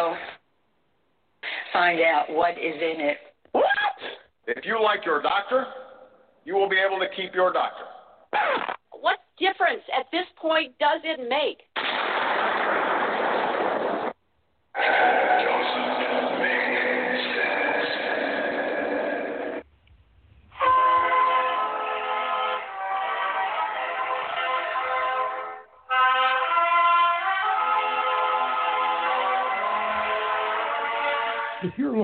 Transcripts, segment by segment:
will find out what is in it. What? If you like your doctor, you will be able to keep your doctor. What difference at this point does it make?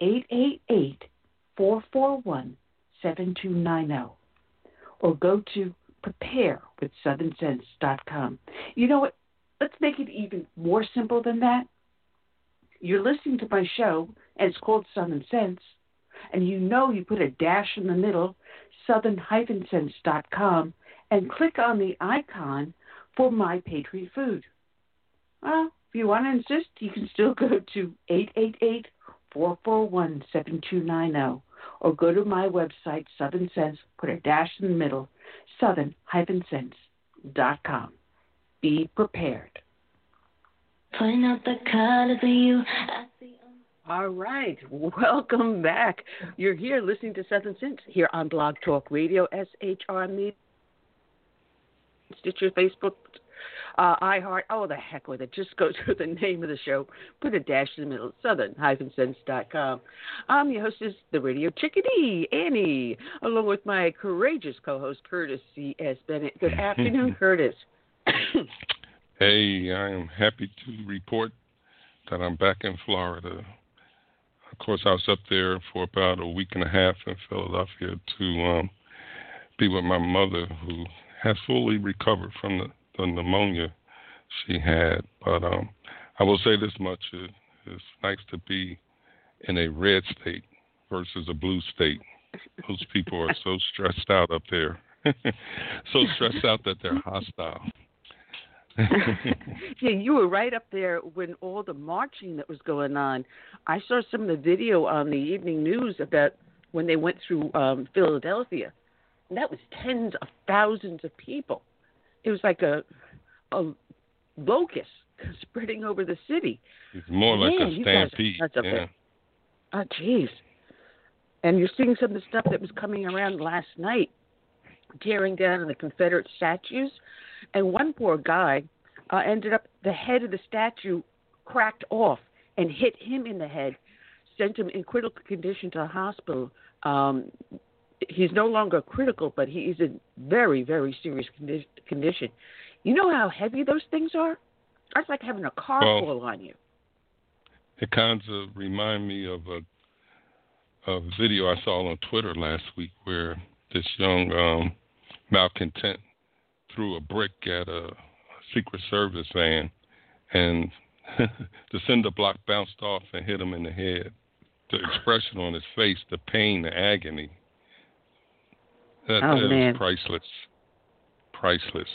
888 441 7290 or go to preparewithsouthernsense.com. You know what? Let's make it even more simple than that. You're listening to my show, and it's called Southern Sense, and you know you put a dash in the middle, southern-sense.com, and click on the icon for My Patriot Food. Well, if you want to insist, you can still go to 888 441 7290 or go to my website, Southern Sense, put a dash in the middle, southern-sense.com. Be prepared. Find out the colors of you. All right, welcome back. You're here listening to Southern Sense here on Blog Talk Radio, SHR Media, Stitcher, Facebook, uh, iHeart. Oh, the heck with it. Just go to the name of the show, put a dash in the middle, southern-sense.com. I'm your hostess, the radio chickadee, Annie, along with my courageous co-host, Curtis C.S. Bennett. Good afternoon, Curtis. hey, I am happy to report that I'm back in Florida. Of course, I was up there for about a week and a half in Philadelphia to um, be with my mother, who has fully recovered from the, the pneumonia she had. But um, I will say this much: it, it's nice to be in a red state versus a blue state. Those people are so stressed out up there, so stressed out that they're hostile. yeah, you were right up there when all the marching that was going on. I saw some of the video on the evening news about when they went through um Philadelphia. That was tens of thousands of people. It was like a a locust spreading over the city. It's more like Man, a you stampede. up Yeah. Oh, jeez. And you're seeing some of the stuff that was coming around last night, tearing down the Confederate statues. And one poor guy uh, ended up, the head of the statue cracked off and hit him in the head, sent him in critical condition to the hospital. Um, he's no longer critical, but he is in very, very serious condi- condition. You know how heavy those things are? That's like having a car Well, fall on you. It kind of remind me of a a video I saw on Twitter last week where this young um, malcontent threw a brick at a Secret Service van, and the cinder block bounced off and hit him in the head. The expression on his face, the pain, the agony. That, Oh, is man. priceless. Priceless.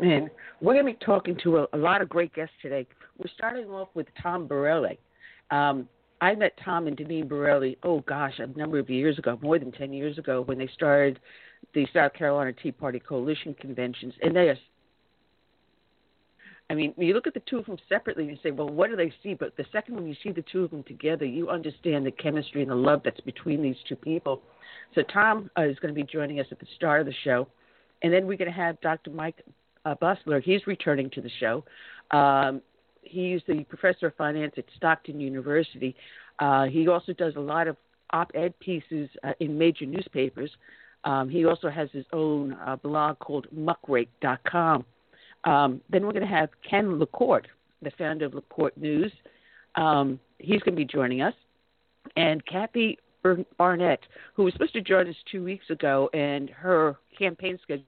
Man, we're going to be talking to a, a lot of great guests today. We're starting off with Tom Borelli. Um, I met Tom and Deneen Borelli, oh gosh, a number of years ago, more than 10 years ago, when they started the South Carolina Tea Party Coalition conventions. And they are, I mean, you look at the two of them separately and you say, well, what do they see? But the second when you see the two of them together, you understand the chemistry and the love that's between these two people. So Tom uh, is going to be joining us at the start of the show. And then we're going to have Dr. Mike uh. He's returning to the show. Um, he's the professor of finance at Stockton University. Uh, he also does a lot of op-ed pieces uh, in major newspapers. Um, he also has his own uh, blog called muckrack.com. Um, then we're going to have Ken LaCorte, the founder of LaCorte News. Um, he's going to be joining us. And Kathy Bar- Barnette, who was supposed to join us two weeks ago, and her campaign schedule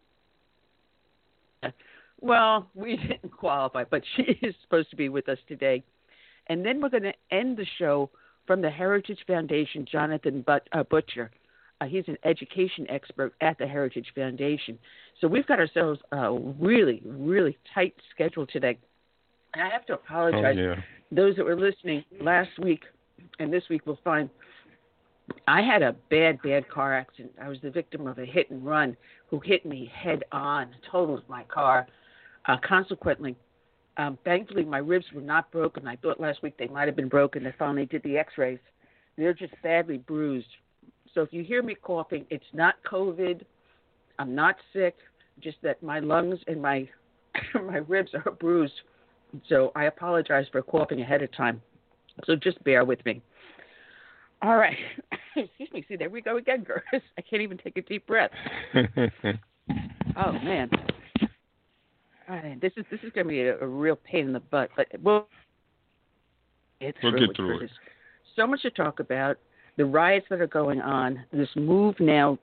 well, we didn't qualify, but she is supposed to be with us today. And then we're going to end the show from the Heritage Foundation, Jonathan but- uh, Butcher. Uh, he's an education expert at the Heritage Foundation. So we've got ourselves a really, really tight schedule today. And I have to Oh apologize. yeah. Those that were listening last week and this week will find I had a bad, bad car accident. I was the victim of a hit and run who hit me head on, totaled my car. Uh, consequently, um, thankfully, my ribs were not broken. I thought last week they might have been broken. I finally did the x rays. They're just badly bruised. So if you hear me coughing, it's not COVID. I'm not sick, just that my lungs and my my ribs are bruised. So I apologize for coughing ahead of time. So just bear with me. All right. Excuse me. See, there we go again, girls. I can't even take a deep breath. Oh man. Right, this is this is going to be a, a real pain in the butt, but we'll get We'll through get it, through it. Curtis. So much to talk about. The riots that are going on. This move now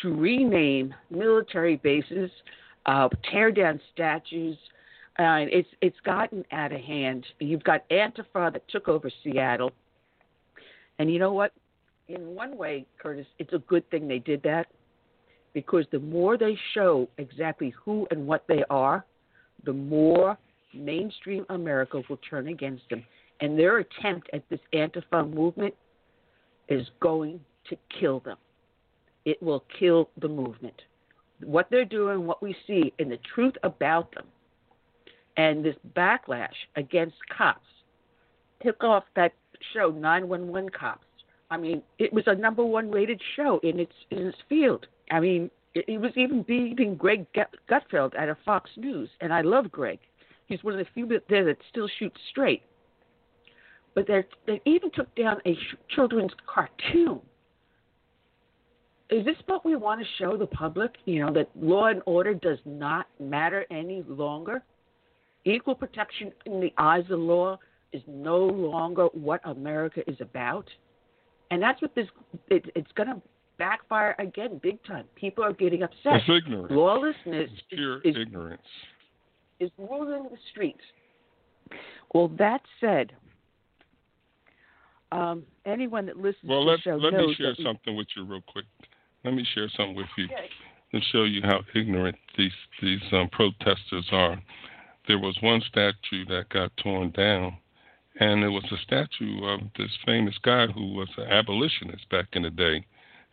to rename military bases, uh, tear down statues. Uh, it's it's gotten out of hand. You've got Antifa that took over Seattle, and you know what? In one way, Curtis, it's a good thing they did that because the more they show exactly who and what they are, the more mainstream America will turn against them. And their attempt at this Antifa movement is going to kill them. It will kill the movement. What they're doing, what we see, and the truth about them, and this backlash against cops took off that show 911 Cops. I mean, it was a number one rated show in its in its field. I mean, it, it was even beating Greg Gut- Gutfeld out of Fox News, and I love Greg. He's one of the few that- there that still shoots straight. But they they even took down a children's cartoon. Is this what we want to show the public? You know that law and order does not matter any longer. Equal protection in the eyes of law is no longer what America is about, and that's what this it, it's going to backfire again big time. People are getting upset. It's ignorance. Lawlessness It's pure is, ignorance. is ruling the streets. Well, that said, um, anyone that listens Well, to let the show let knows me share that we- something with you real quick. Let me share something with you Okay. to show you how ignorant these these um, protesters are. There was one statue that got torn down, and it was a statue of this famous guy who was an abolitionist back in the day.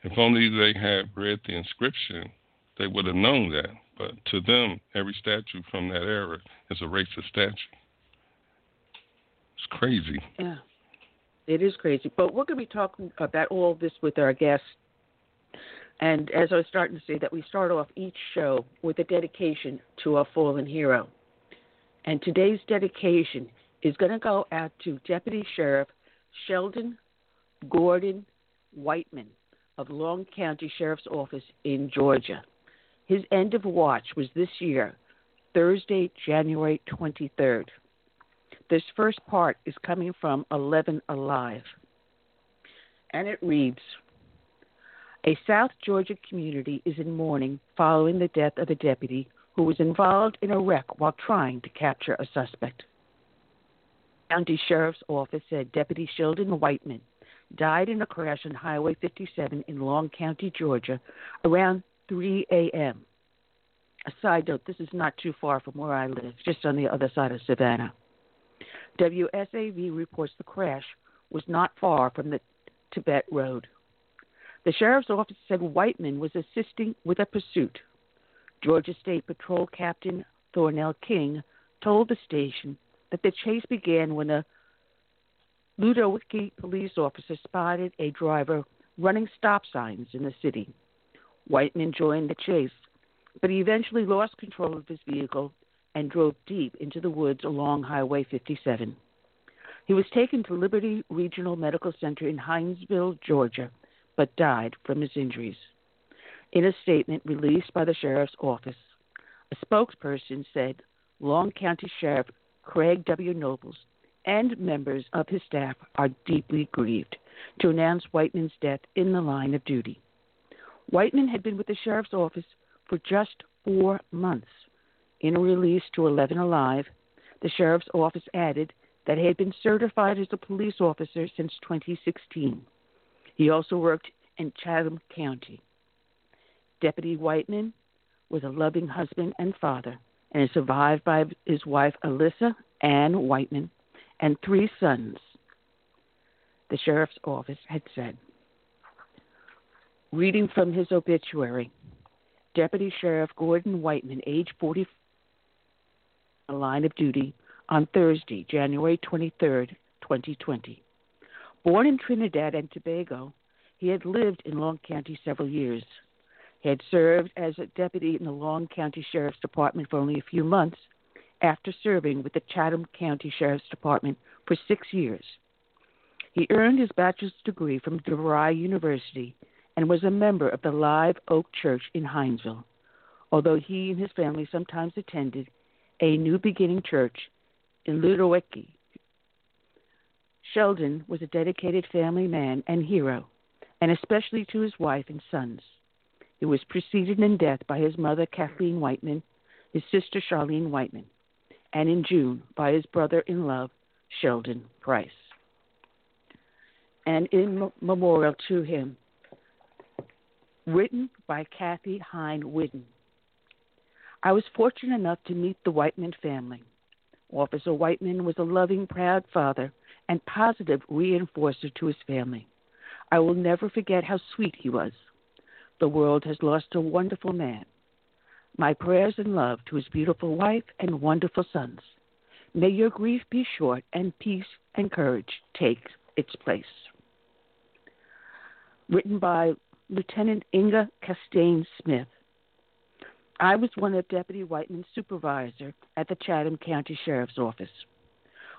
If only they had read the inscription, they would have known that. But to them, every statue from that era is a racist statue. It's crazy. Yeah, it is crazy. But we're going to be talking about all this with our guests. And as I was starting to say, that we start off each show with a dedication to a fallen hero. And today's dedication is going to go out to Deputy Sheriff Sheldon Gordon Whiteman of Long County Sheriff's Office in Georgia. His end of watch was this year, Thursday, January 23rd. This first part is coming from 11 Alive. And it reads A South Georgia community is in mourning following the death of a deputy who was involved in a wreck while trying to capture a suspect. County Sheriff's Office said Deputy Sheldon Whiteman died in a crash on Highway 57 in Long County, Georgia, around 3 a.m. A side note this is not too far from where I live, just on the other side of Savannah. WSAV reports the crash was not far from the Tibet Road. The sheriff's office said Whiteman was assisting with a pursuit. Georgia State Patrol Captain Thornell King told the station that the chase began when a Ludowici police officer spotted a driver running stop signs in the city. Whiteman joined the chase, but he eventually lost control of his vehicle and drove deep into the woods along Highway 57. He was taken to Liberty Regional Medical Center in Hinesville, Georgia, but died from his injuries. In a statement released by the sheriff's office, a spokesperson said Long County Sheriff Craig W. Nobles and members of his staff are deeply grieved to announce Whiteman's death in the line of duty. Whiteman had been with the sheriff's office for just four months. In a release to 11 Alive, the sheriff's office added that he had been certified as a police officer since 2016. He also worked in Chatham County. Deputy Whiteman was a loving husband and father and is survived by his wife Alyssa Ann Whiteman and three sons. The sheriff's office had said. Reading from his obituary, Deputy Sheriff Gordon Whiteman, age 40, a line of duty on Thursday, January 23, 2020. Born in Trinidad and Tobago, he had lived in Long County several years. He had served as a deputy in the Long County Sheriff's Department for only a few months after serving with the Chatham County Sheriff's Department for six years. He earned his bachelor's degree from DeVry University and was a member of the Live Oak Church in Hinesville, although he and his family sometimes attended a New Beginning Church in Ludowici. Sheldon was a dedicated family man and hero, and especially to his wife and sons. He was preceded in death by his mother, Kathleen Whiteman, his sister, Charlene Whiteman, and in June by his brother in love, Sheldon Price. And in memorial to him, written by Kathy Hine Whidden. I was fortunate enough to meet the Whiteman family. Officer Whiteman was a loving, proud father and positive reinforcer to his family. I will never forget how sweet he was. The world has lost a wonderful man. My prayers and love to his beautiful wife and wonderful sons. May your grief be short and peace and courage take its place. Written by Lieutenant Inga Castaigne Smith. I was one of Deputy Whiteman's supervisor at the Chatham County Sheriff's Office.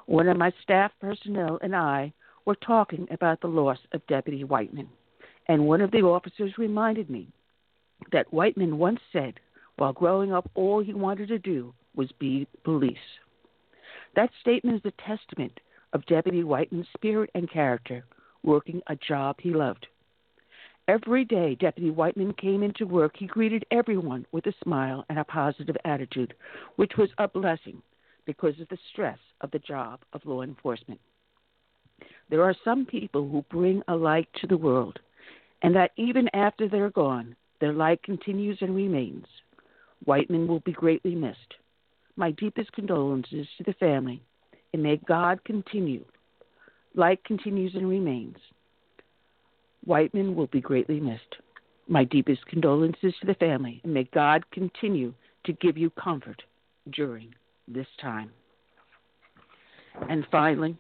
One of my staff personnel and I were talking about the loss of Deputy Whiteman, and one of the officers reminded me that Whiteman once said, while growing up, all he wanted to do was be police. That statement is a testament of Deputy Whiteman's spirit and character, working a job he loved. Every day Deputy Whiteman came into work, he greeted everyone with a smile and a positive attitude, which was a blessing because of the stress of the job of law enforcement. There are some people who bring a light to the world, and that even after they're gone, their light continues and remains. Whiteman will be greatly missed. My deepest condolences to the family, and may God continue. Light continues and remains. Whiteman will be greatly missed. My deepest condolences to the family, and may God continue to give you comfort during this time. And finally,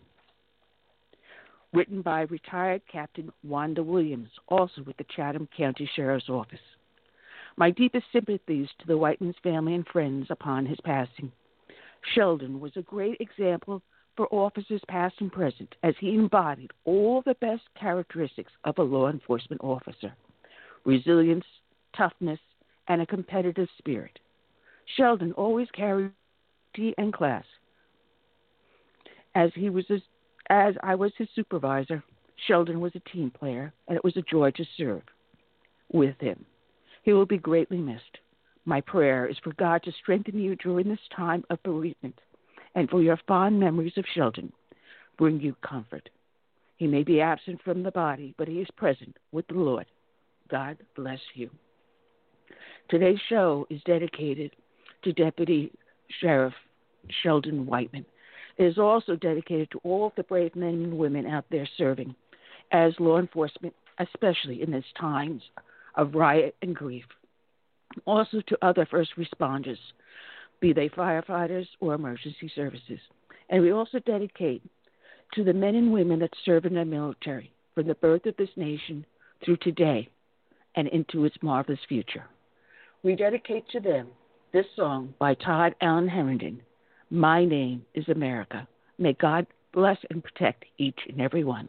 written by retired Captain Wanda Williams, also with the Chatham County Sheriff's Office. My deepest sympathies to the Whiteman's family and friends upon his passing. Sheldon was a great example for officers past and present, as he embodied all the best characteristics of a law enforcement officer resilience, toughness, and a competitive spirit. Sheldon always carried tea and class. As he was his, as I was his supervisor, Sheldon was a team player, and it was a joy to serve with him. He will be greatly missed. My prayer is for God to strengthen you during this time of bereavement and for your fond memories of Sheldon bring you comfort. He may be absent from the body, but he is present with the Lord. God bless you. Today's show is dedicated to Deputy Sheriff Sheldon Whiteman. It is also dedicated to all of the brave men and women out there serving as law enforcement, especially in these times of riot and grief. Also to other first responders be they firefighters or emergency services. And we also dedicate to the men and women that serve in the military from the birth of this nation through today and into its marvelous future. We dedicate to them this song by Todd Allen Herndon, My Name is America. May God bless and protect each and every one.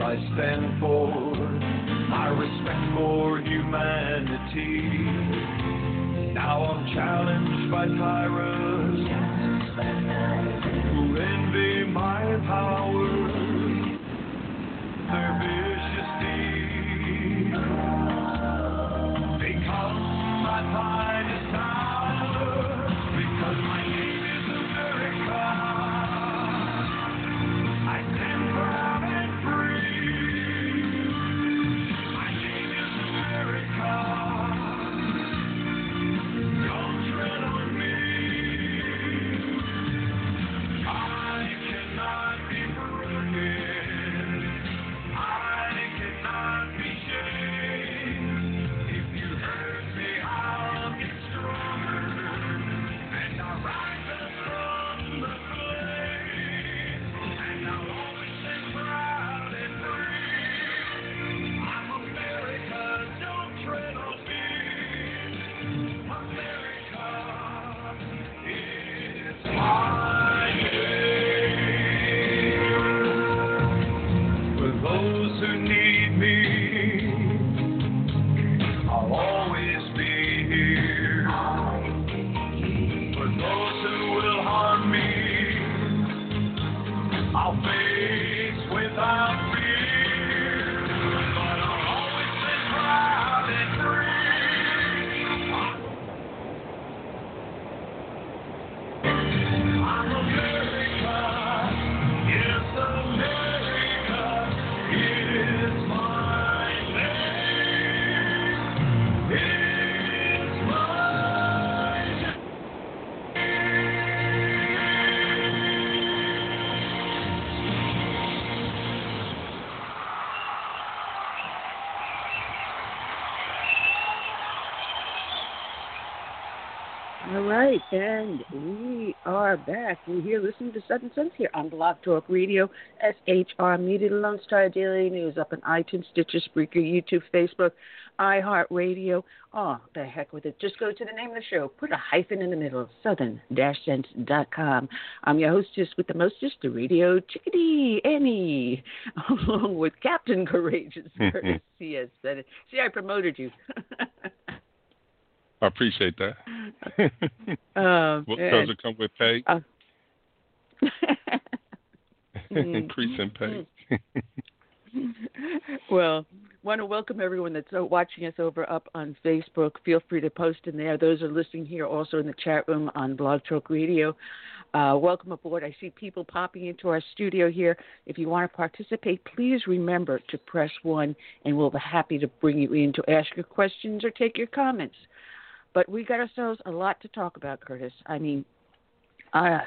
I stand for, my respect for humanity. Now I'm challenged by tyrants right, and we are back. We're here listening to Southern Sense here on Blog Talk Radio, SHR Media, Lone Star Daily News, up on iTunes, Stitcher, Spreaker, YouTube, Facebook, iHeartRadio. Oh, the heck with it. Just go to the name of the show, put a hyphen in the middle, southern-sense.com. I'm your hostess with the mostest, the radio chickadee, Annie, along with Captain Courageous, Curtis. Bennett. See, I promoted you. I appreciate that. Uh, does it come with pay? Uh, Mm. Increase in pay. well, want to welcome everyone that's uh, watching us over up on Facebook. Feel free to post in there. Those are listening here also in the chat room on Blog Talk Radio. Uh, welcome aboard. I see people popping into our studio here. If you want to participate, please remember to press one, and we'll be happy to bring you in to ask your questions or take your comments. But we got ourselves a lot to talk about, Curtis. I mean, uh,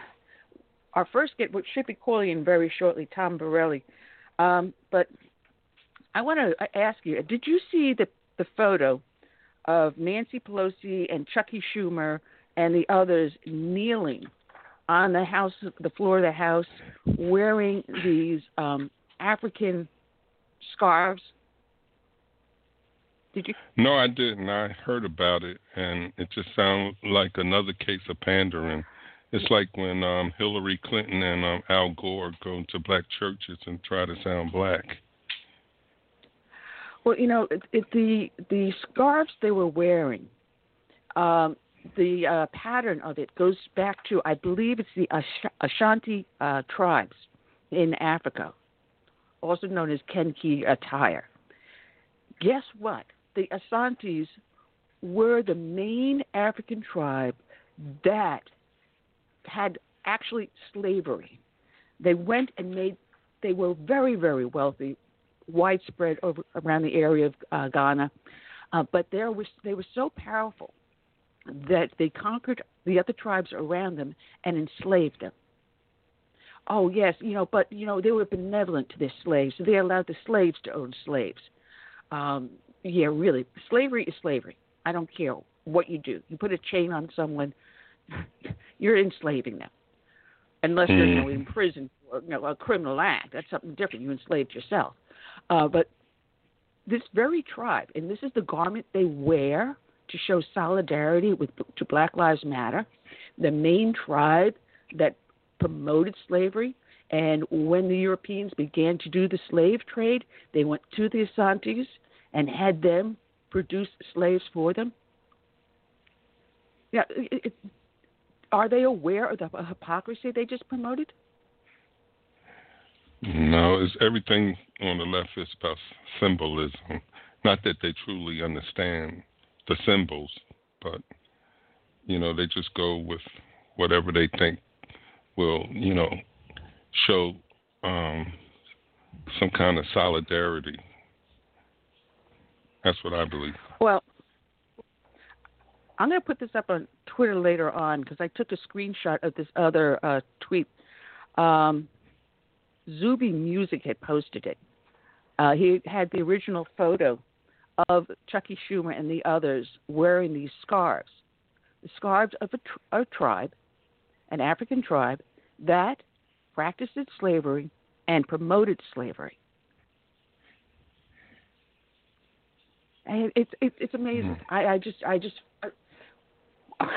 our first get should be calling in very shortly, Tom Borelli. Um, but I want to ask you: Did you see the the photo of Nancy Pelosi and Chucky Schumer and the others kneeling on the house, the floor of the house, wearing these um, African scarves? Did you? No, I didn't. I heard about it, and it just sounds like another case of pandering. It's like when um, Hillary Clinton and um, Al Gore go to black churches and try to sound black. Well, you know, it, it, the the scarves they were wearing, um, the uh, pattern of it goes back to I believe it's the Ash- Ashanti uh, tribes in Africa, also known as Kente attire. Guess what? The Asantes were the main African tribe that had actually slavery. They went and made. They were very very wealthy widespread over around the area of uh, Ghana, uh, but there was they were so powerful that they conquered the other tribes around them and enslaved them. Oh yes, you know, but you know they were benevolent to their slaves, so they allowed the slaves to own slaves. Um, yeah, really, slavery is slavery. I don't care what you do. You put a chain on someone, you're enslaving them, unless you're you know, in prison for you know, a criminal act. That's something different. You enslaved yourself. Uh, but this very tribe, and this is the garment they wear to show solidarity with to Black Lives Matter, the main tribe that promoted slavery. And when the Europeans began to do the slave trade, they went to the Asantes and had them produce slaves for them. Yeah, it, it, are they aware of the hypocrisy they just promoted? No, it's everything on the left is about symbolism. Not that they truly understand the symbols, but you know they just go with whatever they think will, you know, show um, some kind of solidarity. That's what I believe. Well, I'm going to put this up on Twitter later on because I took a screenshot of this other uh, tweet. Um, Zuby Music had posted it. Uh, he had the original photo of Chucky Schumer and the others wearing these scarves, the scarves of a, tr- a tribe, an African tribe that practiced slavery and promoted slavery. And it's it's it's amazing. I, I just I just. I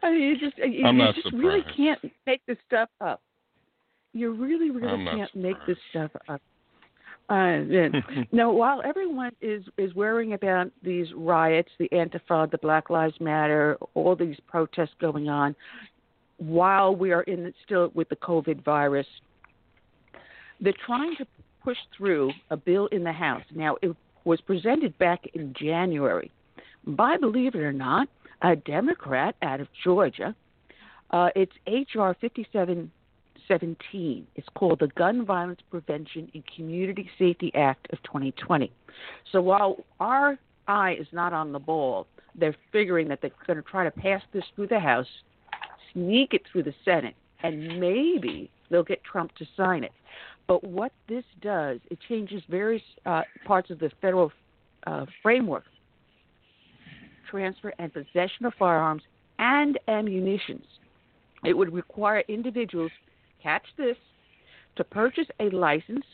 mean, you just you, you just really can't make this stuff up. You really, really can't make this stuff up. Uh, yeah. no, while everyone is is worrying about these riots, the Antifa, the Black Lives Matter, all these protests going on, while we are in still with the COVID virus, they're trying to push through a bill in the House. Now, it was presented back in January by, believe it or not, a Democrat out of Georgia. Uh, it's H.R. 5717. It's called the Gun Violence Prevention and Community Safety Act of 2020. So while our eye is not on the ball, they're figuring that they're going to try to pass this through the House, sneak it through the Senate, and maybe they'll get Trump to sign it. But what this does, it changes various uh, parts of the federal uh, framework transfer and possession of firearms and ammunitions. It would require individuals, catch this, to purchase a license,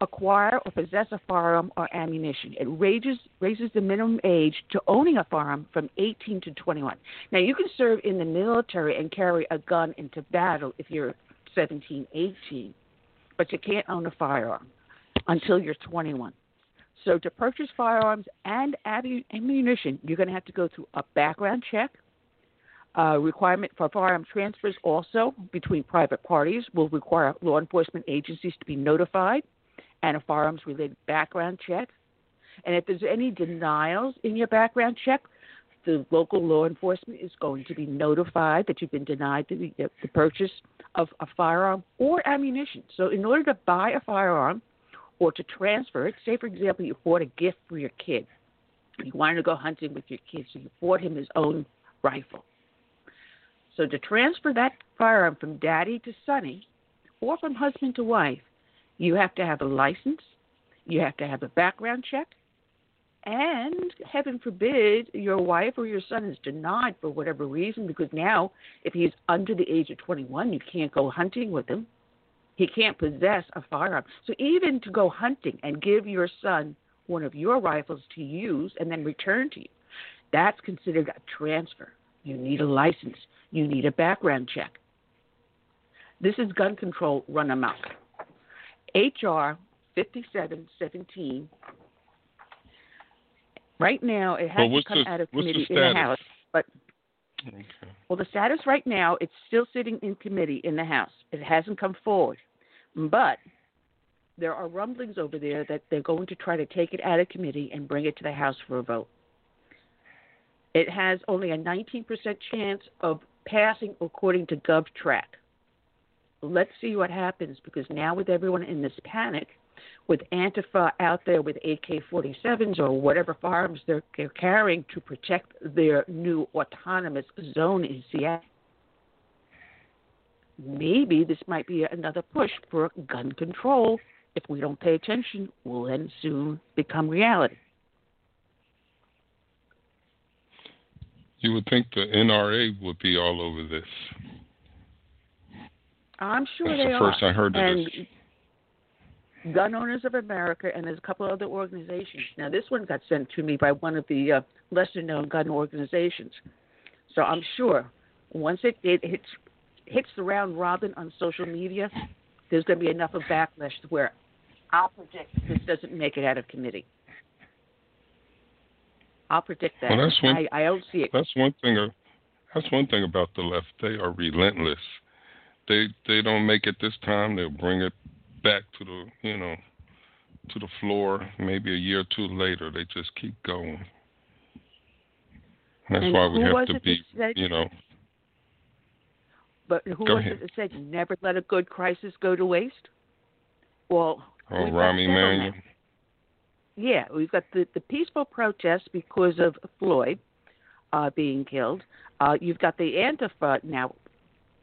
acquire or possess a firearm or ammunition. It raises, raises the minimum age to owning a firearm from 18 to 21. Now, you can serve in the military and carry a gun into battle if you're 17, 18, but you can't own a firearm until you're 21. So to purchase firearms and ammunition, you're going to have to go through a background check. Uh, requirement for firearm transfers also between private parties will require law enforcement agencies to be notified and a firearms related background check. And if there's any denials in your background check, the local law enforcement is going to be notified that you've been denied the, the purchase of a firearm or ammunition. So, in order to buy a firearm, or to transfer it. Say, for example, you bought a gift for your kid. You wanted to go hunting with your kid, so you bought him his own rifle. So to transfer that firearm from daddy to sonny, or from husband to wife, you have to have a license, you have to have a background check, and heaven forbid your wife or your son is denied for whatever reason, because now if he's under the age of 21, you can't go hunting with him he can't possess a firearm. So even to go hunting and give your son one of your rifles to use and then return to you, that's considered a transfer. You need a license. You need a background check. This is gun control run amok. HR 5717. Right now, it has well, to come the, out of committee in the House, but Okay. well, the status right now, it's still sitting in committee in the House. It hasn't come forward. But there are rumblings over there that they're going to try to take it out of committee and bring it to the House for a vote. It has only a 19% chance of passing according to GovTrack. Let's see what happens because now, with everyone in this panic, with Antifa out there with AK 47s or whatever firearms they're, they're carrying to protect their new autonomous zone in Seattle, maybe this might be another push for gun control. If we don't pay attention, will then soon become reality. You would think the NRA would be all over this. I'm sure That's they the are. first I heard of and this. Gun Owners of America, and there's a couple other organizations. Now, this one got sent to me by one of the uh, lesser known gun organizations. So I'm sure once it, it hits hits the round robin on social media, there's going to be enough of backlash to where I'll predict this doesn't make it out of committee. I'll predict that. Well, that's one- I, I don't see it. That's one thing. uh, That's one thing about the left. They are relentless. They they don't make it this time. They'll bring it back to the you know to the floor. Maybe a year or two later, they just keep going. That's And why we have to be said- you know But who Go was ahead. it that said never let a good crisis go to waste? Well, oh Rami. Yeah, we've got the, the peaceful protests because of Floyd uh, being killed. Uh, you've got the Antifa now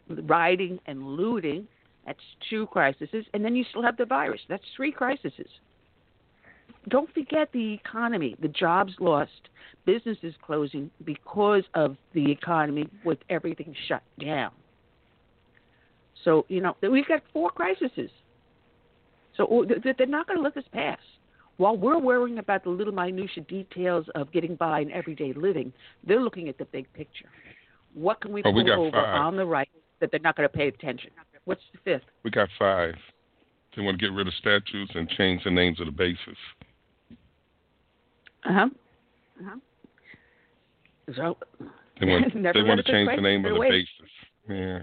rioting and looting. That's two crises. And then you still have the virus. That's three crises. Don't forget the economy, the jobs lost, businesses closing because of the economy with everything shut down. So, you know, we've got four crises. So oh, they're not going to let this pass. While we're worrying about the little minutia details of getting by in everyday living, they're looking at the big picture. What can we Oh, pull we over five. on the right that they're not going to pay attention? What's the fifth? We got five. They want to get rid of statues and change the names of the bases. Uh huh. Uh huh. So They want they want to change the name of the away. bases. Yeah.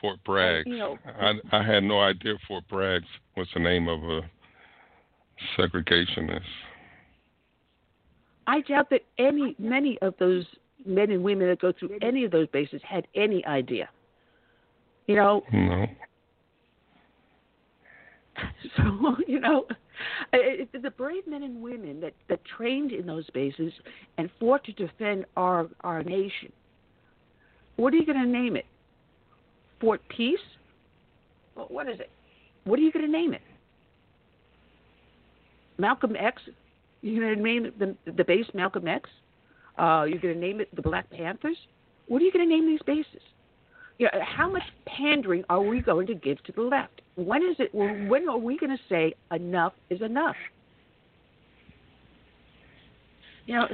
Fort Bragg. you know- I I had no idea Fort Bragg was the name of a segregationist. I doubt that any many of those men and women that go through any of those bases had any idea. You know, No. so you know, it, it, the brave men and women that that trained in those bases and fought to defend our our nation. What are you going to name it? Fort Peace? What is it? What are you going to name it? Malcolm X? You're going to name it the the base Malcolm X? Uh, you're going to name it the Black Panthers? What are you going to name these bases? You know, how much pandering are we going to give to the left? When is it? When are we going to say enough is enough? You know,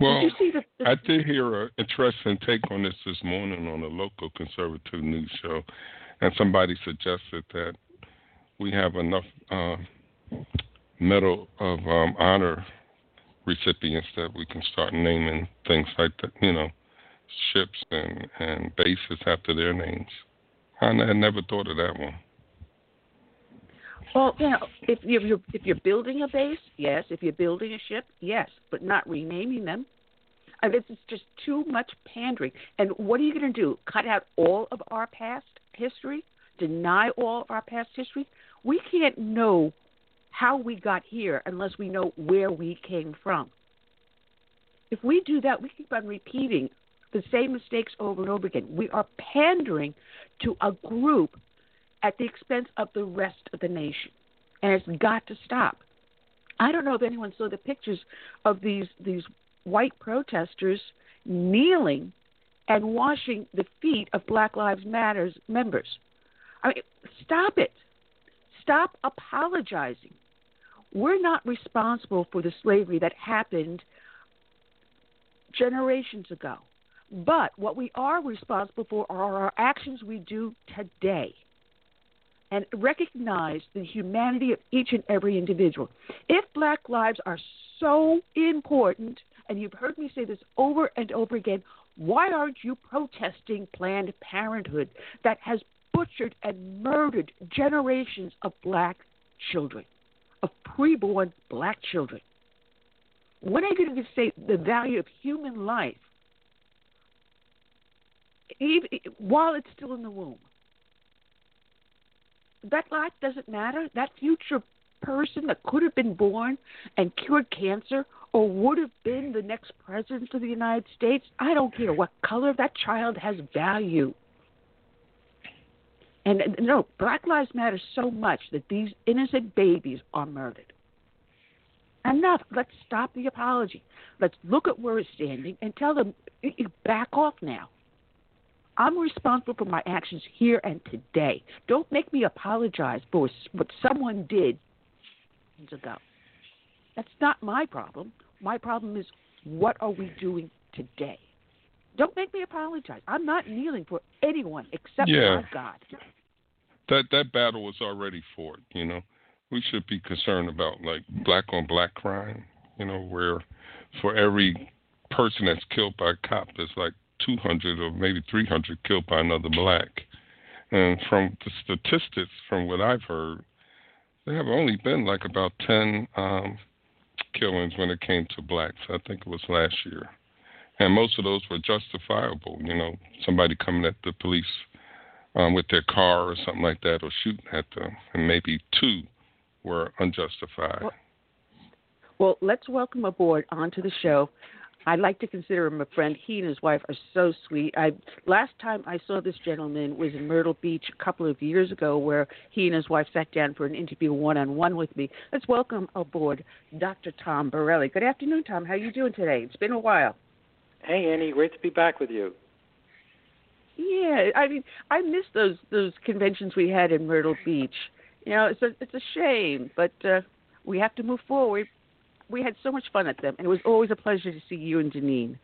Well, did you see the, the I did hear an interesting take on this this morning on a local conservative news show, and somebody suggested that we have enough uh, Medal of um, Honor recipients that we can start naming things like that, you know, ships and, and bases after their names. I, never thought of that one. Well, you know, if you're, you're if you're building a base, yes. If you're building a ship, yes, but not renaming them. I mean, this is just too much pandering. And what are you going to do? Cut out all of our past history? Deny all of our past history? We can't know how we got here unless we know where we came from. If we do that, we keep on repeating the same mistakes over and over again. We are pandering to a group at the expense of the rest of the nation. And it's got to stop. I don't know if anyone saw the pictures of these these white protesters kneeling and washing the feet of Black Lives Matters members. I mean, stop it. Stop apologizing. We're not responsible for the slavery that happened generations ago. But what we are responsible for are our actions we do today and recognize the humanity of each and every individual. If black lives are so important, and you've heard me say this over and over again, why aren't you protesting Planned Parenthood that has butchered and murdered generations of black children, of preborn black children? When are you going to say the value of human life even, while it's still in the womb? That life doesn't matter. That future person that could have been born and cured cancer or would have been the next president of the United States, I don't care what color that child has value. And no, Black Lives Matter so much that these innocent babies are murdered. Enough. Let's stop the apology. Let's look at where we're standing and tell them, "Y- y- back off now. I'm responsible for my actions here and today. Don't make me apologize for what someone did years ago. That's not my problem. My problem is what are we doing today? Don't make me apologize. I'm not kneeling for anyone except Yeah. my God. That that battle was already fought. You know, we should be concerned about like black on black crime. You know, where for every person that's killed by a cop, there's like 200 or maybe 300 killed by another black. And from the statistics, from what I've heard, there have only been like about 10 um, killings when it came to blacks. I think it was last year. And most of those were justifiable. You know, somebody coming at the police um, with their car or something like that, or shooting at them, and maybe two were unjustified. Well- Well, let's welcome aboard onto the show. I'd like to consider him a friend. He and his wife are so sweet. I last time I saw this gentleman was in Myrtle Beach a couple of years ago, where he and his wife sat down for an interview one on one with me. Let's welcome aboard Dr. Tom Borelli. Good afternoon, Tom. How are you doing today? It's been a while. Hey, Annie, great to be back with you. Yeah, I mean, I miss those those conventions we had in Myrtle Beach. You know, it's a it's a shame, but uh, we have to move forward. We had so much fun at them, and it was always a pleasure to see you and Deneen.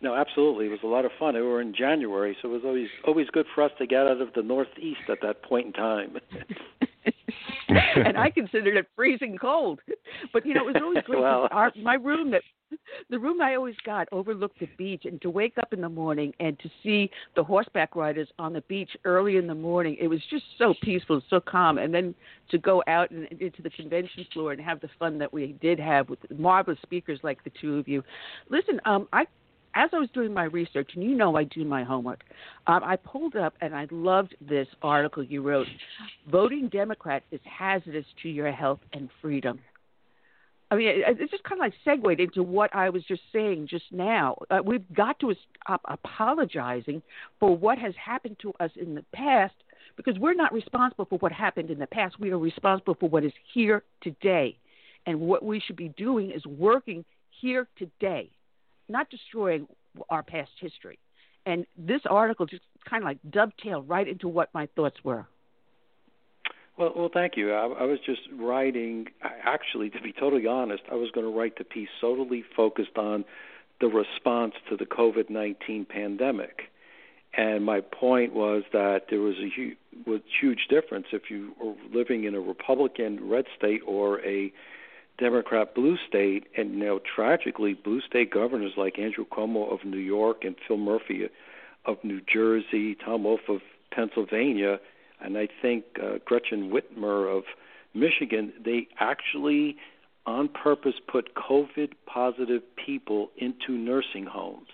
No, absolutely. It was a lot of fun. We were in January, so it was always always good for us to get out of the Northeast at that point in time. and I considered it freezing cold. But you know, it was always great. Our, my room that the room I always got overlooked the beach, and to wake up in the morning and to see the horseback riders on the beach early in the morning, it was just so peaceful, so calm. And then to go out and into the convention floor and have the fun that we did have with marvelous speakers like the two of you. Listen, um, I as I was doing my research, and you know I do my homework, um, I pulled up and I loved this article you wrote. Voting Democrat is hazardous to your health and freedom. I mean, it, it just kind of like segued into what I was just saying just now. Uh, we've got to stop apologizing for what has happened to us in the past because we're not responsible for what happened in the past. We are responsible for what is here today. And what we should be doing is working here today, not destroying our past history. And this article just kind of like dovetailed right into what my thoughts were. Well, well, thank you. I, I was just writing. Actually, to be totally honest, I was going to write the piece solely focused on the response to the COVID nineteen pandemic, and my point was that there was a huge, was huge difference if you were living in a Republican red state or a Democrat blue state, and you know, tragically, blue state governors like Andrew Cuomo of New York and Phil Murphy of New Jersey, Tom Wolf of Pennsylvania and I think uh, Gretchen Whitmer of Michigan, they actually on purpose put COVID positive people into nursing homes,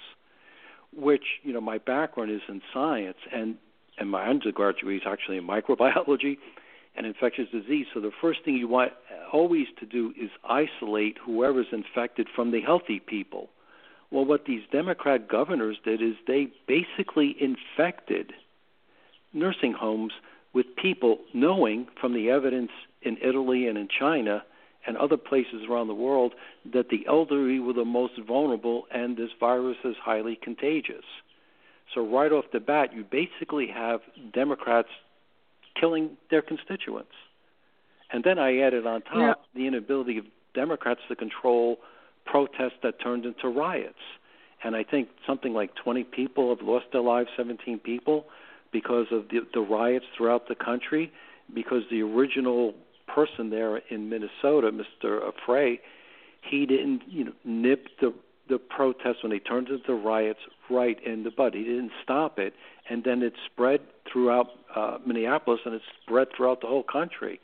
which, you know, my background is in science and, and my undergraduate is actually in microbiology and infectious disease. So the first thing you want always to do is isolate whoever's infected from the healthy people. Well, what these Democrat governors did is they basically infected nursing homes with people knowing from the evidence in Italy and in China and other places around the world that the elderly were the most vulnerable and this virus is highly contagious. So, right off the bat, you basically have Democrats killing their constituents. And then I added on top Yeah. the inability of Democrats to control protests that turned into riots. And I think something like 20 people have lost their lives, 17 people because of the, the riots throughout the country, because the original person there in Minnesota, Mr. Frey, he didn't you know nip the the protests when they turned into riots right in the bud. He didn't stop it, and then it spread throughout uh, Minneapolis and it spread throughout the whole country.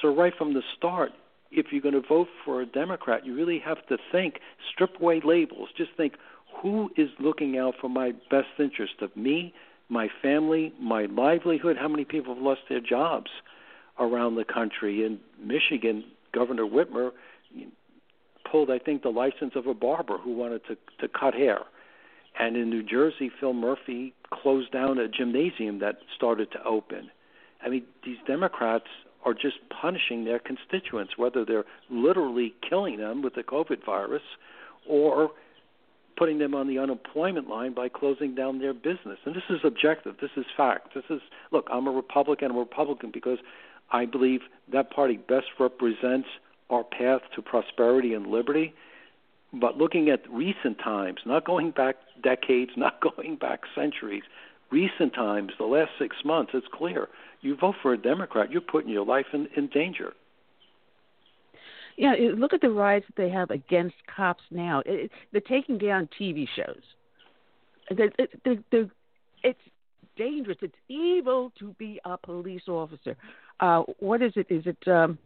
So right from the start, if you're going to vote for a Democrat, you really have to think, strip away labels. Just think, who is looking out for my best interest of me, my family, my livelihood? How many people have lost their jobs around the country? In Michigan, Governor Whitmer pulled, I think, the license of a barber who wanted to to cut hair. And in New Jersey, Phil Murphy closed down a gymnasium that started to open. I mean, these Democrats are just punishing their constituents, whether they're literally killing them with the COVID virus or putting them on the unemployment line by closing down their business. And this is objective. This is fact. This is look. I'm a Republican. I'm a Republican because I believe that party best represents our path to prosperity and liberty. But looking at recent times, not going back decades, not going back centuries, recent times, the last six months, it's clear. You vote for a Democrat, you're putting your life in, in danger. Yeah, look at the riots that they have against cops now. It, they're taking down TV shows. They're, they're, they're, it's dangerous. It's evil to be a police officer. Uh, what is it? Is it um,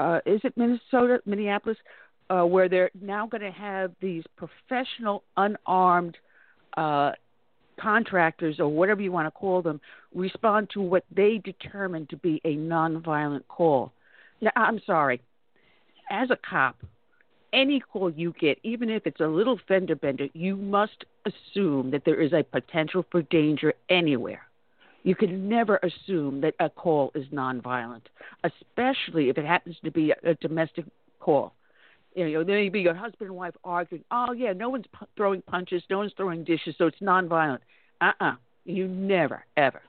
uh, is it Minnesota, Minneapolis, uh, where they're now going to have these professional unarmed uh, contractors or whatever you want to call them respond to what they determine to be a nonviolent call. Now, I'm sorry as a cop, any call you get, even if it's a little fender bender, you must assume that there is a potential for danger anywhere. You can never assume that a call is nonviolent, especially if it happens to be a, a domestic call. You know, there may be your husband and wife arguing. Oh yeah, no one's pu- throwing punches, no one's throwing dishes, so it's nonviolent. Uh-uh, you never ever.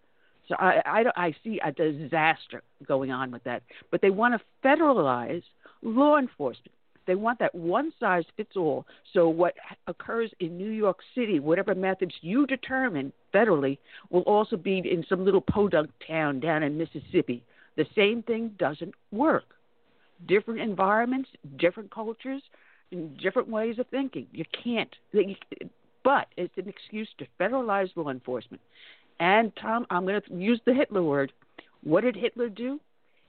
So I, I, I see a disaster going on with that. But they want to federalize law enforcement. They want that one size fits all. So what occurs in New York City, whatever methods you determine federally, will also be in some little podunk town down in Mississippi. The same thing doesn't work. Different environments, different cultures, and different ways of thinking. You can't. But it's an excuse to federalize law enforcement. And Tom, I'm going to use the Hitler word. What did Hitler do?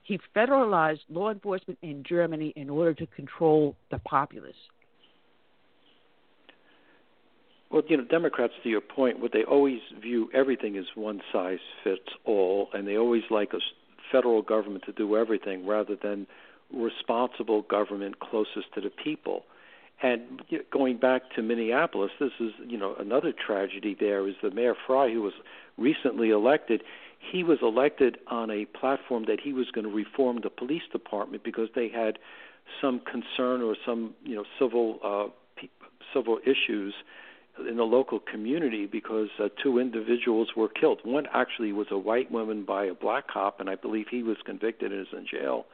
He federalized law enforcement in Germany in order to control the populace. Well, you know, Democrats, to your point, what they always view everything as one size fits all, and they always like a federal government to do everything rather than responsible government closest to the people. And going back to Minneapolis, this is you know another tragedy. There is the Mayor Frey, who was recently elected. He was elected on a platform that he was going to reform the police department because they had some concern or some you know civil uh, civil issues in the local community because uh, two individuals were killed. One actually was a white woman by a black cop, and I believe he was convicted and is in jail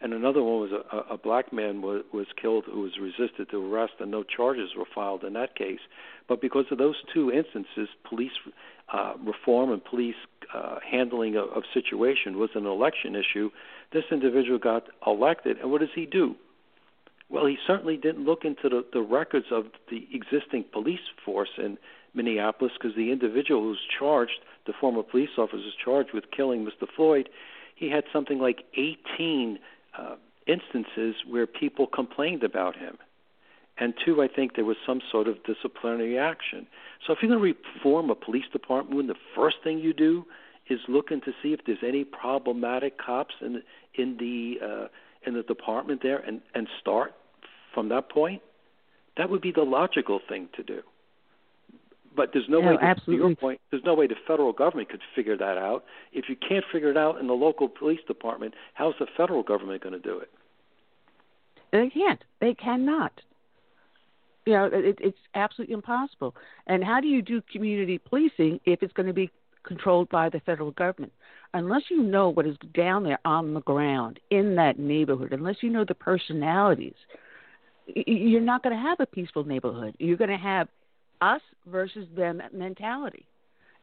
and another one was a, a black man was, was killed who was resisted to arrest, and no charges were filed in that case. But because of those two instances, police uh, reform and police uh, handling of, of situation was an election issue. This individual got elected, and what does he do? Well, he certainly didn't look into the, the records of the existing police force in Minneapolis because the individual who's charged, the former police officer, is charged with killing Mr. Floyd. He had something like 18 uh, instances where people complained about him. And two, I think there was some sort of disciplinary action. So if you're going to reform a police department, the first thing you do is looking to see if there's any problematic cops in in the uh, in the department there, and and start from that point. That would be the logical thing to do. But there's no, no way, to, absolutely. to your point, there's no way the federal government could figure that out. If you can't figure it out in the local police department, how's the federal government going to do it? They can't. They cannot. You know, it, it's absolutely impossible. And how do you do community policing if it's going to be controlled by the federal government? Unless you know what is down there on the ground in that neighborhood, unless you know the personalities, you're not going to have a peaceful neighborhood. You're going to have us versus them mentality.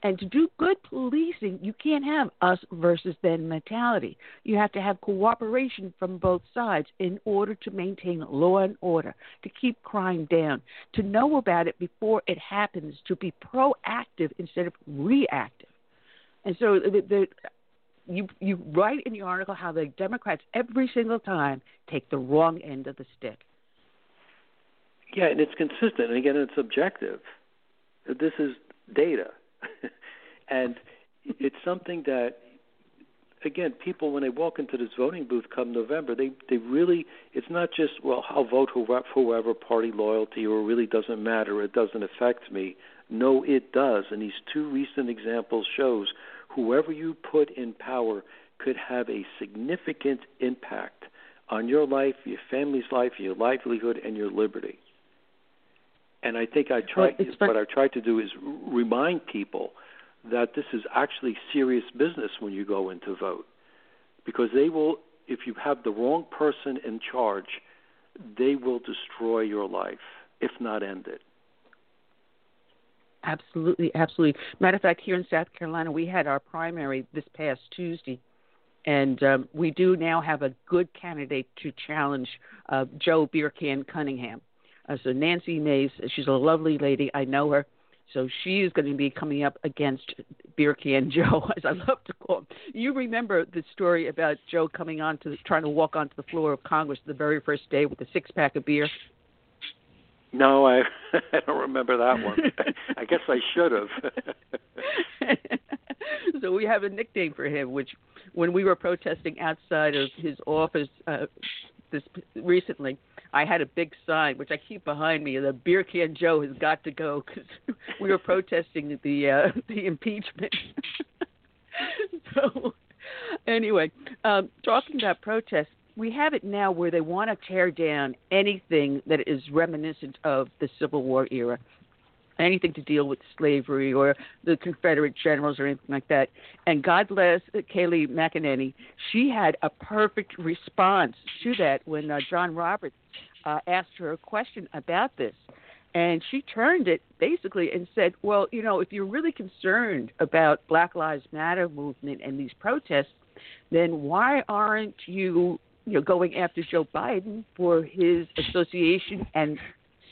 And to do good policing, you can't have us versus them mentality. You have to have cooperation from both sides in order to maintain law and order, to keep crime down, to know about it before it happens, to be proactive instead of reactive. And so the, the you you write in the article how the Democrats every single time take the wrong end of the stick. Yeah, and it's consistent. And again, it's objective. This is data, and it's something that, again, people when they walk into this voting booth come November, they they really it's not just well I'll vote whoever, whoever party loyalty or really doesn't matter. It doesn't affect me. No, it does. And these two recent examples shows whoever you put in power could have a significant impact on your life, your family's life, your livelihood, and your liberty. And I think I tried well, what I tried to do is remind people that this is actually serious business when you go in to vote, because they will, if you have the wrong person in charge, they will destroy your life, if not end it. Absolutely, absolutely. Matter of fact, here in South Carolina, we had our primary this past Tuesday, and um, we do now have a good candidate to challenge uh, Joe Beercan Cunningham. Uh, so Nancy Mace, she's a lovely lady. I know her. So she is going to be coming up against Beer Can Joe, as I love to call him. You remember the story about Joe coming on to trying to walk onto the floor of Congress the very first day with a six pack of beer? No, I I don't remember that one. I guess I should have. so we have a nickname for him, which when we were protesting outside of his office uh, this recently, I had a big sign which I keep behind me. The beer can Joe has got to go because we were protesting the uh, the impeachment. so anyway, um, talking about protests, we have it now where they want to tear down anything that is reminiscent of the Civil War era anything to deal with slavery or the Confederate generals or anything like that. And God bless Kayleigh McEnany. She had a perfect response to that when uh, John Roberts uh, asked her a question about this, and she turned it basically and said, "Well, you know, if you're really concerned about Black Lives Matter movement and these protests, then why aren't you, you know, going after Joe Biden for his association and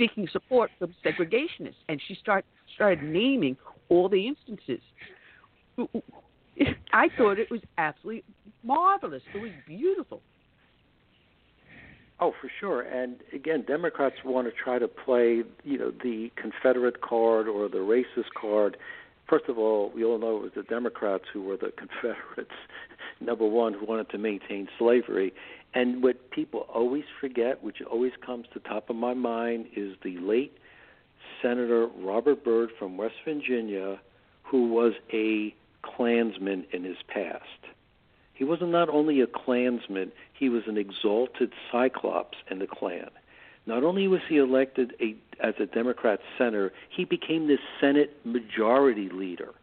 seeking support from segregationists?" And she start started naming all the instances. I thought it was absolutely marvelous. It was beautiful. Oh, for sure. And again, Democrats want to try to play, you know, the Confederate card or the racist card. First of all, we all know it was the Democrats who were the Confederates, number one, who wanted to maintain slavery. And what people always forget, which always comes to top of my mind, is the late Senator Robert Byrd from West Virginia, who was a Klansman in his past. He was not only a Klansman, he was an exalted Cyclops in the Klan. Not only was he elected a, as a Democrat senator, he became the Senate Majority Leader.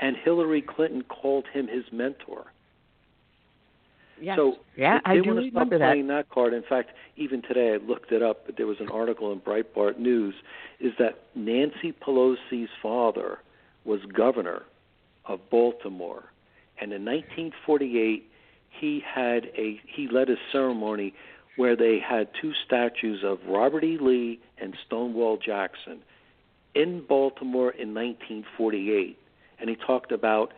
And Hillary Clinton called him his mentor. Yes. So yeah, they, I they do want to stop remember that. playing that card. In fact, even today I looked it up. But there was an article in Breitbart News is that Nancy Pelosi's father was governor of Baltimore, and in 1948 he had a he led a ceremony where they had two statues of Robert E. Lee and Stonewall Jackson in Baltimore in 1948, and he talked about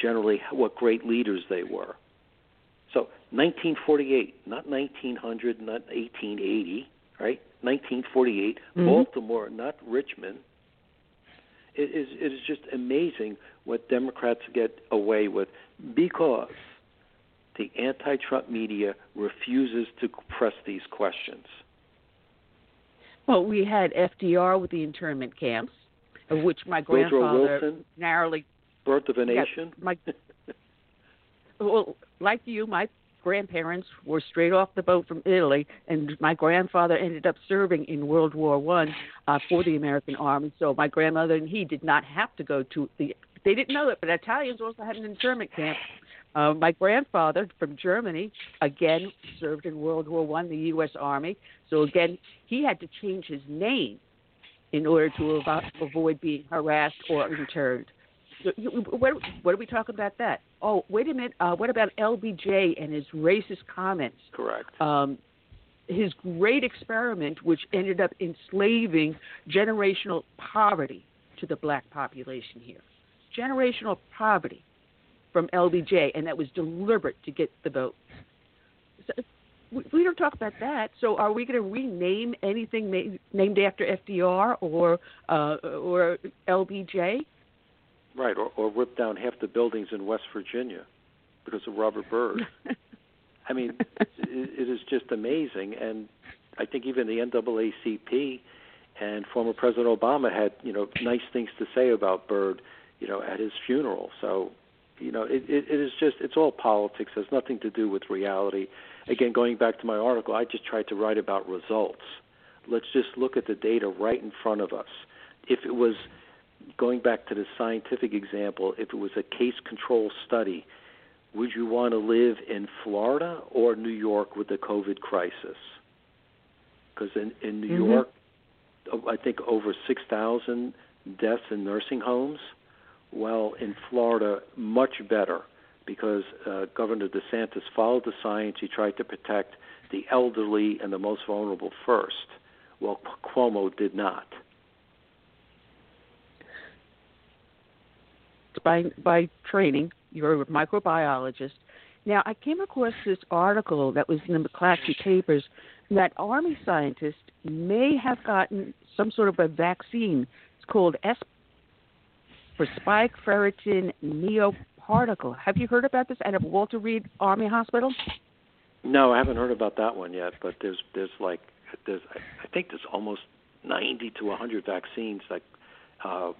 generally what great leaders they were. So 1948, not 1900, not 1880, right? 1948, Mhm. Baltimore, not Richmond. It is it is just amazing what Democrats get away with because the anti-Trump media refuses to press these questions. Well, we had FDR with the internment camps, of which my Woodrow grandfather Wilson, narrowly Birth of a nation. Yeah, my well, like you, my grandparents were straight off the boat from Italy, and my grandfather ended up serving in World War One uh, for the American Army. So my grandmother and he did not have to go to the. They didn't know it, but Italians also had an internment camp. Uh, my grandfather from Germany again served in World War One, the U.S. Army. So again, he had to change his name in order to avo- avoid being harassed or interned. So, what, what are we talking about that? Oh, wait a minute. Uh, what about LBJ and his racist comments? Correct. Um, his great experiment, which ended up enslaving generational poverty to the black population here. Generational poverty from LBJ, and that was deliberate to get the vote. So, we, we don't talk about that. So, are we going to rename anything ma- named after FDR or uh, or LBJ? Right, or, or rip down half the buildings in West Virginia because of Robert Byrd. I mean, it, it is just amazing, and I think even the NAACP and former President Obama had you know nice things to say about Byrd, you know, at his funeral. So, you know, it, it, it is just it's all politics. It has nothing to do with reality. Again, going back to my article, I just tried to write about results. Let's just look at the data right in front of us. If it was going back to the scientific example, if it was a case control study, would you want to live in Florida or New York with the COVID crisis? Because in, in New Mhm. York, I think over 6,000 deaths in nursing homes. Well, in Florida, much better because uh, Governor DeSantis followed the science. He tried to protect the elderly and the most vulnerable first. Well, Cuomo did not. By by training. You're a microbiologist. Now, I came across this article that was in the McClatchy papers that Army scientists may have gotten some sort of a vaccine. It's called S for spike ferritin nanoparticle. Have you heard about this out of Walter Reed Army Hospital? No, I haven't heard about that one yet. But there's there's like there's I think there's almost 90 to 100 vaccines that uh,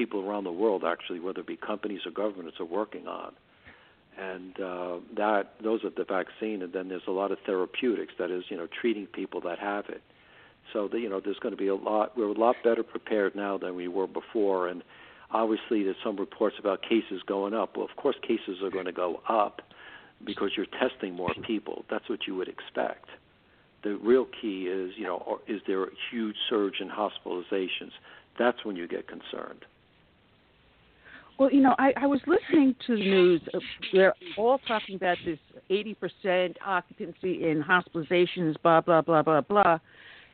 people around the world actually, whether it be companies or governments, are working on. And uh, that those are the vaccine, and then there's a lot of therapeutics. That is, you know, treating people that have it. So the, you know, there's going to be a lot. We're a lot better prepared now than we were before, and obviously there's some reports about cases going up. Well, of course, cases are going to go up, because you're testing more people. That's what you would expect. The real key is, you know, is there a huge surge in hospitalizations? That's when you get concerned. Well, you know, I, I was listening to the news. Uh, they're all talking about this 80% occupancy in hospitalizations, blah, blah, blah, blah, blah.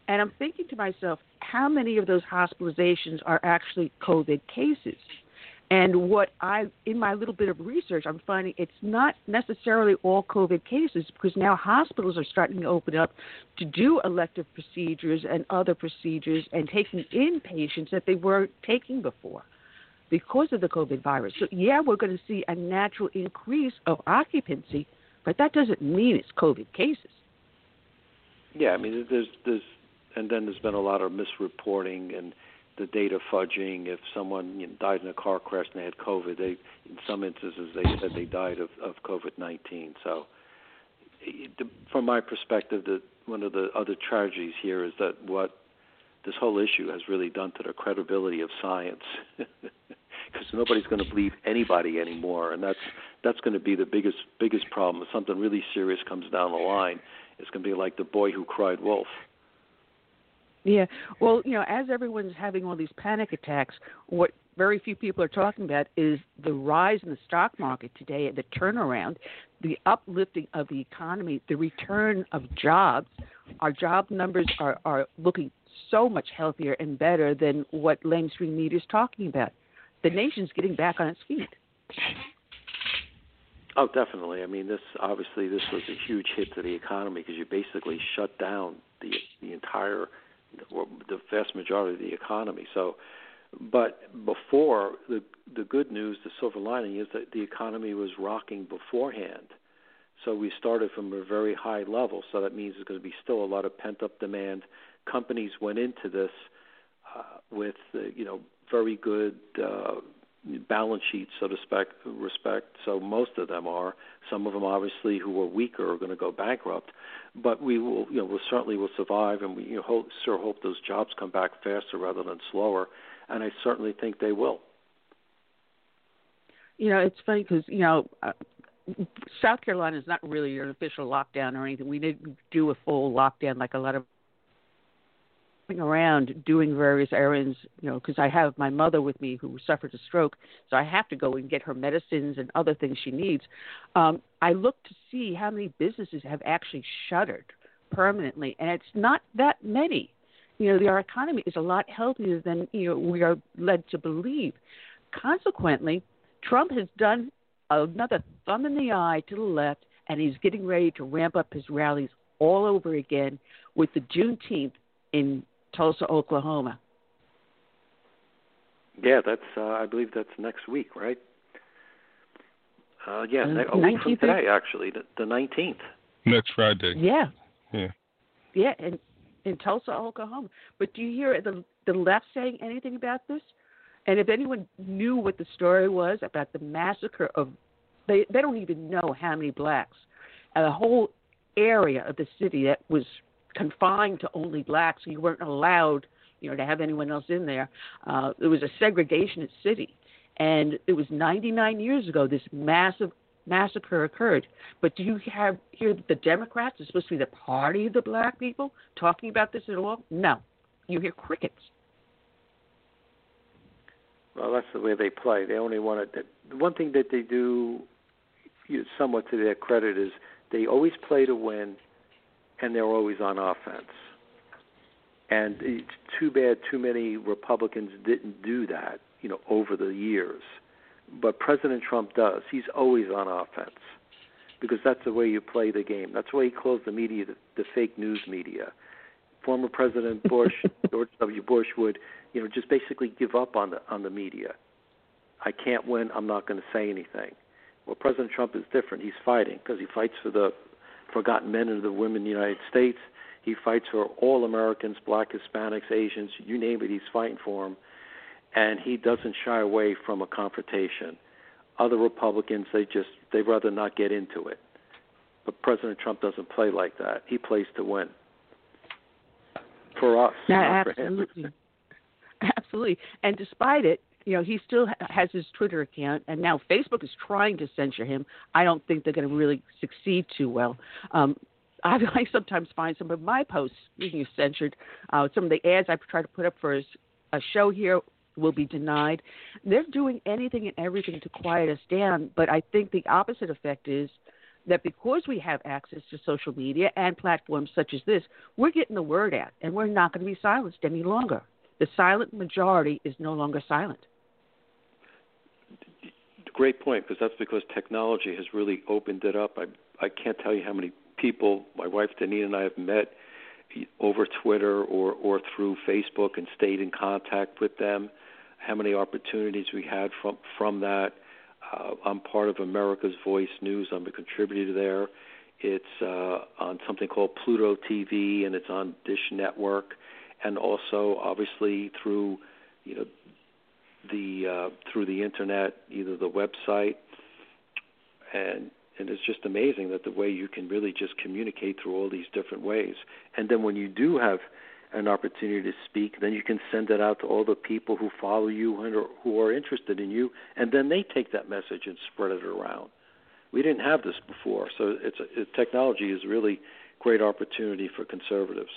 And I'm thinking to myself, how many of those hospitalizations are actually COVID cases? And what I, in my little bit of research, I'm finding it's not necessarily all COVID cases because now hospitals are starting to open up to do elective procedures and other procedures and taking in patients that they weren't taking before because of the COVID virus. So, yeah, we're going to see a natural increase of occupancy, but that doesn't mean it's COVID cases. Yeah, I mean, there's, there's, and then there's been a lot of misreporting and the data fudging. If someone you know, died in a car crash and they had COVID, they in some instances they said they died of, of COVID-19. So, from my perspective, the, one of the other tragedies here is that what this whole issue has really done to the credibility of science, because nobody's going to believe anybody anymore, and that's that's going to be the biggest biggest problem. If something really serious comes down the line, it's going to be like the boy who cried wolf. Yeah. Well, you know, as everyone's having all these panic attacks, what very few people are talking about is the rise in the stock market today, the turnaround, the uplifting of the economy, the return of jobs. Our job numbers are, are looking so much healthier and better than what mainstream media is talking about. The nation's getting back on its feet. Oh, definitely. I mean, this obviously this was a huge hit to the economy because you basically shut down the the entire the vast majority of the economy. So, but before the the good news, the silver lining is that the economy was rocking beforehand. So we started from a very high level. So that means there's going to be still a lot of pent up demand. Companies went into this uh, with uh, you know very good uh, balance sheets, so to spec, respect. So most of them are. Some of them, obviously, who are weaker are going to go bankrupt. But we will, you know, we certainly will survive, and we you know, hope, sure hope those jobs come back faster rather than slower. And I certainly think they will. You know, it's funny because you know. Uh, South Carolina is not really an official lockdown or anything. We didn't do a full lockdown like a lot of around doing various errands, you know, because I have my mother with me who suffered a stroke, so I have to go and get her medicines and other things she needs. Um, I look to see how many businesses have actually shuttered permanently, and it's not that many. You know, the, our economy is a lot healthier than you know we are led to believe. Consequently, Trump has done another thumb in the eye to the left, and he's getting ready to ramp up his rallies all over again with the Juneteenth in Tulsa, Oklahoma. Yeah, that's uh, I believe that's next week, right? Uh, yeah, uh, ne- oh, from today actually, the nineteenth. Next Friday. Yeah. Yeah. Yeah, in in Tulsa, Oklahoma. But do you hear the the left saying anything about this? And if anyone knew what the story was about the massacre of, they they don't even know how many blacks, and the whole area of the city that was confined to only blacks. You weren't allowed, you know, to have anyone else in there. Uh, it was a segregationist city, and it was 99 years ago. This massive massacre occurred. But do you have hear that the Democrats are supposed to be the party of the black people talking about this at all? No, you hear crickets. Well, that's the way they play. They only want to. The one thing that they do, somewhat to their credit, is they always play to win, and they're always on offense. And it's too bad too many Republicans didn't do that, you know, over the years. But President Trump does. He's always on offense because that's the way you play the game. That's why he closed the media, the, the fake news media. Former President Bush, George W. Bush, would, you know, just basically give up on the on the media. I can't win. I'm not going to say anything. Well, President Trump is different. He's fighting because he fights for the forgotten men and the women in the United States. He fights for all Americans, black, Hispanics, Asians, you name it, he's fighting for them. And he doesn't shy away from a confrontation. Other Republicans, they just they'd rather not get into it. But President Trump doesn't play like that. He plays to win. For us, absolutely. absolutely. And despite it, you know, he still has his Twitter account, and now Facebook is trying to censor him. I don't think they're going to really succeed too well. Um, I, I sometimes find some of my posts being censored. Uh, some of the ads I try to put up for a show here will be denied. They're doing anything and everything to quiet us down, but I think the opposite effect is that because we have access to social media and platforms such as this, we're getting the word out and we're not going to be silenced any longer. The silent majority is no longer silent. Great point, because that's because technology has really opened it up. I I can't tell you how many people my wife Deneen and I have met over Twitter or or through Facebook and stayed in contact with them. How many opportunities we had from from that. Uh, I'm part of America's Voice News. I'm a contributor there. It's uh, on something called Pluto TV, and it's on Dish Network, and also obviously through you know the uh, through the internet, either the website and and it's just amazing that the way you can really just communicate through all these different ways. And then when you do have an opportunity to speak, then you can send it out to all the people who follow you and are, who are interested in you, and then they take that message and spread it around. We didn't have this before, so it's a, it, technology is really great opportunity for conservatives.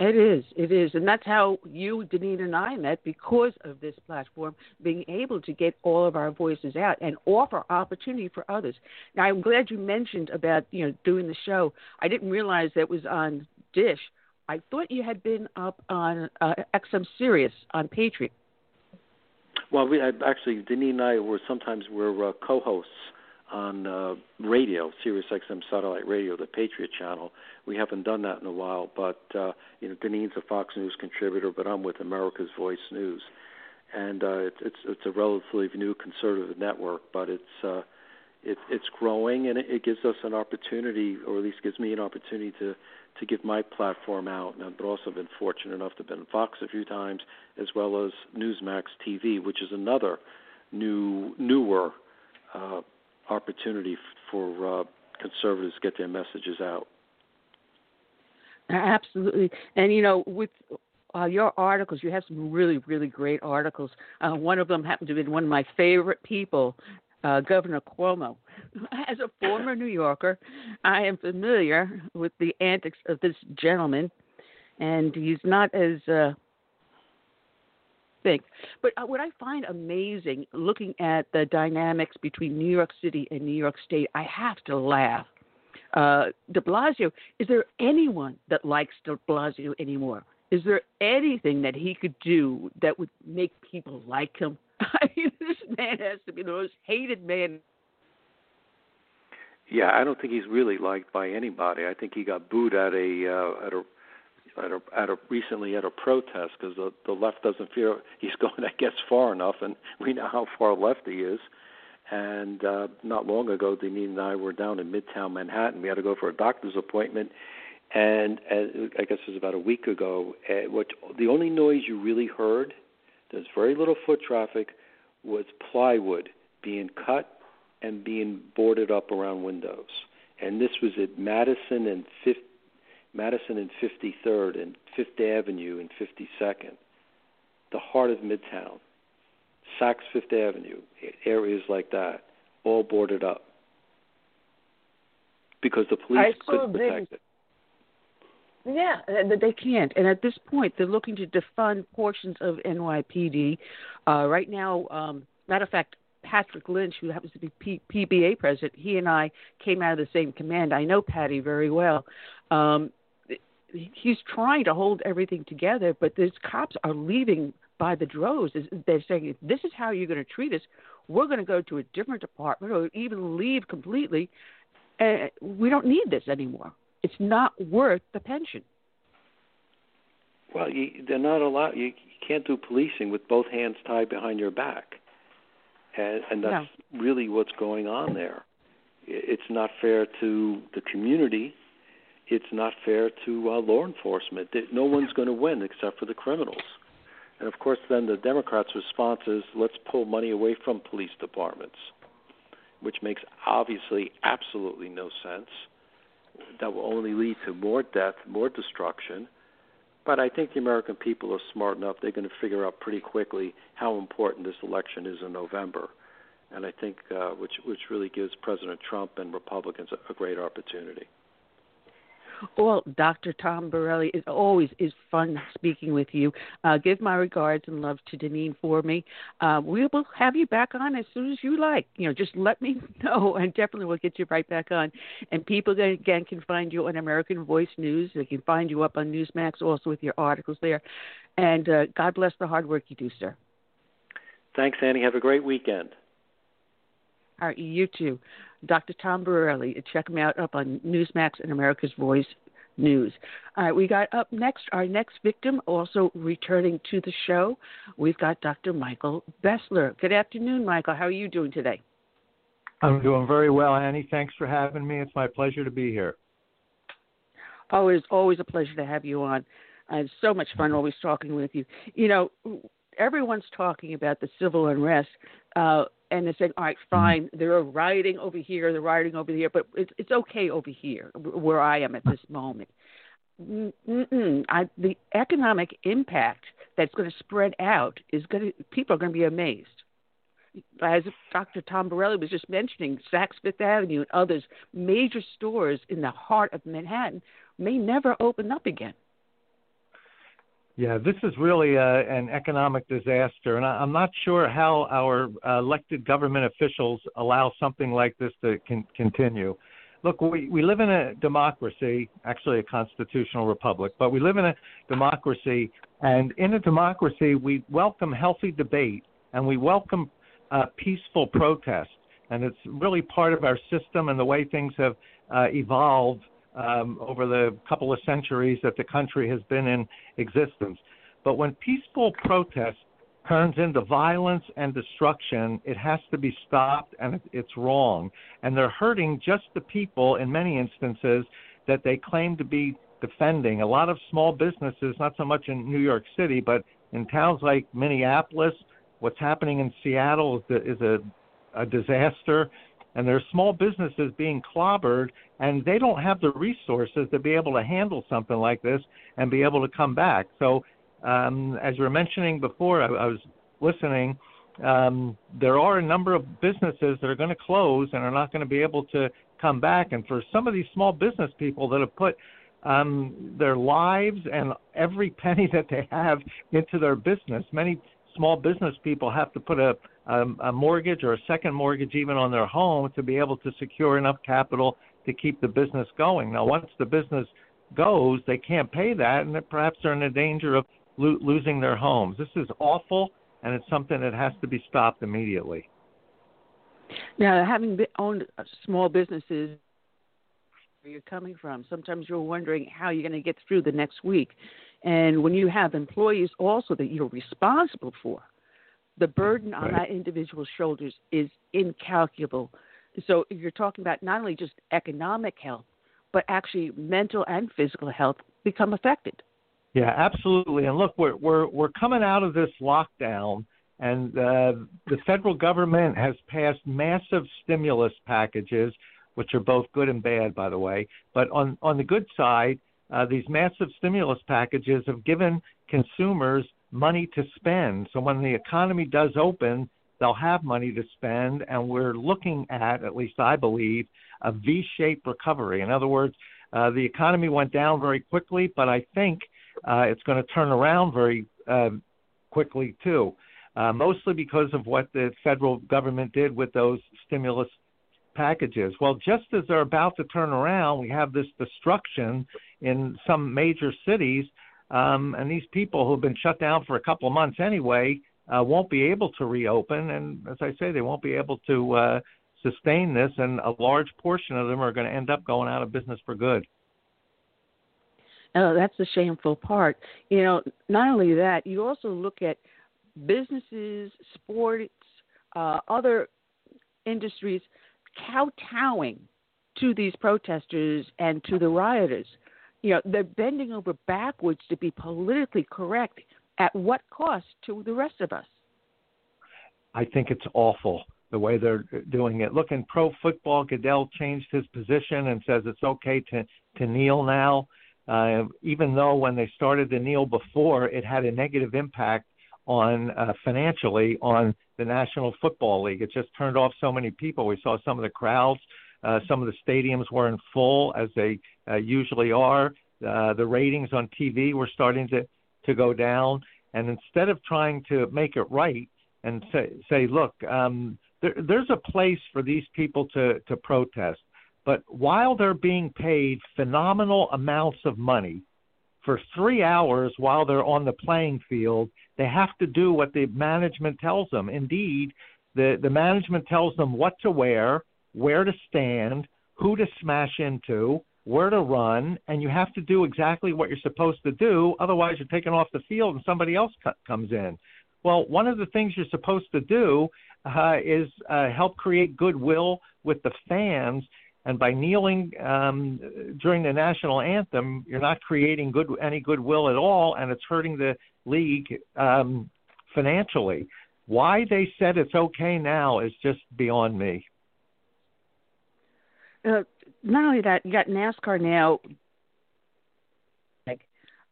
It is. It is. And that's how you, Deneen, and I met because of this platform, being able to get all of our voices out and offer opportunity for others. Now, I'm glad you mentioned about, you know, doing the show. I didn't realize that was on Dish. I thought you had been up on uh, XM Sirius on Patriot. Well, we I, actually, Deneen and I were sometimes we're uh, co-hosts on uh, radio, Sirius XM satellite radio, the Patriot channel. We haven't done that in a while, but uh, you know, Deneen's a Fox News contributor, but I'm with America's Voice News, and uh, it's it's it's a relatively new conservative network, but it's uh, it, it's growing, and it, it gives us an opportunity, or at least gives me an opportunity to to give my platform out. And I've also been fortunate enough to have been on Fox a few times, as well as Newsmax TV, which is another new newer uh, opportunity for uh, conservatives to get their messages out. Absolutely, and you know, with uh, your articles, you have some really, really great articles. Uh, one of them happened to be one of my favorite people, uh, Governor Cuomo. As a former New Yorker, I am familiar with the antics of this gentleman, and he's not as uh, think. But uh, what I find amazing looking at the dynamics between New York City and New York State, I have to laugh. Uh, de Blasio, is there anyone that likes de Blasio anymore? Is there anything that he could do that would make people like him? I mean, this man has to be the most hated man. Yeah, I don't think he's really liked by anybody. I think he got booed at a uh, at a at a, at a recently at a protest because the the left doesn't feel he's going, I guess, far enough, and we know how far left he is. And uh, not long ago, Deneen and I were down in Midtown Manhattan. We had to go for a doctor's appointment, and uh, I guess it was about a week ago. Uh, what the only noise you really heard, there's very little foot traffic, was plywood being cut and being boarded up around windows. And this was at Madison and Fifth Madison and 53rd and Fifth Avenue and 52nd, the heart of Midtown, Saks Fifth Avenue, areas like that, all boarded up because the police couldn't protect it. Yeah, they can't. And at this point, they're looking to defund portions of NYPD. Uh, right now, um, matter of fact, Patrick Lynch, who happens to be P- PBA president, he and I came out of the same command. I know Patty very well. Um, he's trying to hold everything together, but these cops are leaving by the droves. They're saying, "This is how you're going to treat us. We're going to go to a different department, or even leave completely. Uh, we don't need this anymore. It's not worth the pension." Well, you, they're not allowed. You, you can't do policing with both hands tied behind your back, and, and that's no. really what's going on there. It's not fair to the community it's not fair to uh, law enforcement. No one's going to win except for the criminals. And of course, then the Democrats' response is let's pull money away from police departments, which makes obviously absolutely no sense. That will only lead to more death, more destruction. But I think the American people are smart enough; they're going to figure out pretty quickly how important this election is in November, and I think uh, which which really gives President Trump and Republicans a, a great opportunity. Well, Dr. Tom Borelli, it always is fun speaking with you. Uh, give my regards and love to Deneen for me. Uh, we will have you back on as soon as you like. You know, just let me know, and definitely we'll get you right back on. And people again can find you on American Voice News. They can find you up on Newsmax also with your articles there. And uh, God bless the hard work you do, sir. Thanks, Annie. Have a great weekend. All right, you too. Dr. Tom Borelli. Check him out up on Newsmax and America's Voice News. All right, we got up next our next victim, also returning to the show. We've got Dr. Michael Busler. Good afternoon, Michael. How are you doing today? I'm doing very well, Annie. Thanks for having me. It's my pleasure to be here. Oh, it's always a pleasure to have you on. It's so much fun always talking with you. You know, everyone's talking about the civil unrest. Uh, and they're saying, all right, Mm-hmm. fine, they're rioting over here, they're rioting over here, but it's it's okay over here where I am at this moment. I, the economic impact that's going to spread out is going to people are going to be amazed. As Dr. Tom Borelli was just mentioning, Saks Fifth Avenue and others, major stores in the heart of Manhattan may never open up again. Yeah, this is really uh, an economic disaster, and I, I'm not sure how our uh, elected government officials allow something like this to con- continue. Look, we, we live in a democracy, actually a constitutional republic, but we live in a democracy, and in a democracy, we welcome healthy debate and we welcome uh, peaceful protest, and it's really part of our system and the way things have uh, evolved um, over the couple of centuries that the country has been in existence. But when peaceful protest turns into violence and destruction, it has to be stopped, and it's wrong. And they're hurting just the people, in many instances, that they claim to be defending. A lot of small businesses, not so much in New York City, but in towns like Minneapolis, what's happening in Seattle is, a, is a, a disaster and there are small businesses being clobbered and they don't have the resources to be able to handle something like this and be able to come back. So um, as you were mentioning before I, I was listening um, there are a number of businesses that are going to close and are not going to be able to come back. And for some of these small business people that have put um, their lives and every penny that they have into their business many small business people have to put a um, a mortgage or a second mortgage even on their home to be able to secure enough capital to keep the business going. Now, once the business goes, they can't pay that, and perhaps they're in the danger of lo- losing their homes. This is awful, and it's something that has to be stopped immediately. Now, having been owned small businesses, where you're coming from, sometimes you're wondering how you're going to get through the next week. And when you have employees also that you're responsible for, the burden on that individual's shoulders is incalculable. So you're talking about not only just economic health, but actually mental and physical health become affected. Yeah, absolutely. And look, we're we're we're coming out of this lockdown, and uh, the federal government has passed massive stimulus packages, which are both good and bad, by the way. But on on the good side, uh, these massive stimulus packages have given consumers money to spend. So when the economy does open, they'll have money to spend, and we're looking at, at least I believe, a V-shaped recovery. In other words, uh, the economy went down very quickly, but I think uh, it's going to turn around very uh, quickly too, uh, mostly because of what the federal government did with those stimulus packages. Well, just as they're about to turn around, we have this destruction in some major cities um, and these people who've been shut down for a couple of months anyway uh, won't be able to reopen. And as I say, they won't be able to uh, sustain this, and a large portion of them are going to end up going out of business for good. Oh, that's the shameful part. You know, not only that, you also look at businesses, sports, uh, other industries kowtowing to these protesters and to the rioters. You know, they're bending over backwards to be politically correct at what cost to the rest of us? I think it's awful the way they're doing it. Look, in pro football, Goodell changed his position and says it's okay to to kneel now. Uh, even though when they started to kneel before, it had a negative impact on uh, financially on the National Football League. It just turned off so many people. We saw some of the crowds. Uh, some of the stadiums weren't full as they uh, usually are. Uh, the ratings on TV were starting to to go down. And instead of trying to make it right and say, say look, um, there, there's a place for these people to, to protest, but while they're being paid phenomenal amounts of money for three hours while they're on the playing field, they have to do what the management tells them. Indeed, the, the management tells them what to wear, where to stand, who to smash into, where to run, and you have to do exactly what you're supposed to do. Otherwise, you're taken off the field and somebody else co- comes in. Well, one of the things you're supposed to do uh, is uh, help create goodwill with the fans. And by kneeling um, during the national anthem, you're not creating good any goodwill at all, and it's hurting the league um, financially. Why they said it's okay now is just beyond me. Uh, not only that, you got NASCAR now.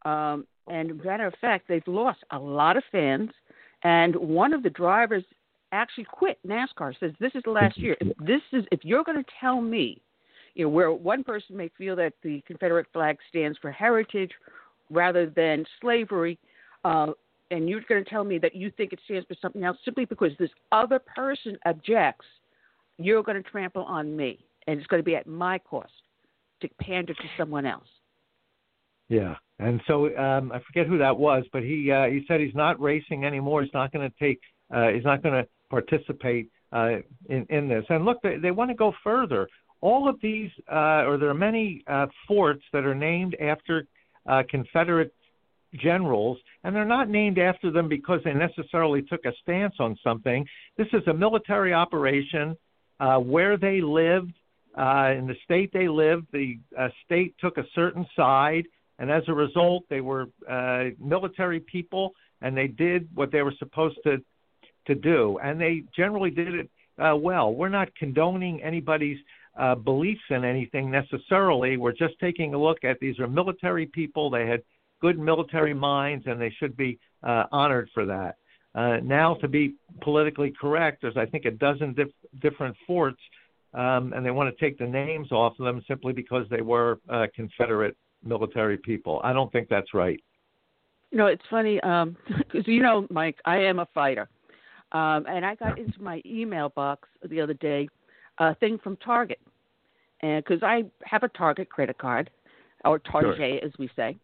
Um, and matter of fact, they've lost a lot of fans. And one of the drivers actually quit NASCAR. Says this is the last year. If this is if you're going to tell me, you know, where one person may feel that the Confederate flag stands for heritage rather than slavery, uh, and you're going to tell me that you think it stands for something else simply because this other person objects, you're going to trample on me and it's going to be at my cost to pander to someone else. Yeah, and so um, I forget who that was, but he uh, he said he's not racing anymore. He's not going to take. Uh, he's not going to participate uh, in in this. And look, they, they want to go further. All of these, uh, or there are many uh, forts that are named after uh, Confederate generals, and they're not named after them because they necessarily took a stance on something. This is a military operation uh, where they lived uh, in the state they lived, the uh, state took a certain side, and as a result, they were uh, military people, and they did what they were supposed to to do, and they generally did it uh, well. We're not condoning anybody's uh, beliefs in anything necessarily. We're just taking a look at these are military people. They had good military minds, and they should be uh, honored for that. Uh, now, to be politically correct, there's I think a dozen dif- different forts um, and they want to take the names off of them simply because they were uh, Confederate military people. I don't think that's right. No, it's funny because um, you know, Mike, I am a fighter, um, and I got into my email box the other day a thing from Target, and because I have a Target credit card, or Target sure. as we say,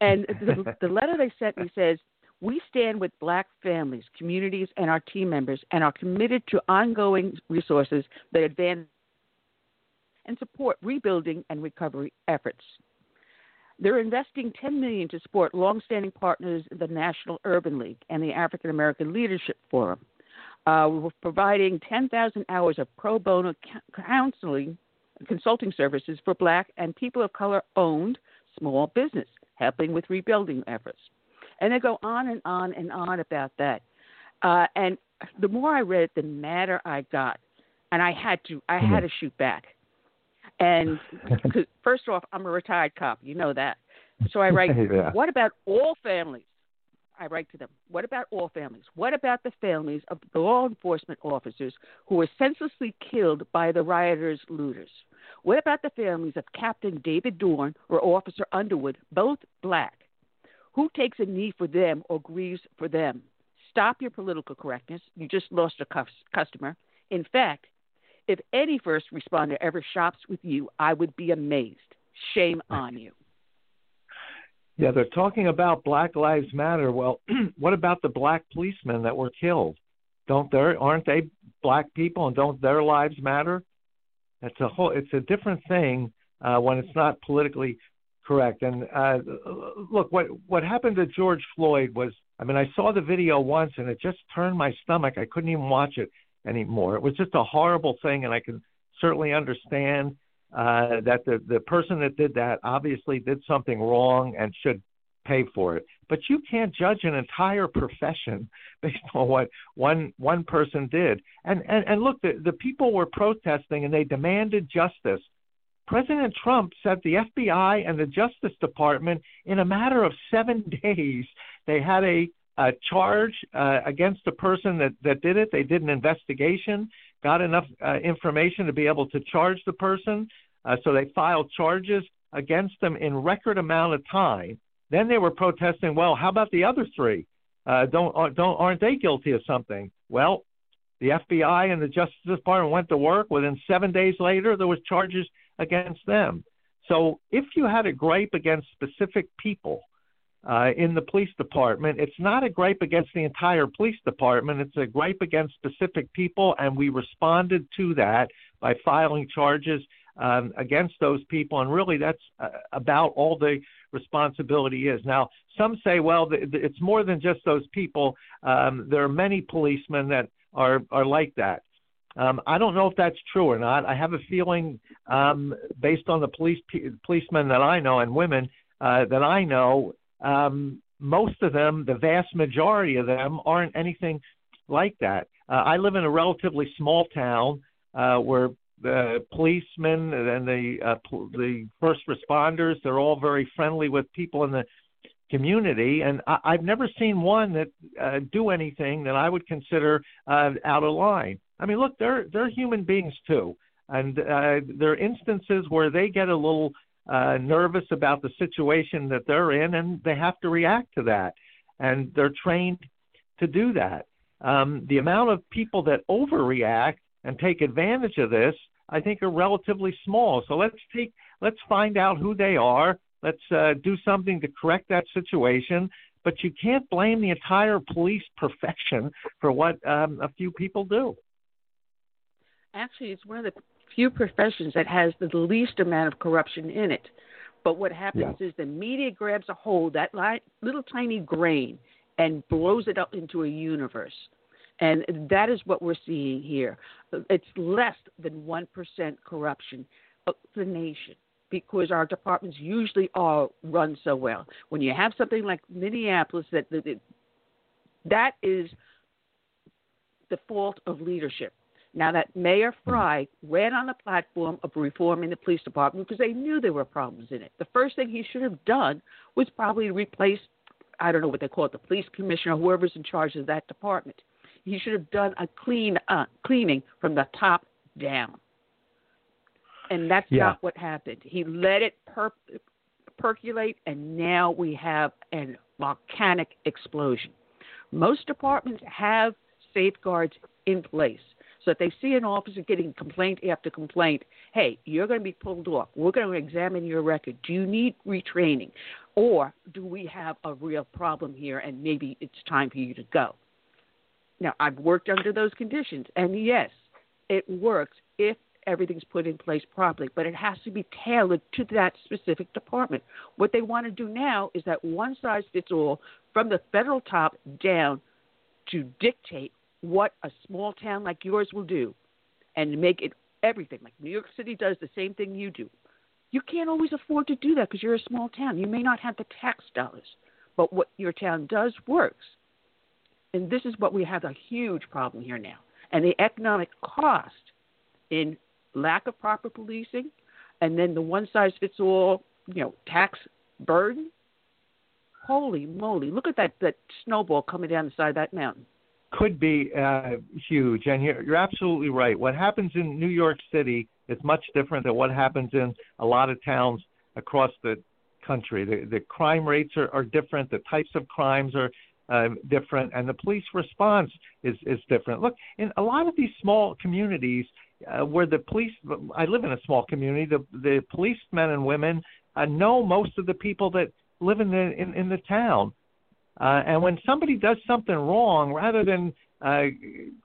and the, the letter they sent me says we stand with black families, communities, and our team members and are committed to ongoing resources that advance and support rebuilding and recovery efforts. They're investing 10 million to support longstanding partners in the National Urban League and the African American Leadership Forum. Uh, we're providing 10,000 hours of pro bono counseling consulting services for black and people of color owned small business, helping with rebuilding efforts. And they go on and on and on about that. Uh, and the more I read it, the madder I got. And I had to, I had to shoot back. And cause first off, I'm a retired cop. You know that. So I write, yeah. what about all families? I write to them, what about all families? What about the families of the law enforcement officers who were senselessly killed by the rioters' looters? What about the families of Captain David Dorn or Officer Underwood, both black, who takes a knee for them or grieves for them? Stop your political correctness. You just lost a customer. In fact, if any first responder ever shops with you, I would be amazed. Shame on you. Yeah, they're talking about Black Lives Matter. Well, what about the black policemen that were killed? Don't there aren't they black people and don't their lives matter? It's a whole it's a different thing uh, when it's not politically correct. And uh, look, what what happened to George Floyd was, I mean, I saw the video once and it just turned my stomach. I couldn't even watch it anymore. It was just a horrible thing, and I can certainly understand uh, that the the person that did that obviously did something wrong and should pay for it. But you can't judge an entire profession based on what one one person did. And and, and look, the, the people were protesting and they demanded justice President Trump said the FBI and the Justice Department, in a matter of seven days, they had a, a charge uh, against the person that, that did it. They did an investigation, got enough uh, information to be able to charge the person. Uh, so they filed charges against them in record amount of time. Then they were protesting. Well, how about the other three? Uh, don't uh, don't aren't they guilty of something? Well, the FBI and the Justice Department went to work. Within seven days later, there was charges against them. So if you had a gripe against specific people uh, in the police department, it's not a gripe against the entire police department. It's a gripe against specific people, and we responded to that by filing charges um, against those people. And really, that's uh, about all the responsibility is. Now, some say, well, it's more than just those people. Um, there are many policemen that are are like that. Um, I don't know if that's true or not. I have a feeling, um, based on the police policemen that I know and women uh, that I know, um, most of them, the vast majority of them, aren't anything like that. Uh, I live in a relatively small town uh, where the policemen and the uh, the first responders they're all very friendly with people in the community, and I, I've never seen one that uh, do anything that I would consider uh, out of line. I mean, look, they're they're human beings too, and uh, there are instances where they get a little uh, nervous about the situation that they're in, and they have to react to that, and they're trained to do that. Um, the amount of people that overreact and take advantage of this, I think, are relatively small. So let's take let's find out who they are. Let's uh, do something to correct that situation. But you can't blame the entire police profession for what um, a few people do actually it's one of the few professions that has the least amount of corruption in it. But what happens yeah. is the media grabs a hold that little tiny grain and blows it up into a universe. And that is what we're seeing here. It's less than 1% corruption of the nation because our departments usually all run so well. When you have something like Minneapolis, that that is the fault of leadership. Now, that Mayor Frey ran on the platform of reforming the police department because they knew there were problems in it. The first thing he should have done was probably replace, I don't know what they call it, the police commissioner, whoever's in charge of that department. He should have done a clean uh, cleaning from the top down. And that's yeah. not what happened. He let it per- percolate, and now we have a volcanic explosion. Most departments have safeguards in place so if they see an officer getting complaint after complaint, hey, you're going to be pulled off. We're going to examine your record. Do you need retraining? Or do we have a real problem here and maybe it's time for you to go? Now, I've worked under those conditions, and yes, it works if everything's put in place properly, but it has to be tailored to that specific department. What they want to do now is that one size fits all from the federal top down to dictate what a small town like yours will do and make it everything. Like New York City does the same thing you do. You can't always afford to do that because you're a small town. You may not have the tax dollars, but what your town does works. And this is what we have a huge problem here now. And the economic cost in lack of proper policing and then the one size fits all, you know, tax burden. Holy moly, look at that, that snowball coming down the side of that mountain could be uh, huge. And you're, you're absolutely right. What happens in New York City is much different than what happens in a lot of towns across the country. The, the crime rates are, are different. The types of crimes are uh, different, and the police response is is different. Look, in a lot of these small communities uh, where the police, I live in a small community. The the policemen and women uh, know most of the people that live in the in, in the town. Uh, and when somebody does something wrong, rather than uh,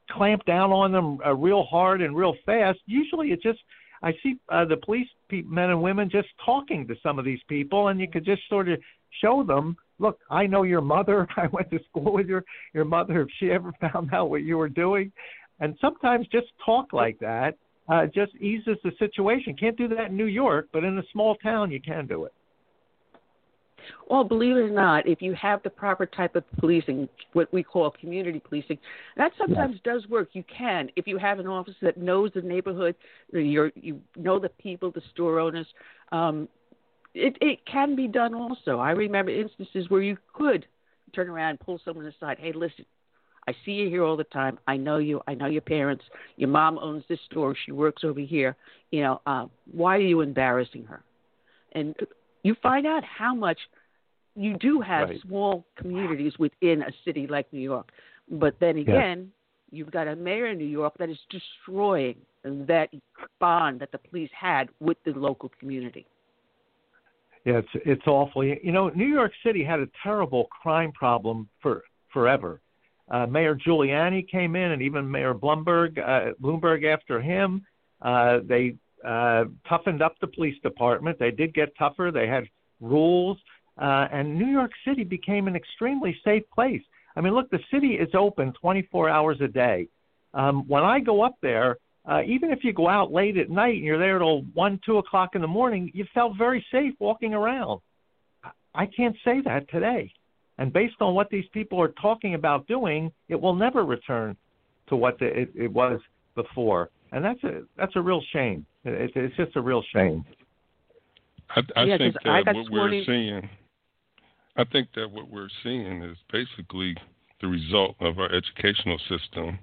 clamp down on them uh, real hard and real fast, usually it just I see uh, the police pe- men and women just talking to some of these people, and you could just sort of show them, look, I know your mother. I went to school with your your mother. If she ever found out what you were doing, and sometimes just talk like that uh, just eases the situation. Can't do that in New York, but in a small town you can do it. Well, believe it or not, if you have the proper type of policing, what we call community policing, that sometimes yes. does work. You can, if you have an officer that knows the neighborhood, you you know the people, the store owners. Um, it it can be done also. I remember instances where you could turn around and pull someone aside. Hey, listen, I see you here all the time. I know you. I know your parents. Your mom owns this store. She works over here. You know, uh, why are you embarrassing her? And you find out how much you do have right. small communities within a city like New York. But then again, yeah. you've got a mayor in New York that is destroying that bond that the police had with the local community. Yeah, it's it's awful. You know, New York City had a terrible crime problem for forever. Uh, Mayor Giuliani came in, and even Mayor Bloomberg, uh, Bloomberg after him. Uh, they uh, toughened up the police department. They did get tougher. They had rules, uh, and New York City became an extremely safe place. I mean, look, the city is open 24 hours a day. Um, when I go up there, uh, even if you go out late at night and you're there till one, two o'clock in the morning, you felt very safe walking around. I can't say that today. And based on what these people are talking about doing, it will never return to what the, it, it was before, and that's a that's a real shame. It, it's just a real shame. I, I yeah, think that what we're seeing, I think that what we're seeing is basically the result of our educational system.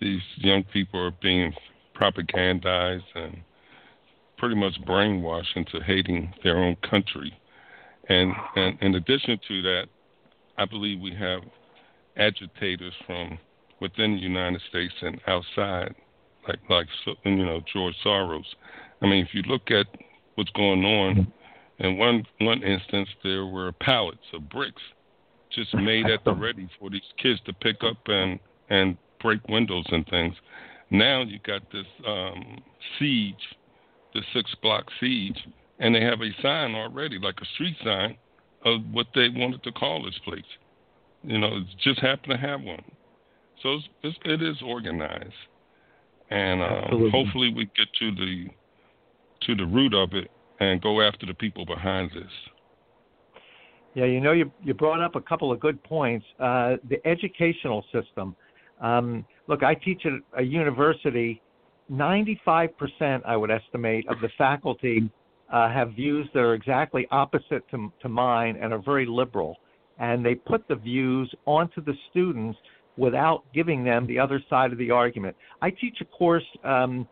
These young people are being propagandized and pretty much brainwashed into hating their own country. And, and in addition to that, I believe we have agitators from within the United States and outside, like like you know George Soros. I mean, if you look at what's going on, in one one instance there were pallets of bricks just made at the ready for these kids to pick up and and break windows and things. Now you got this um, siege, the six block siege, and they have a sign already, like a street sign, of what they wanted to call this place. You know, it just happened to have one. So it's, it's, it is organized, and um, hopefully we get to the to the root of it and go after the people behind this. Yeah, you know, you you brought up a couple of good points. Uh, the educational system. Um, look, I teach at a university. Ninety-five percent, I would estimate, of the faculty uh, have views that are exactly opposite to, to mine and are very liberal. And they put the views onto the students without giving them the other side of the argument. I teach a course um,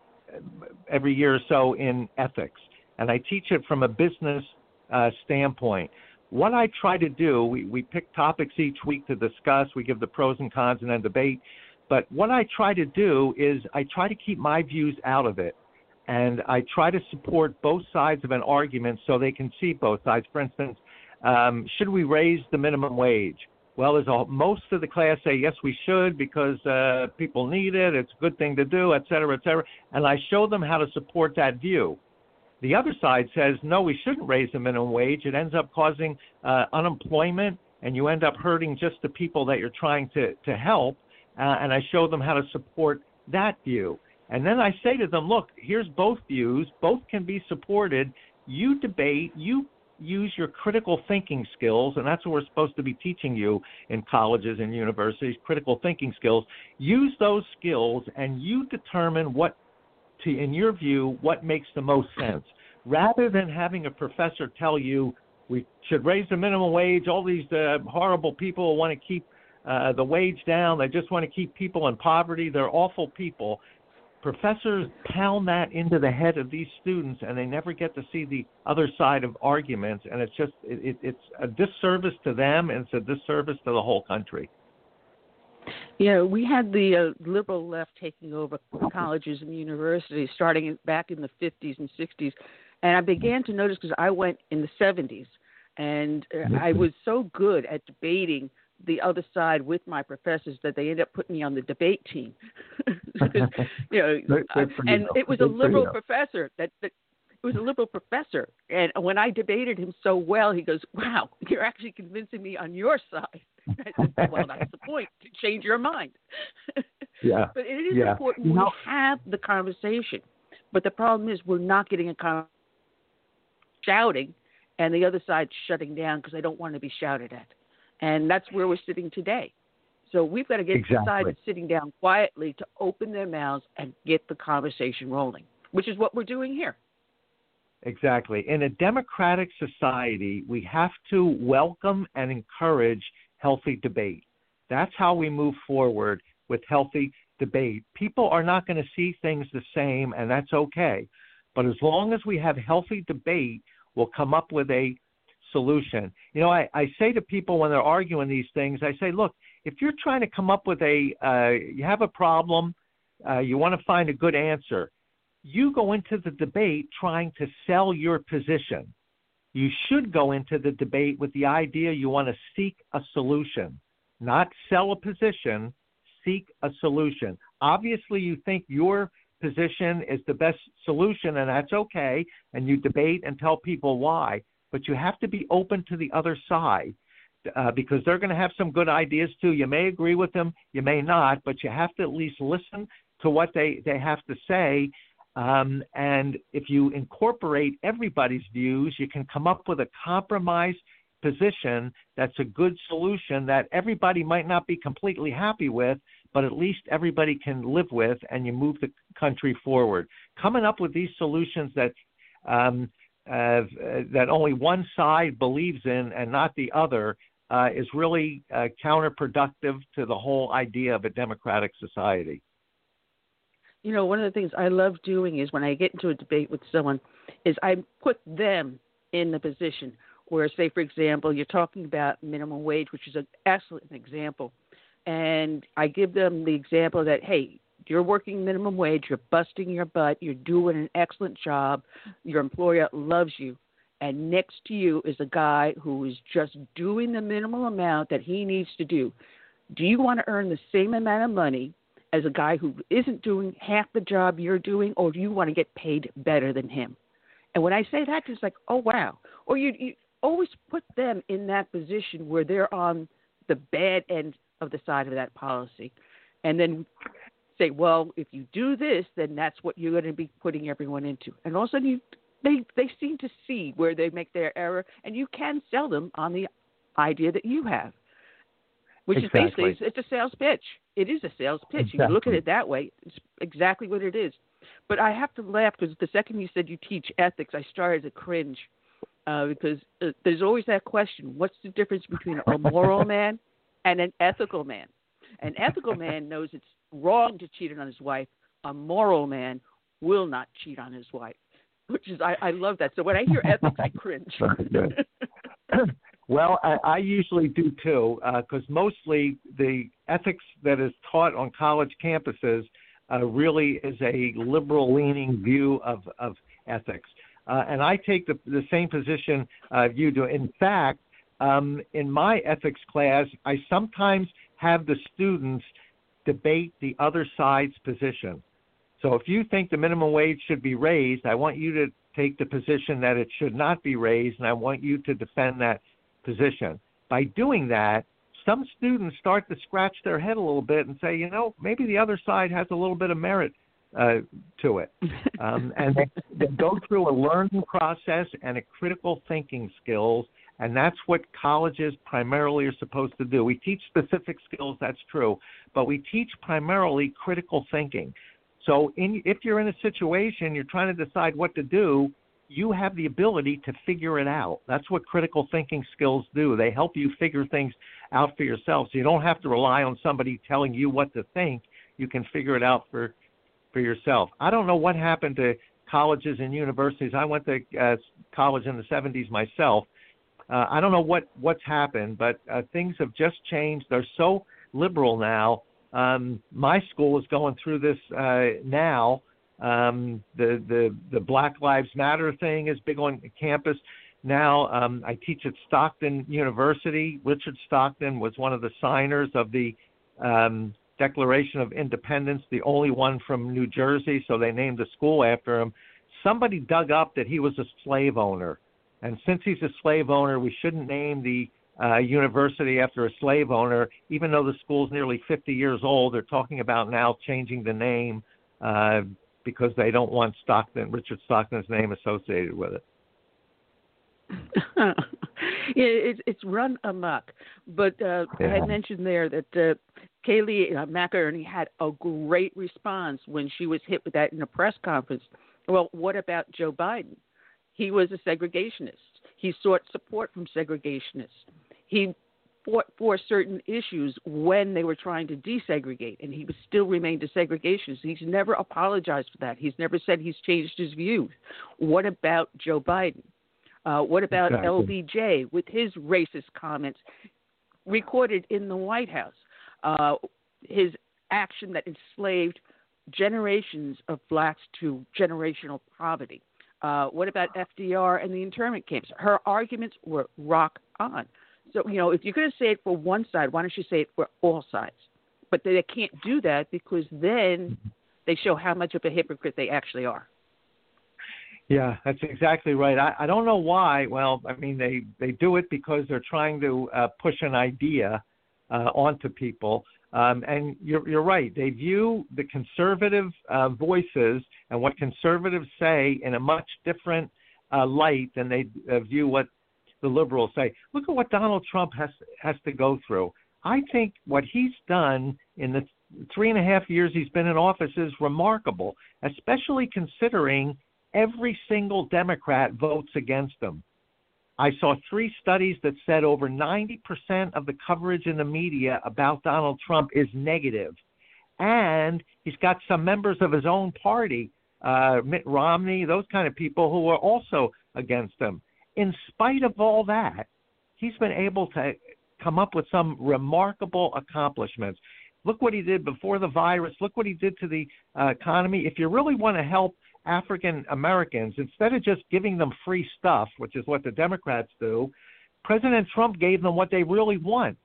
every year or so in ethics, and I teach it from a business uh, standpoint. What I try to do, we, we pick topics each week to discuss, we give the pros and cons and then debate. But what I try to do is I try to keep my views out of it and I try to support both sides of an argument so they can see both sides. For instance, um, should we raise the minimum wage? Well, there's a, most of the class say yes, we should because uh, people need it. It's a good thing to do, et cetera, et cetera. And I show them how to support that view. The other side says no, we shouldn't raise the minimum wage. It ends up causing uh, unemployment, and you end up hurting just the people that you're trying to to help. Uh, and I show them how to support that view. And then I say to them, look, here's both views, both can be supported. You debate, you use your critical thinking skills, and that's what we're supposed to be teaching you in colleges and universities critical thinking skills. Use those skills and you determine what, to, in your view, what makes the most sense. Rather than having a professor tell you we should raise the minimum wage, all these uh, horrible people want to keep uh, the wage down, they just want to keep people in poverty, they're awful people professors pound that into the head of these students and they never get to see the other side of arguments and it's just it, it's a disservice to them and it's a disservice to the whole country. Yeah we had the uh, liberal left taking over colleges and universities starting back in the 50s and 60s and i began to notice because i went in the 70s and uh, i was so good at debating the other side with my professors that they ended up putting me on the debate team. you know, and it was a liberal professor that, that it was a liberal professor, and when I debated him so well, he goes, "Wow, you're actually convincing me on your side." I said, "Well, that's the point to change your mind." yeah, but it is yeah. important you we know, have the conversation. But the problem is we're not getting a conversation, shouting and the other side's shutting down because they don't want to be shouted at. And that's where we're sitting today. So we've got to get Exactly. the side that's sitting down quietly to open their mouths and get the conversation rolling, which is what we're doing here. Exactly. In a democratic society, we have to welcome and encourage healthy debate. That's how we move forward with healthy debate. People are not going to see things the same, and that's okay. But as long as we have healthy debate, we'll come up with a solution. You know, I, I say to people when they're arguing these things, I say, look, if you're trying to come up with a, uh, you have a problem, uh, you want to find a good answer, you go into the debate trying to sell your position. You should go into the debate with the idea you want to seek a solution, not sell a position, seek a solution. Obviously, you think your position is the best solution, and that's okay, and you debate and tell people why, but you have to be open to the other side. Uh, because they're going to have some good ideas too. You may agree with them, you may not, but you have to at least listen to what they, they have to say um, and if you incorporate everybody's views, you can come up with a compromise position that's a good solution that everybody might not be completely happy with, but at least everybody can live with, and you move the country forward. Coming up with these solutions that um, uh, that only one side believes in and not the other uh, is really uh, counterproductive to the whole idea of a democratic society. You know, one of the things I love doing is when I get into a debate with someone, is I put them in the position where, say, for example, you're talking about minimum wage, which is an excellent example, and I give them the example that, hey, you're working minimum wage, you're busting your butt, you're doing an excellent job, your employer loves you, and next to you is a guy who is just doing the minimal amount that he needs to do. Do you want to earn the same amount of money as a guy who isn't doing half the job you're doing, or do you want to get paid better than him? And when I say that, it's like, oh wow. Or you, you always put them in that position where they're on the bad end of the side of that policy, and then say, well, if you do this, then that's what you're going to be putting everyone into. And all of a sudden, you, they they seem to see where they make their error, and you can sell them on the idea that you have which exactly. is basically it's, a sales pitch. It is a sales pitch. Exactly. You look at it that way. It's exactly what it is. But I have to laugh because the second you said you teach ethics, I started to cringe uh, because uh, there's always that question: What's the difference between a moral man and an ethical man? An ethical man knows it's wrong to cheat on his wife. A moral man will not cheat on his wife. Which is I, I love that. So when I hear ethics, I cringe. Well, I, I usually do too, because uh, mostly the ethics that is taught on college campuses uh, really is a liberal leaning view of, of ethics. Uh, and I take the, the same position uh, you do. In fact, um, in my ethics class, I sometimes have the students debate the other side's position. So if you think the minimum wage should be raised, I want you to take the position that it should not be raised, and I want you to defend that position. By doing that, some students start to scratch their head a little bit and say, you know, maybe the other side has a little bit of merit uh, to it. Um, and they, they go through a learning process and a critical thinking skills, and that's what colleges primarily are supposed to do. We teach specific skills, that's true, but we teach primarily critical thinking. So, in, if you're in a situation, you're trying to decide what to do, you have the ability to figure it out. That's what critical thinking skills do. They help you figure things out for yourself. So you don't have to rely on somebody telling you what to think. You can figure it out for for yourself. I don't know what happened to colleges and universities. I went to uh, college in the 70s myself. Uh, I don't know what what's happened, but uh, things have just changed. They're so liberal now. Um, my school is going through this uh, now um, the the the Black Lives Matter thing is big on campus now. Um, I teach at Stockton University. Richard Stockton was one of the signers of the um, Declaration of Independence, the only one from New Jersey, so they named the school after him. Somebody dug up that he was a slave owner, and since he's a slave owner, we shouldn't name the uh, university after a slave owner, even though the school's nearly 50 years old. They're talking about now changing the name. Uh, because they don't want Stockton, Richard Stockton's name associated with it. yeah, it's it's run amok. But uh, I Yeah. had mentioned there that uh, Kayleigh uh, McEnany had a great response when she was hit with that in a press conference. Well, what about Joe Biden? He was a segregationist. He sought support from segregationists. He fought for certain issues when they were trying to desegregate, and he was still remained a segregationist. He's never apologized for that. He's never said he's changed his views. What about Joe Biden? Uh, what about Exactly. LBJ with his racist comments recorded in the White House? Uh, his action that enslaved generations of blacks to generational poverty. Uh, what about FDR and the internment camps? Her arguments were rock on. So, you know, if you're going to say it for one side, why don't you say it for all sides? But they can't do that because then they show how much of a hypocrite they actually are. Yeah, that's exactly right. I, I don't know why. Well, I mean, they they do it because they're trying to uh, push an idea uh, onto people. Um, and you're you're right. They view the conservative uh, voices and what conservatives say in a much different uh, light than they uh, view what the liberals say. Look at what Donald Trump has has to go through. I think what he's done in the three and a half years he's been in office is remarkable, especially considering every single Democrat votes against him. I saw three studies that said over 90% of the coverage in the media about Donald Trump is negative. And he's got some members of his own party, uh, Mitt Romney, those kind of people who are also against him. In spite of all that, he's been able to come up with some remarkable accomplishments. Look what he did before the virus. Look what he did to the uh, economy. If you really want to help African Americans, instead of just giving them free stuff, which is what the Democrats do, President Trump gave them what they really want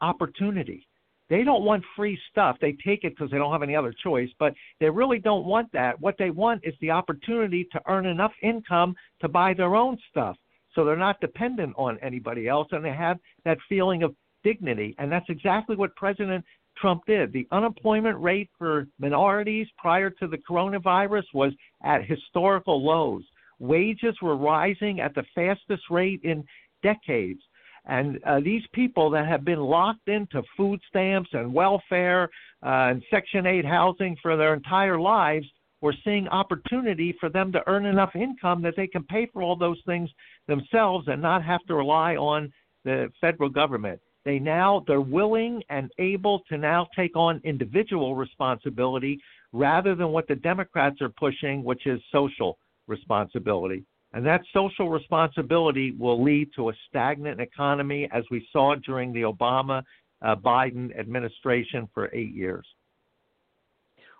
opportunity. They don't want free stuff. They take it because they don't have any other choice, but they really don't want that. What they want is the opportunity to earn enough income to buy their own stuff. So they're not dependent on anybody else and they have that feeling of dignity. And that's exactly what President Trump did. The unemployment rate for minorities prior to the coronavirus was at historical lows. Wages were rising at the fastest rate in decades. And uh, these people that have been locked into food stamps and welfare uh, and Section 8 housing for their entire lives, we're seeing opportunity for them to earn enough income that they can pay for all those things themselves and not have to rely on the federal government. They now they're willing and able to now take on individual responsibility rather than what the Democrats are pushing, which is social responsibility. And that social responsibility will lead to a stagnant economy, as we saw during the Obama uh, Biden administration for eight years.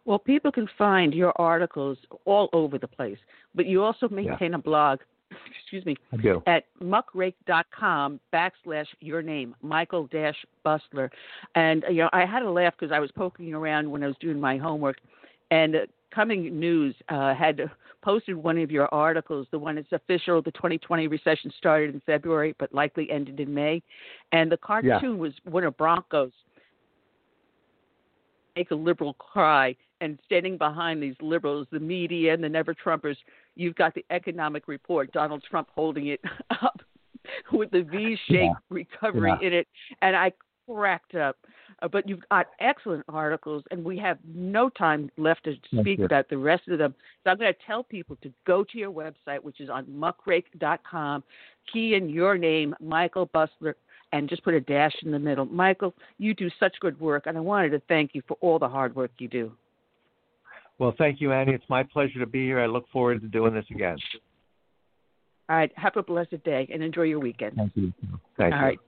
Well, people can find your articles all over the place, but you also maintain a blog, excuse me, I do. at muckrack.com backslash your name, Michael Dash Busler. And, you know, I had a laugh because I was poking around when I was doing my homework, and uh, Coming News uh, had posted one of your articles, the one that's official, the 2020 recession started in February but likely ended in May. And the cartoon was Winter Broncos make a liberal cry and standing behind these liberals, the media and the never Trumpers, you've got the economic report, Donald Trump holding it up with the V shaped Yeah. recovery Yeah. in it. And I cracked up. Uh, but you've got excellent articles, and we have no time left to speak about the rest of them. So I'm going to tell people to go to your website, which is on muckrack.com, key in your name, Michael Busler, and just put a dash in the middle. Michael, you do such good work, and I wanted to thank you for all the hard work you do. Well, thank you, Annie. It's my pleasure to be here. I look forward to doing this again. All right, have a blessed day and enjoy your weekend. Thank you. Thank All you. right.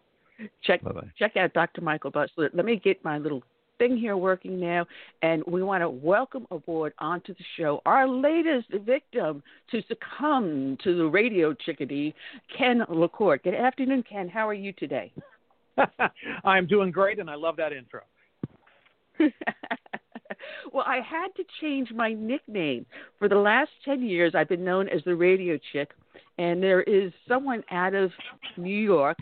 Check Bye-bye. check out Dr. Michael Busler. Let me get my little thing here working now, and we want to welcome aboard onto the show our latest victim to succumb to the radio chickadee, Ken LaCorte. Good afternoon, Ken. How are you today? I'm doing great, and I love that intro. well, I had to change my nickname. For the last 10 years, I've been known as the radio chick, and there is someone out of New York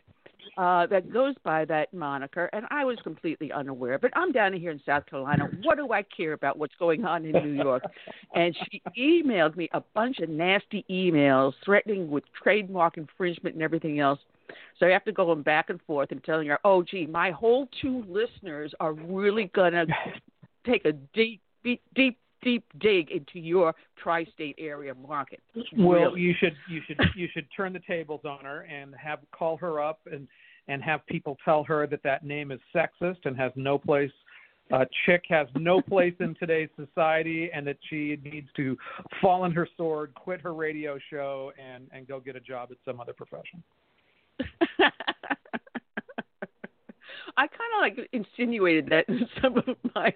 uh, that goes by that moniker, and I was completely unaware. But I'm down here in South Carolina. What do I care about what's going on in New York? And she emailed me a bunch of nasty emails threatening with trademark infringement and everything else. So I have to go going back and forth and telling her, "Oh, gee, my whole two listeners are really gonna take a deep, deep, deep deep dig into your tri-state area market. Well, Really. you should you should you should turn the tables on her and have call her up and and have people tell her that that name is sexist and has no place. Uh, chick has no place in today's society, and that she needs to fall on her sword, quit her radio show, and and go get a job at some other profession. I kind of like insinuated that in some of my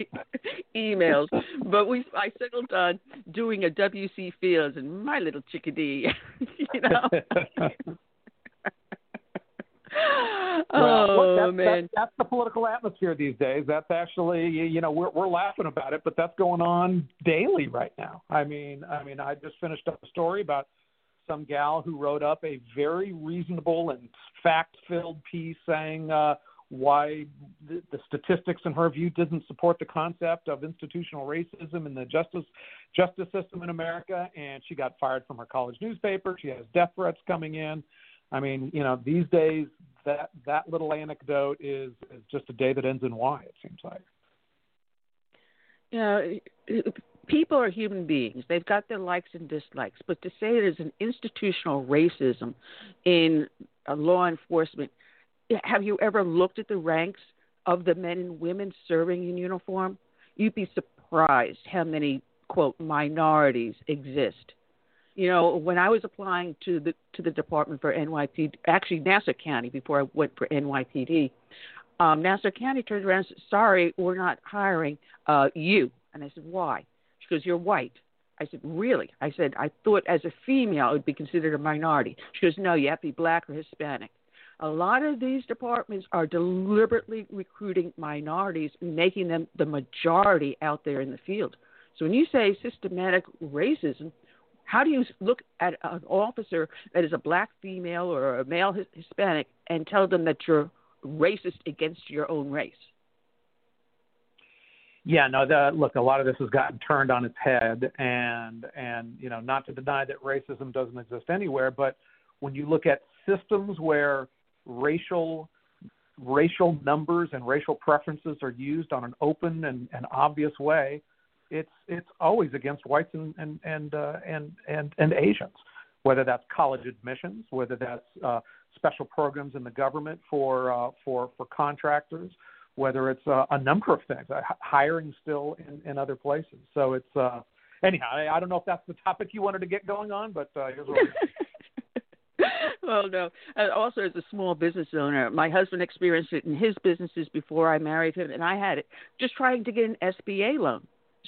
emails, but we I settled on doing a WC Fields and my little chickadee, you know. Well, oh look, that's, man, That's, that's the political atmosphere these days. That's actually, you you know, we're we're laughing about it, but that's going on daily right now. I mean, I mean, I just finished up a story about some gal who wrote up a very reasonable and fact-filled piece saying uh, why the, the statistics, in her view, didn't support the concept of institutional racism in the justice justice system in America, and she got fired from her college newspaper. She has death threats coming in. I mean, you know, these days that that little anecdote is is just a day that ends in Y. It seems like. you know, people are human beings. They've got their likes and dislikes, but to say there's an institutional racism in law enforcement, have you ever looked at the ranks of the men and women serving in uniform? You'd be surprised how many quote minorities exist. You know, when I was applying to the to the department for NYPD, actually Nassau County before I went for NYPD, um, Nassau County turned around and said, "Sorry, we're not hiring uh, you." And I said, "Why?" She goes, "You're white." I said, "Really?" I said, "I thought as a female it would be considered a minority." She goes, "No, you have to be black or Hispanic." A lot of these departments are deliberately recruiting minorities, making them the majority out there in the field. So when you say systematic racism, how do you look at an officer that is a black female or a male Hispanic and tell them that you're racist against your own race? Yeah, no. The, look, a lot of this has gotten turned on its head, and and you know, not to deny that racism doesn't exist anywhere, but when you look at systems where racial racial numbers and racial preferences are used on an open and, and obvious way, it's it's always against whites and and and uh, and, and and Asians, whether that's college admissions, whether that's uh, special programs in the government for uh, for for contractors, whether it's uh, a number of things, uh, hiring still in, in other places. So it's uh, anyhow. I, I don't know if that's the topic you wanted to get going on, but uh, here's what. well, no. Uh, also, as a small business owner, my husband experienced it in his businesses before I married him, and I had it just trying to get an SBA loan.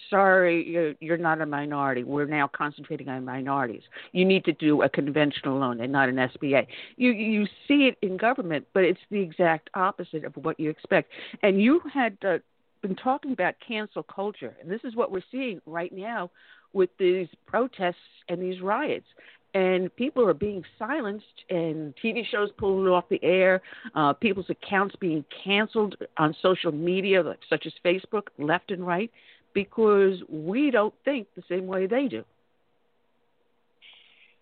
Sorry, you're not a minority. We're now concentrating on minorities. You need to do a conventional loan and not an SBA. You you see it in government, but it's the exact opposite of what you expect. And you had uh, been talking about cancel culture, and this is what we're seeing right now with these protests and these riots and people are being silenced and TV shows pulled off the air, uh, people's accounts being canceled on social media, such as Facebook, left and right, because we don't think the same way they do.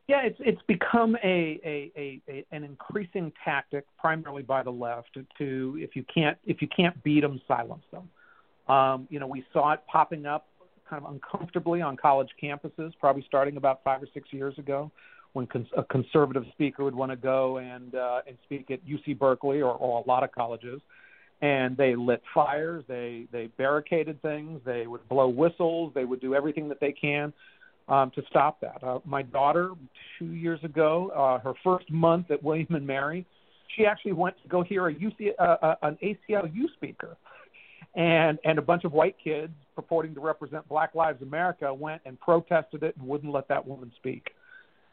Yeah, it's it's become a, a, a, a an increasing tactic, primarily by the left, to if you can't if you can't beat them, silence them. Um, you know, we saw it popping up kind of uncomfortably on college campuses, probably starting about five or six years ago, when cons- a conservative speaker would want to go and uh, and speak at UC Berkeley or, or a lot of colleges, and they lit fires, they they barricaded things, they would blow whistles, they would do everything that they can um, to stop that. Uh, my daughter, two years ago, uh, her first month at William and Mary, she actually went to go hear a UC uh, uh, an ACLU speaker and and a bunch of white kids purporting to represent Black Lives America went and protested it and wouldn't let that woman speak.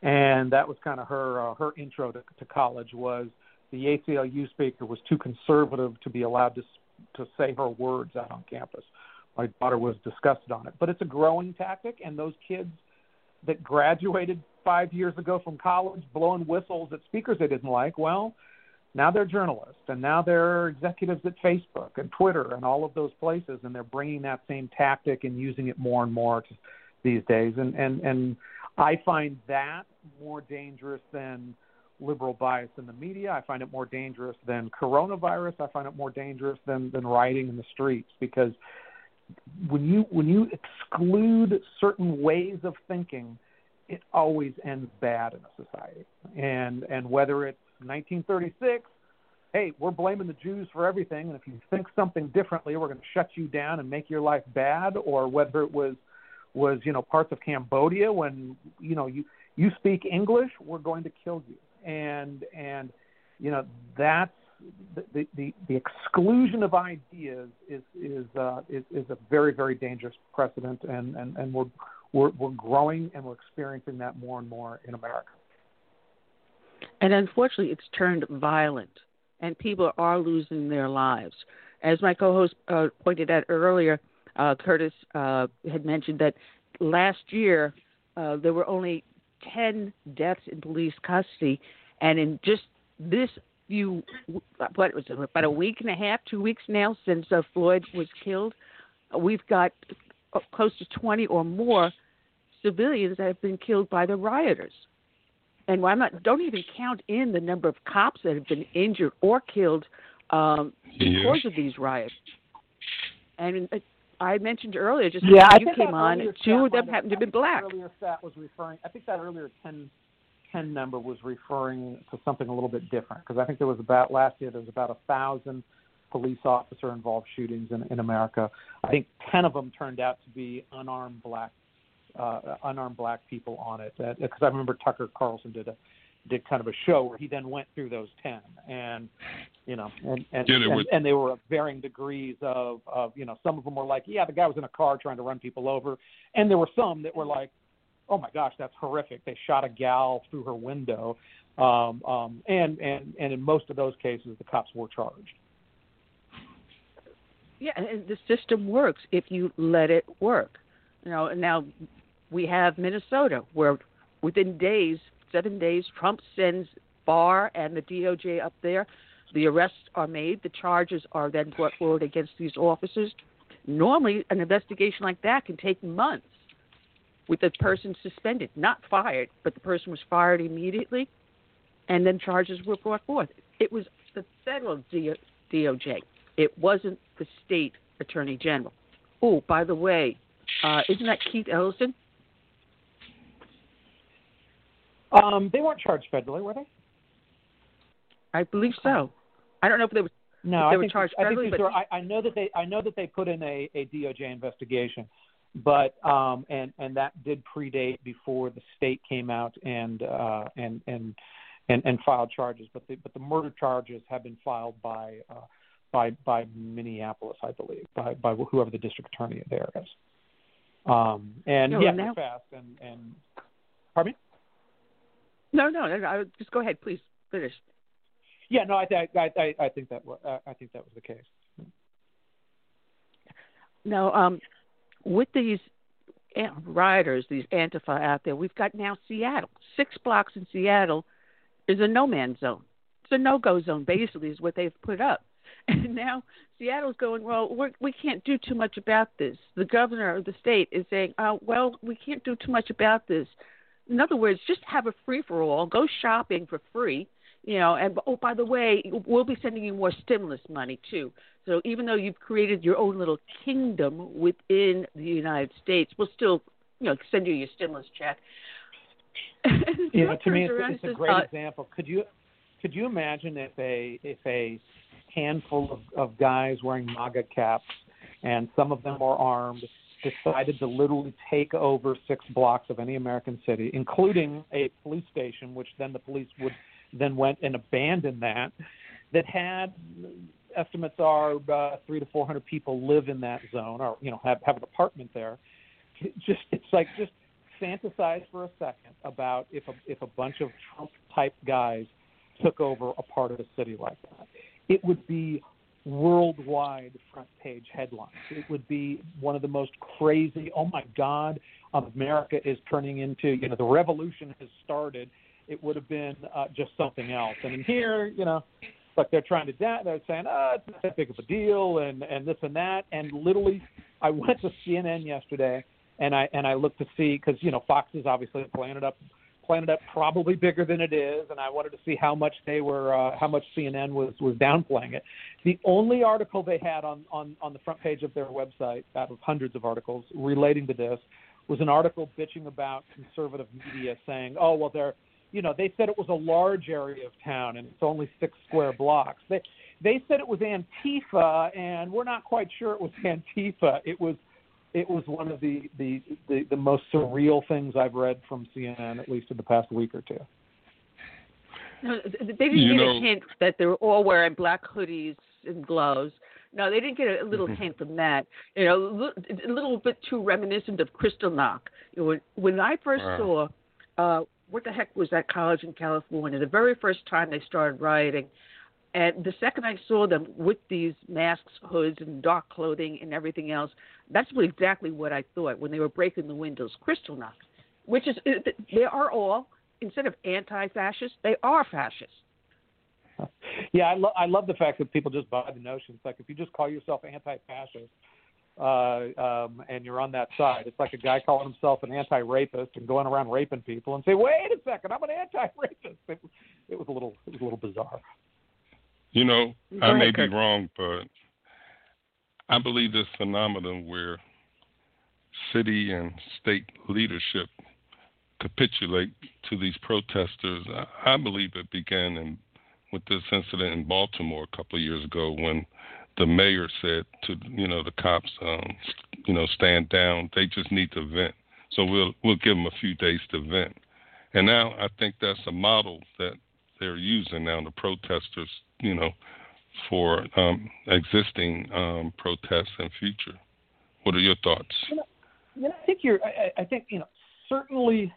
And that was kind of her uh, her intro to, to college was the ACLU speaker was too conservative to be allowed to to say her words out on campus. My daughter was disgusted on it, but it's a growing tactic, and those kids that graduated five years ago from college blowing whistles at speakers they didn't like, well, now they're journalists and now they're executives at Facebook and Twitter and all of those places and they're bringing that same tactic and using it more and more to, these days and and and I find that more dangerous than liberal bias in the media. I find it more dangerous than coronavirus. I find it more dangerous than than rioting in the streets because when you when you exclude certain ways of thinking, it always ends bad in a society. And and whether it's 1936, hey, we're blaming the Jews for everything, and if you think something differently, we're going to shut you down and make your life bad, or whether it was was you know parts of Cambodia when you know you you speak English, we're going to kill you, and and you know that's the the, the exclusion of ideas is is, uh, is is a very very dangerous precedent, and and and we're we're we're growing and we're experiencing that more and more in America. And unfortunately, it's turned violent, and people are losing their lives. As my co-host uh, pointed out earlier, uh, Curtis uh, had mentioned that last year uh, there were only 10 deaths in police custody, and in just this few, what was it, about a week and a half, two weeks now since uh, Floyd was killed, we've got close to 20 or more civilians that have been killed by the rioters. And I'm not, don't even count in the number of cops that have been injured or killed um, because of these riots. And uh, I mentioned earlier, just yeah, I you came on, two of them happened to have been black. Earlier stat was referring. I think that earlier 10, 10 number was referring to something a little bit different because I think there was about last year there was about a thousand police officer involved shootings in, in America. I think ten of them turned out to be unarmed black uh, unarmed black people on it. Because I remember Tucker Carlson did a did kind of a show where he then went through those ten, and you know, and and, Yeah, and, were- and they were of varying degrees of of you know, some of them were like, yeah, the guy was in a car trying to run people over, and there were some that were like, oh my gosh, that's horrific. They shot a gal through her window, um, um, and and and in most of those cases, the cops were charged. Yeah, and the system works if you let it work. You know, and now we have Minnesota where within days, seven days, Trump sends Barr and the DOJ up there. The arrests are made. The charges are then brought forward against these officers. Normally, an investigation like that can take months with the person suspended, not fired, but the person was fired immediately, and then charges were brought forth. It was the federal DOJ. It wasn't the state attorney general. Oh, by the way, uh, isn't that Keith Ellison? Um, they weren't charged federally, were they? I believe so. I don't know if they were. No, I they were think, charged I think but were, I, I know that they I know that they put in a, a DOJ investigation, but um, and and that did predate before the state came out and uh, and and and and filed charges. But the but the murder charges have been filed by uh, by by Minneapolis, I believe, by by whoever the district attorney there is. Um, and No, yeah, now- fast and and pardon me. No, no, no, no. Just go ahead, please finish. Yeah, no, I I I, I think that wa- uh, I think that was the case. Now, um, with these rioters, these Antifa out there, we've got now Seattle. Six blocks in Seattle is a no man's zone. It's a no go zone, basically, is what they've put up. And now Seattle's going, well, we're, we can't do too much about this. The governor of the state is saying, oh, well, we can't do too much about this. In other words, just have a free for all, go shopping for free, you know, and oh, by the way, we'll be sending you more stimulus money too. So even though you've created your own little kingdom within the United States, we'll still, you know, send you your stimulus check. you know, to me, it's, it's a great uh, example. Could you could you imagine if a if a handful of, of guys wearing MAGA caps and some of them are armed decided to literally take over six blocks of any American city, including a police station, which then the police would then went and abandoned that, that had estimates are uh, three to four hundred people live in that zone, or you know have have an apartment there. Just it's like just fantasize for a second about if a if a bunch of Trump type guys took over a part of a city like that. It would be worldwide front page headlines. It would be one of the most crazy, oh my God, America is turning into, you know, the revolution has started. It would have been uh, just something else. And in here, you know, like they're trying to da- they're saying, oh, it's not that big of a deal, and and this and that, and literally, I went to CNN yesterday, and I and I looked to see because you know Fox is obviously playing it up, it up probably bigger than it is, and I wanted to see how much they were, uh, how much CNN was was downplaying it. The only article they had on on on the front page of their website, out of hundreds of articles relating to this, was an article bitching about conservative media, saying, oh well, they're you know, they said it was a large area of town and it's only six square blocks. They they said it was Antifa, and we're not quite sure it was Antifa. It was it was one of the the the, the most surreal things I've read from CNN, at least in the past week or two. No, they didn't You get know- a hint that they were all wearing black hoodies and gloves. No, they didn't get a little Mm-hmm. hint from that. You know, a little bit too reminiscent of Kristallnacht. You know, when, when I first Wow. saw, uh, what the heck was that college in California? The very first time they started rioting, and the second I saw them with these masks, hoods, and dark clothing and everything else, that's exactly what I thought when they were breaking the windows. Kristallnacht, which is they are all instead of anti-fascist, they are fascist. Yeah, I, lo- I love the fact that people just buy the notion. It's like if you just call yourself anti-fascist uh, um, and you're on that side, it's like a guy calling himself an anti-rapist and going around raping people and say, "Wait a second, I'm an anti-rapist." It, it was a little, it was a little bizarre. You know, Go I ahead, may Kirk. be wrong, but I believe this phenomenon where city and state leadership capitulate to these protesters, I, believe it began in, with this incident in Baltimore a couple of years ago when the mayor said to you know the cops, um, you know, stand down. They just need to vent. So we'll we'll give them a few days to vent. And now I think that's a model that they're using now, the protesters, you know, for um, existing um, protests and future. What are your thoughts? You know, I think you're. I I think you know. Certainly,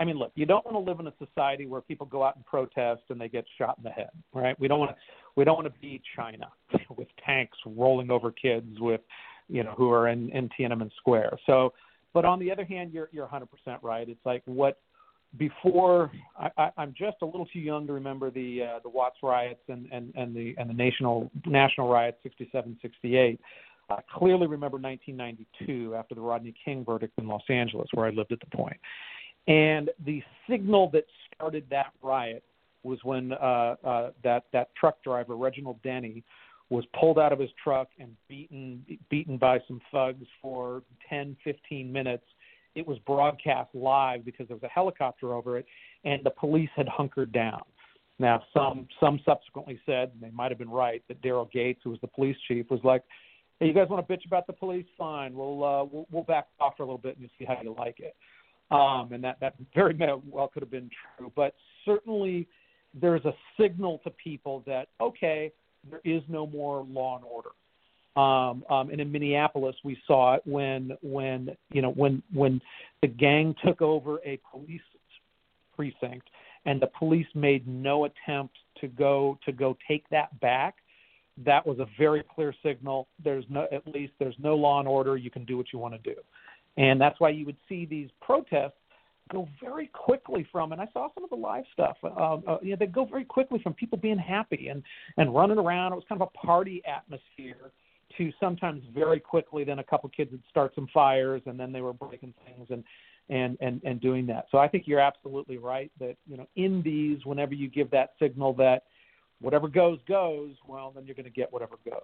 I mean, look, you don't want to live in a society where people go out and protest and they get shot in the head, right? We don't want to. We don't want to be China with tanks rolling over kids with, you know, who are in, in Tiananmen Square. So, but on the other hand, you're you're 100% right. It's like what before I, I'm just a little too young to remember the uh, the Watts riots and, and, and the and the national national riots 67 68. I clearly remember 1992 after the Rodney King verdict in Los Angeles, where I lived at the point. And the signal that started that riot was when uh, uh, that that truck driver Reginald Denny was pulled out of his truck and beaten beaten by some thugs for 10 15 minutes it was broadcast live because there was a helicopter over it and the police had hunkered down. Now some some subsequently said and they might have been right that daryl gates who was the police chief was like hey you guys want to bitch about the police? Fine. We'll uh we'll, we'll back off for a little bit and you'll see how you like it. Um and that that very well could have been true but certainly there's a signal to people that okay there is no more law and order um, um, and in Minneapolis, we saw it when when you know when when the gang took over a police precinct, and the police made no attempt to go to go take that back. That was a very clear signal. There's no at least there's no law and order. You can do what you want to do, and that's why you would see these protests go very quickly from, and I saw some of the live stuff. Um, uh, you know, they go very quickly from people being happy and and running around. It was kind of a party atmosphere to sometimes very quickly. Then a couple kids would start some fires, and then they were breaking things and and and and doing that. So I think you're absolutely right that you know in these, whenever you give that signal that whatever goes goes, well, then you're going to get whatever goes.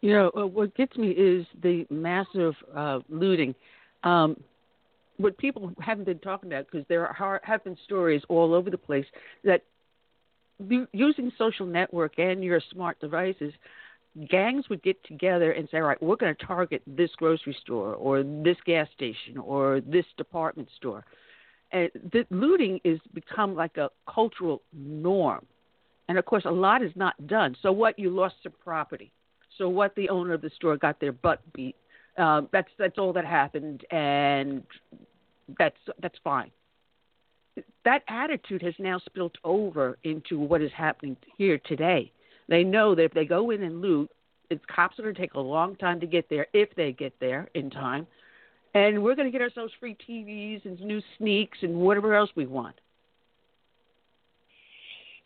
You know, uh, what gets me is the massive uh, looting. Um, what people haven't been talking about, because there are, have been stories all over the place that using social network and your smart devices, gangs would get together and say, all right, we're going to target this grocery store or this gas station or this department store. And the looting is become like a cultural norm. And of course, a lot is not done. So what? You lost some property. So what? The owner of the store got their butt beat. Um, that's that's all that happened, and that's that's fine. That attitude has now spilt over into what is happening here today. They know that if they go in and loot, it's cops are going to take a long time to get there if they get there in time, and we're going to get ourselves free TVs and new sneaks and whatever else we want.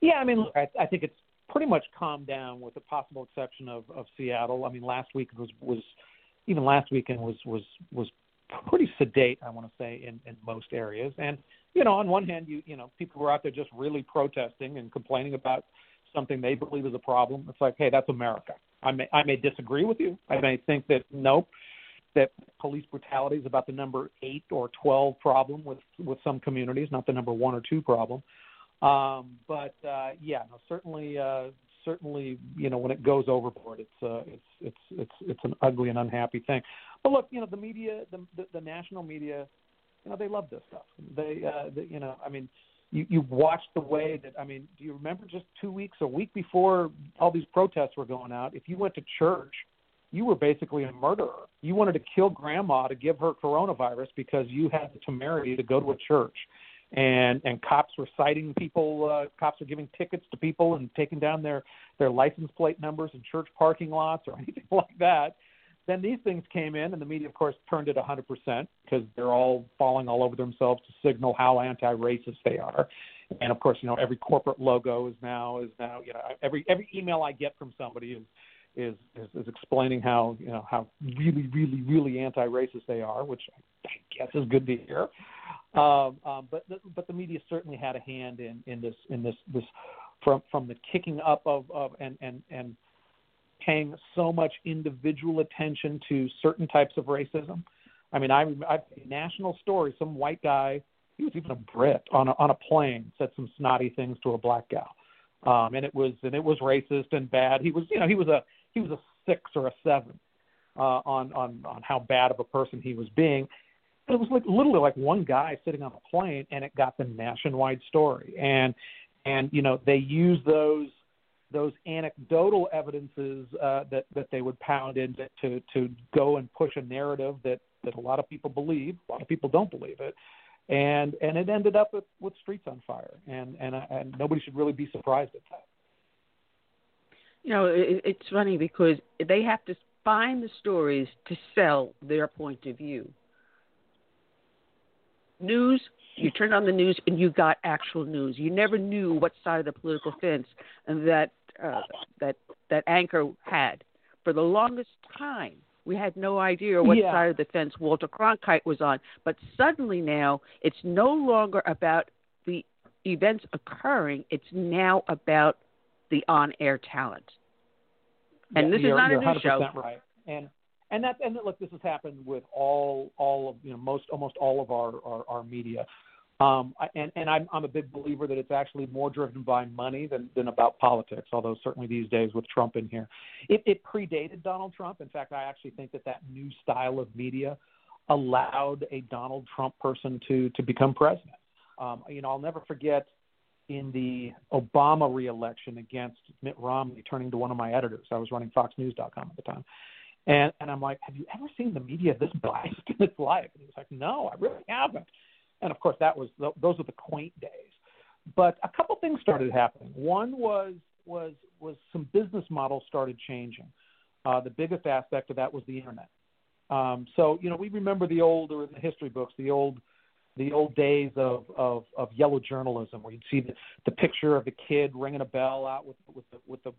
Yeah, I mean, look, I, I think it's pretty much calmed down, with the possible exception of, of Seattle. I mean, last week was was even last weekend was was was pretty sedate. I want to say in in most areas, and you know, on one hand, you you know, people were out there just really protesting and complaining about something they believe is a problem. It's like, hey, that's America. I may I may disagree with you. I may think that nope, that police brutality is about the number eight or twelve problem with with some communities, not the number one or two problem. Um, but uh, yeah, no, certainly, uh, certainly, you know, when it goes overboard, it's uh, it's it's it's it's an ugly and unhappy thing. But look, you know, the media, the the, the national media, you know, they love this stuff. They, uh, they, you know, I mean, you you watch the way that I mean, do you remember just two weeks, a week before all these protests were going out? If you went to church, you were basically a murderer. You wanted to kill grandma to give her coronavirus because you had the temerity to go to a church and and cops were citing people uh, cops were giving tickets to people and taking down their their license plate numbers in church parking lots or anything like that then these things came in and the media of course turned it 100% because they're all falling all over themselves to signal how anti-racist they are and of course you know every corporate logo is now is now you know every every email i get from somebody is is, is, is explaining how you know how really really really anti-racist they are, which I guess is good to hear. Um, um, but the, but the media certainly had a hand in, in this in this this from from the kicking up of, of and and and paying so much individual attention to certain types of racism. I mean, I I national story. Some white guy, he was even a Brit on a on a plane, said some snotty things to a black gal, um, and it was and it was racist and bad. He was you know he was a he was a six or a seven uh, on on on how bad of a person he was being. But it was like literally like one guy sitting on a plane, and it got the nationwide story. And and you know they use those those anecdotal evidences uh, that that they would pound in to, to go and push a narrative that that a lot of people believe, a lot of people don't believe it, and and it ended up with, with streets on fire, and and and nobody should really be surprised at that. You know, it, it's funny because they have to find the stories to sell their point of view. News, you turned on the news and you got actual news. You never knew what side of the political fence that uh, that that anchor had. For the longest time, we had no idea what yeah. side of the fence Walter Cronkite was on. But suddenly now, it's no longer about the events occurring. It's now about the on-air talent. And yeah, this is not a new show. Right. And and that and look, this has happened with all all of you know most almost all of our our, our media. Um, and and I'm I'm a big believer that it's actually more driven by money than than about politics. Although certainly these days with Trump in here, it, it predated Donald Trump. In fact, I actually think that that new style of media allowed a Donald Trump person to to become president. Um, you know, I'll never forget in the Obama reelection against Mitt Romney, turning to one of my editors. I was running FoxNews.com at the time. And, and I'm like, have you ever seen the media this biased in its life? And he was like, no, I really haven't. And of course, that was those were the quaint days. But a couple things started happening. One was was was some business models started changing. Uh, the biggest aspect of that was the internet. Um, so you know, we remember the old, or in the history books, the old the old days of, of, of yellow journalism, where you'd see the, the picture of the kid ringing a bell out with with the with the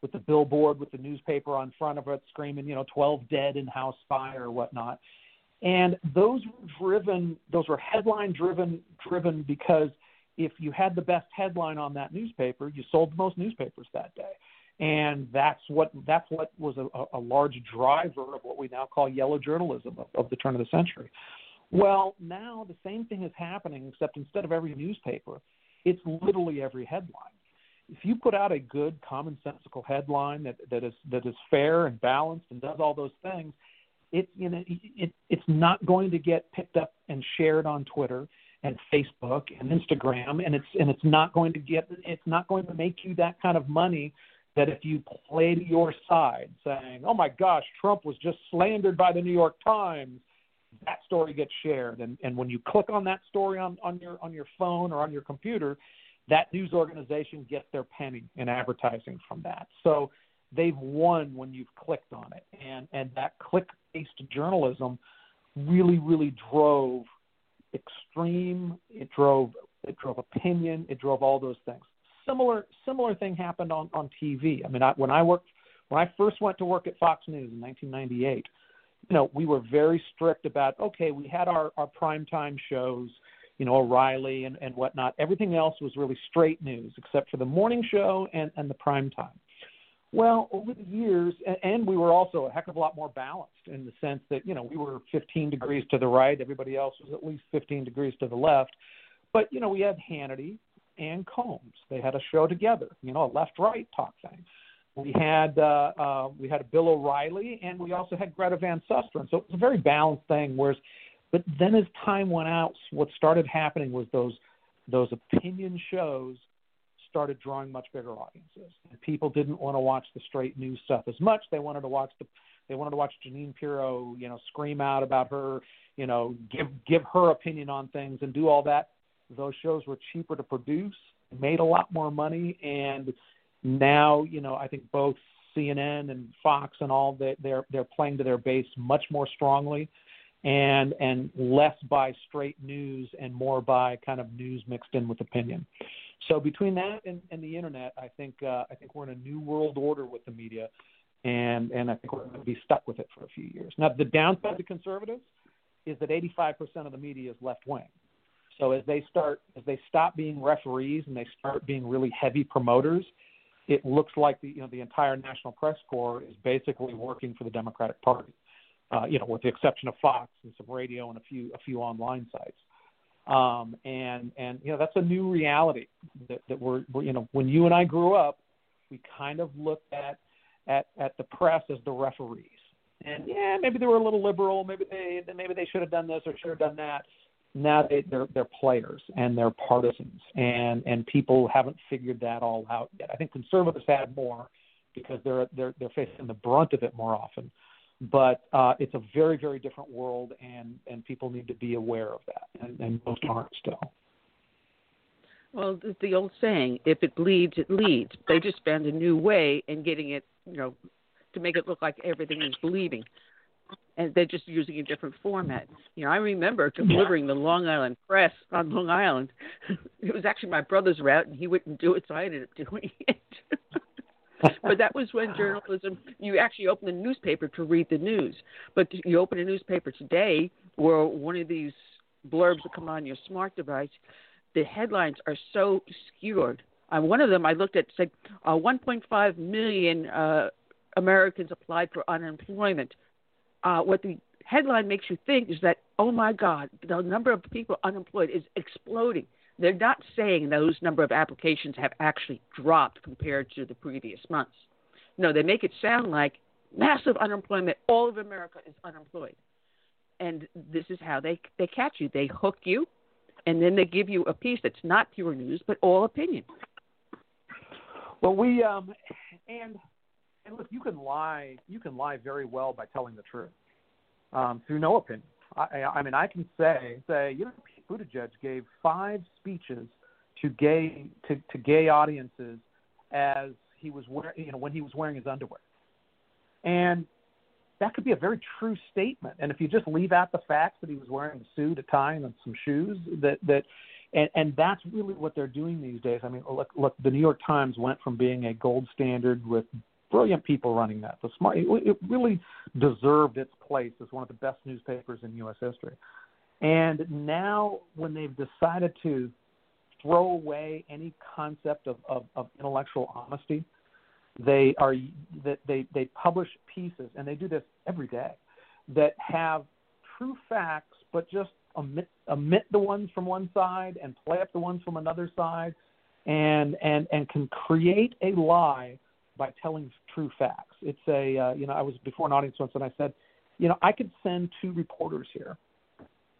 with the billboard with the newspaper on front of it, screaming, you know, 12 dead in house fire or whatnot. And those were driven; those were headline driven, driven because if you had the best headline on that newspaper, you sold the most newspapers that day and that's what that's what was a, a large driver of what we now call yellow journalism of, of the turn of the century. Well, now the same thing is happening, except instead of every newspaper, it's literally every headline. If you put out a good, commonsensical headline that, that is that is fair and balanced and does all those things, it you know it, it's not going to get picked up and shared on Twitter and Facebook and Instagram, and it's and it's not going to get it's not going to make you that kind of money that if you play to your side, saying, "Oh my gosh, Trump was just slandered by the New York Times," that story gets shared. And, and when you click on that story on, on your on your phone or on your computer that news organization gets their penny in advertising from that. So they've won when you've clicked on it and and that click based journalism really really drove extreme it drove it drove opinion it drove all those things similar similar thing happened on on TV. I mean, I, when I worked when I first went to work at Fox News in 1998, you know, we were very strict about okay, we had our our primetime shows, you know, O'Reilly and and whatnot. Everything else was really straight news except for the morning show and and the prime time. Well, over the years, and, we were also a heck of a lot more balanced in the sense that you know we were 15 degrees to the right, everybody else was at least 15 degrees to the left. But you know, we had Hannity and Colmes. They had a show together, you know, a left-right talk thing. We had uh, uh, we had Bill O'Reilly, and we also had Greta Van Susteren. So it was a very balanced thing. Whereas, but then as time went out, what started happening was those those opinion shows started drawing much bigger audiences. And people didn't want to watch the straight news stuff as much. They wanted to watch the they wanted to watch Jeanine Pirro, you know, scream out about her, you know, give give her opinion on things and do all that. Those shows were cheaper to produce, made a lot more money, and now, you know, I think both CNN and Fox and all they, they're they're playing to their base much more strongly, and and less by straight news and more by kind of news mixed in with opinion. So between that and, and the internet, I think uh, I think we're in a new world order with the media, and and I think we're going to be stuck with it for a few years. Now the downside to conservatives is that 85% of the media is left wing. So as they start as they stop being referees and they start being really heavy promoters, it looks like the you know the entire National Press Corps is basically working for the Democratic Party. Uh, you know, with the exception of Fox and some radio and a few a few online sites. Um, and and you know that's a new reality that, that we're, we're you know when you and I grew up, we kind of looked at at at the press as the referees. And yeah, maybe they were a little liberal. Maybe they maybe they should have done this or should have done that. Now they, they're they're players and they're partisans, and and people haven't figured that all out yet. I think conservatives have more because they're they're they're facing the brunt of it more often but uh, it's a very very different world and and people need to be aware of that and, and most aren't still well the old saying if it bleeds it leads they just found a new way in getting it you know to make it look like everything is bleeding and they're just using a different format. You know, I remember delivering the Long Island Press on Long Island. It was actually my brother's route, and he wouldn't do it, so I ended up doing it. But that was when journalism you actually open the newspaper to read the news. But you open a newspaper today, or one of these blurbs that come on your smart device, the headlines are so skewed. Uh, one of them I looked at said uh, 1.5 million uh, Americans applied for unemployment. Uh, what the headline makes you think is that oh my God, the number of people unemployed is exploding. They're not saying those number of applications have actually dropped compared to the previous months. No, they make it sound like massive unemployment. All of America is unemployed. And this is how they they catch you. They hook you, and then they give you a piece that's not pure news but all opinion. Well, we um, and and look, you can lie. You can lie very well by telling the truth um, through no opinion. I, I mean, I can say say you know Buttigieg gave five speeches to gay to, to gay audiences as he was wearing, you know, when he was wearing his underwear, and that could be a very true statement. And if you just leave out the fact that he was wearing a suit, a tie, and some shoes, that that, and and that's really what they're doing these days. I mean, look, look, the New York Times went from being a gold standard with brilliant people running that. The smart, it, it really deserved its place as one of the best newspapers in U.S. history. And now, when they've decided to throw away any concept of, of, of intellectual honesty, they are that they, they publish pieces, and they do this every day, that have true facts, but just omit omit the ones from one side and play up the ones from another side, and and and can create a lie by telling true facts. It's a uh, you know I was before an audience once and I said, you know I could send two reporters here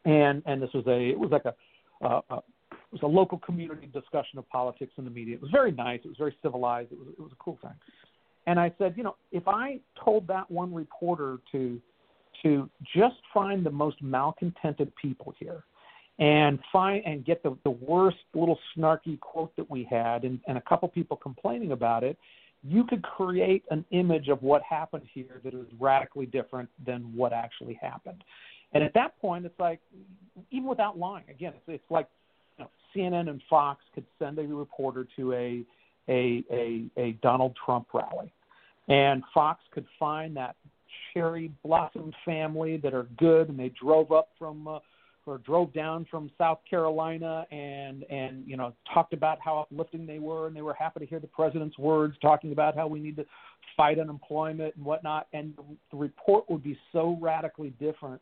and and this was a it was like a, uh, a it was a local community discussion of politics in the media. It was very nice. It was very civilized. It was it was a cool thing. And I said, you know, if I told that one reporter to to just find the most malcontented people here and find and get the, the worst little snarky quote that we had and, and a couple people complaining about it, you could create an image of what happened here that is radically different than what actually happened. And at that point, it's like, even without lying, again, it's, it's like you know, CNN and Fox could send a reporter to a a, a a Donald Trump rally, and Fox could find that cherry blossom family that are good, and they drove up from uh, or drove down from South Carolina and and you know talked about how uplifting they were, and they were happy to hear the president's words, talking about how we need to fight unemployment and whatnot. And the report would be so radically different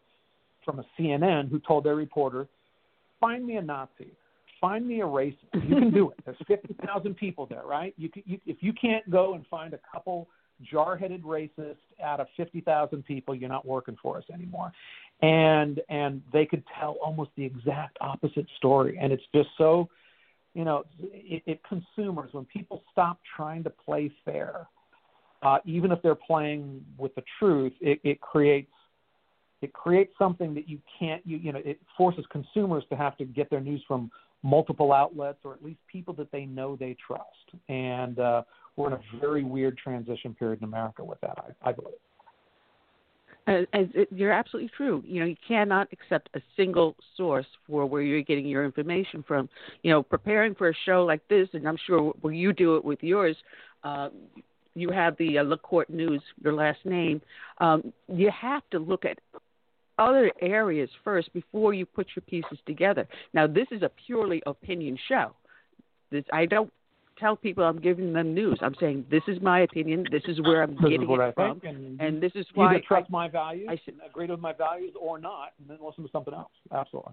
from a CNN who told their reporter, "Find me a Nazi." Find me a racist. You can do it. There's 50,000 people there, right? You, you if you can't go and find a couple jar-headed racists out of 50,000 people, you're not working for us anymore. And and they could tell almost the exact opposite story, and it's just so, you know, it, it consumers when people stop trying to play fair, uh, even if they're playing with the truth, it, it creates it creates something that you can't you you know it forces consumers to have to get their news from multiple outlets or at least people that they know they trust. And uh, we're in a very weird transition period in America with that, I, I believe. As, it, you're absolutely true. You know, you cannot accept a single source for where you're getting your information from. You know, preparing for a show like this, and I'm sure where you do it with yours, uh, you have the uh, LaCorte News, your last name. Um, you have to look at other areas first before you put your pieces together. Now, this is a purely opinion show. This I don't tell people I'm giving them news. I'm saying this is my opinion. This is where I'm this getting it I from, and, and this is why either trust I, my values, I, agree with my values, or not, and then listen to something else. Absolutely.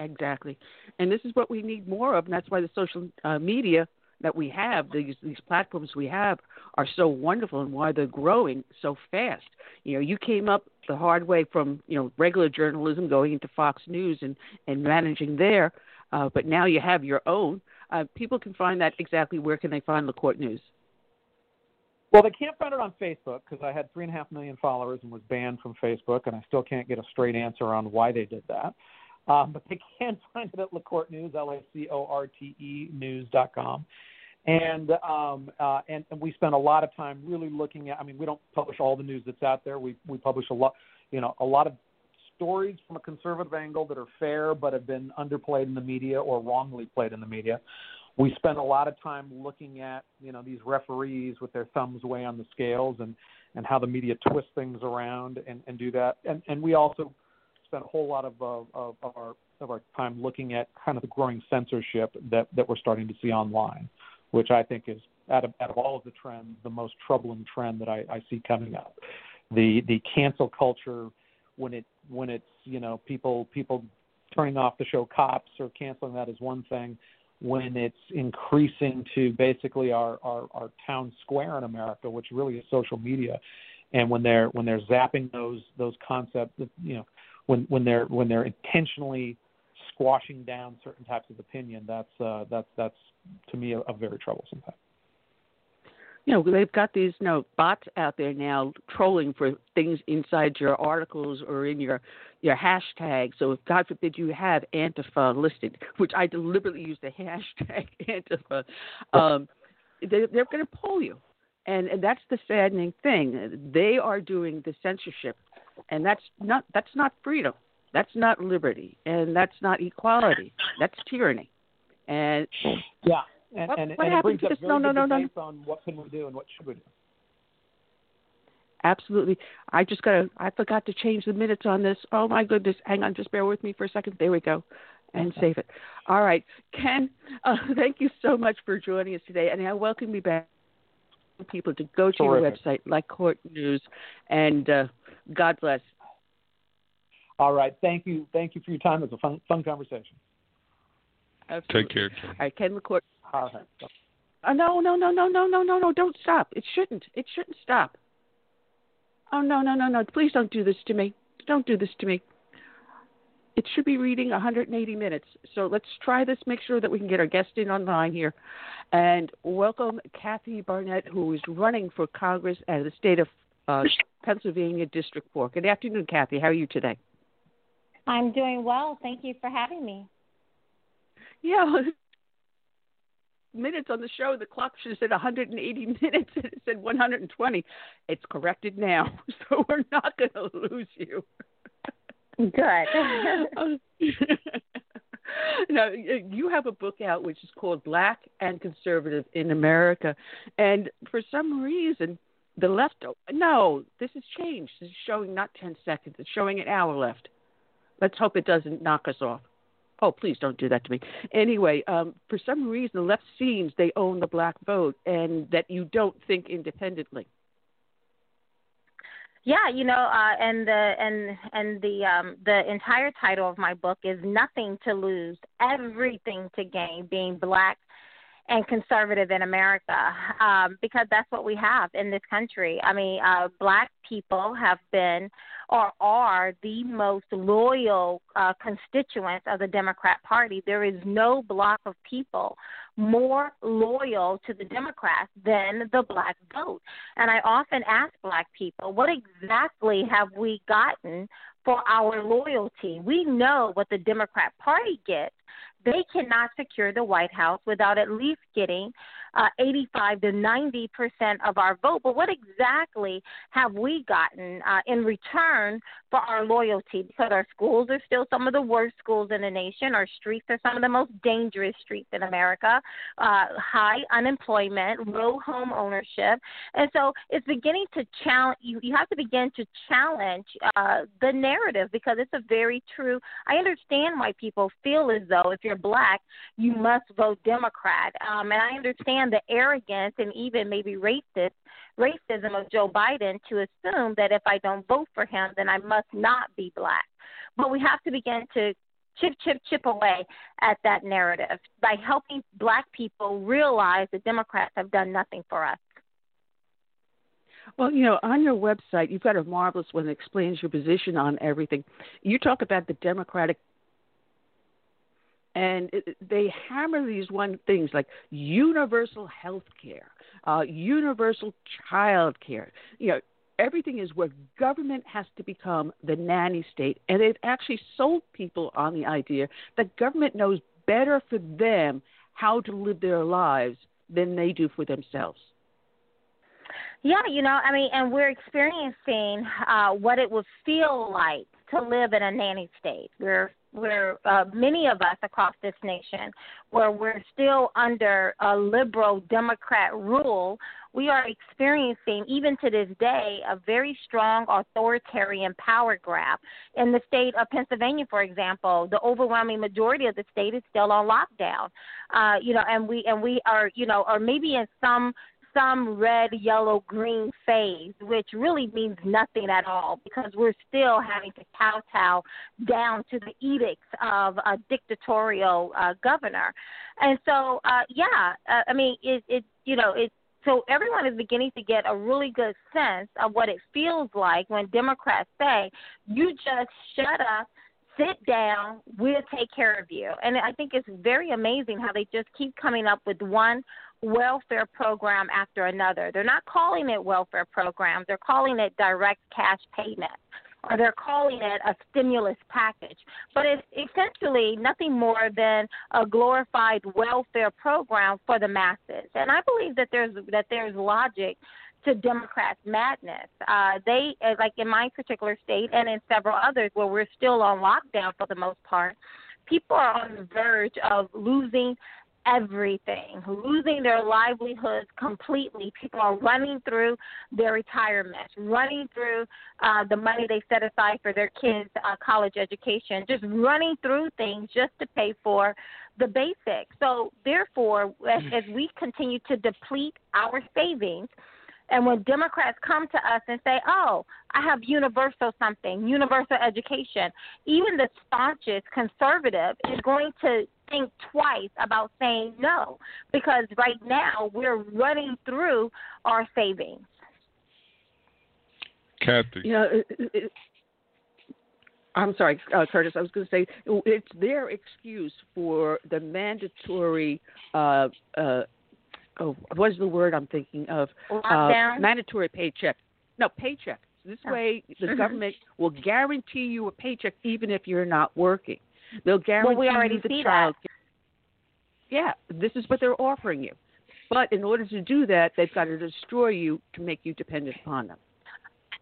Exactly, and this is what we need more of, and that's why the social uh, media that we have, these these platforms we have, are so wonderful, and why they're growing so fast. You know, you came up the hard way from you know regular journalism, going into Fox News and and managing there, uh, but now you have your own. Uh, people can find that exactly where can they find LaCorte News? Well, they can't find it on Facebook because I had three and a half million followers and was banned from Facebook, and I still can't get a straight answer on why they did that. Um, but they can find it at LaCorte News, L A C O R T E News dot com. And um, uh, and and we spend a lot of time really looking at. I mean, we don't publish all the news that's out there. We we publish a lot, you know, a lot of stories from a conservative angle that are fair but have been underplayed in the media or wrongly played in the media. We spend a lot of time looking at you know these referees with their thumbs way on the scales and and how the media twist things around and and do that. And and we also spent a whole lot of, of, of our of our time looking at kind of the growing censorship that that we're starting to see online, which I think is out of out of all of the trends the most troubling trend that I, I see coming up. The the cancel culture when it when it's you know people people turning off the show cops or canceling that is one thing when it's increasing to basically our, our, our town square in America, which really is social media, and when they're when they're zapping those those concepts, you know, when when they're when they're intentionally squashing down certain types of opinion, that's uh, that's that's to me a, a very troublesome thing. You know, they've got these you know, bots out there now trolling for things inside your articles or in your your hashtag. So if God forbid you have Antifa listed, which I deliberately use the hashtag Antifa, um, they, they're going to pull you, and, and that's the saddening thing. They are doing the censorship, and that's not that's not freedom. That's not liberty, and that's not equality. That's tyranny. And yeah, and, what, and, what and it brings to up this? very No, no, no, no. on what can we do and what should we do. Absolutely. I just got to, I forgot to change the minutes on this. Oh my goodness. Hang on. Just bear with me for a second. There we go. And save it. All right. Ken, uh, thank you so much for joining us today. And I welcome you back people to go to Terrific. your website, LaCorte News, and uh, God bless. All right. Thank you. Thank you for your time. It was a fun, fun conversation. Absolutely. Take care. Ken. All right, Ken LaCorte. All right. Oh, no, no, no, no, no, no, no, no. Don't stop. It shouldn't. It shouldn't stop. Oh, no, no, no, no. Please don't do this to me. Don't do this to me. It should be reading 180 minutes. So let's try this. Make sure that we can get our guest in online here. And welcome Kathy Barnette, who is running for Congress out of the state of uh, Pennsylvania District 4. Good afternoon, Kathy. How are you today? I'm doing well. Thank you for having me. Yeah. Minutes on the show, the clock should have said 180 minutes, and it said 120. It's corrected now, so we're not going to lose you. Good. now you have a book out which is called Black and Conservative in America, and for some reason the left. No, this has changed. It's showing not ten seconds. It's showing an hour left. Let's hope it doesn't knock us off. Oh, please don't do that to me. Anyway, um, for some reason, the left seems they own the black vote, and that you don't think independently. Yeah, you know, uh, and the and and the um, the entire title of my book is "Nothing to Lose, Everything to Gain: Being Black and Conservative in America," um, because that's what we have in this country. I mean, uh, black people have been or are the most loyal uh, constituents of the Democrat Party. There is no block of people more loyal to the Democrats than the black vote. And I often ask black people, what exactly have we gotten for our loyalty? We know what the Democrat Party gets. They cannot secure the White House without at least getting uh, 85 to 90 percent of our vote. But what exactly have we gotten uh, in return for our loyalty? Because our schools are still some of the worst schools in the nation. Our streets are some of the most dangerous streets in America. Uh, high unemployment, low home ownership, and so it's beginning to challenge. You, you have to begin to challenge uh, the narrative because it's a very true. I understand why people feel as though if you're black, you must vote Democrat, um, and I understand understand the arrogance and even maybe racist racism of Joe Biden to assume that if I don't vote for him, then I must not be black. But we have to begin to chip, chip, chip away at that narrative by helping black people realize that Democrats have done nothing for us. Well, you know, on your website, you've got a marvelous one that explains your position on everything. You talk about the Democratic and they hammer these one things like universal health care, uh, universal child care. You know, everything is where government has to become the nanny state, and they've actually sold people on the idea that government knows better for them how to live their lives than they do for themselves. Yeah, you know, I mean, and we're experiencing uh, what it would feel like to live in a nanny state. We're where uh, many of us across this nation, where we're still under a liberal Democrat rule, we are experiencing, even to this day, a very strong authoritarian power grab. In the state of Pennsylvania, for example, the overwhelming majority of the state is still on lockdown. Uh, you know, and we and we are, you know, or maybe in some some red, yellow, green phase, which really means nothing at all because we're still having to kowtow down to the edicts of a dictatorial uh, governor. And so, uh, yeah, uh, I mean, it, it, you know, it, so everyone is beginning to get a really good sense of what it feels like when Democrats say, you just shut up sit down, we'll take care of you. And I think it's very amazing how they just keep coming up with one welfare program after another. They're not calling it welfare programs, they're calling it direct cash payment. Or they're calling it a stimulus package. But it's essentially nothing more than a glorified welfare program for the masses. And I believe that there's that there's logic to Democrats' madness. Uh, they, like in my particular state and in several others where we're still on lockdown for the most part, people are on the verge of losing everything, losing their livelihoods completely. People are running through their retirement, running through uh, the money they set aside for their kids' uh, college education, just running through things just to pay for the basics. So, therefore, as, as we continue to deplete our savings, and when Democrats come to us and say, oh, I have universal something, universal education, even the staunchest conservative is going to think twice about saying no because right now we're running through our savings. Kathy. You know, it, it, I'm sorry, uh, Curtis. I was going to say it's their excuse for the mandatory uh, uh, oh, what is the word I'm thinking of? Lockdown? Uh, mandatory paycheck. No, paycheck. This oh. way, the government will guarantee you a paycheck even if you're not working. They'll guarantee well, we already you the see child. That. Yeah, this is what they're offering you. But in order to do that, they've got to destroy you to make you dependent upon them.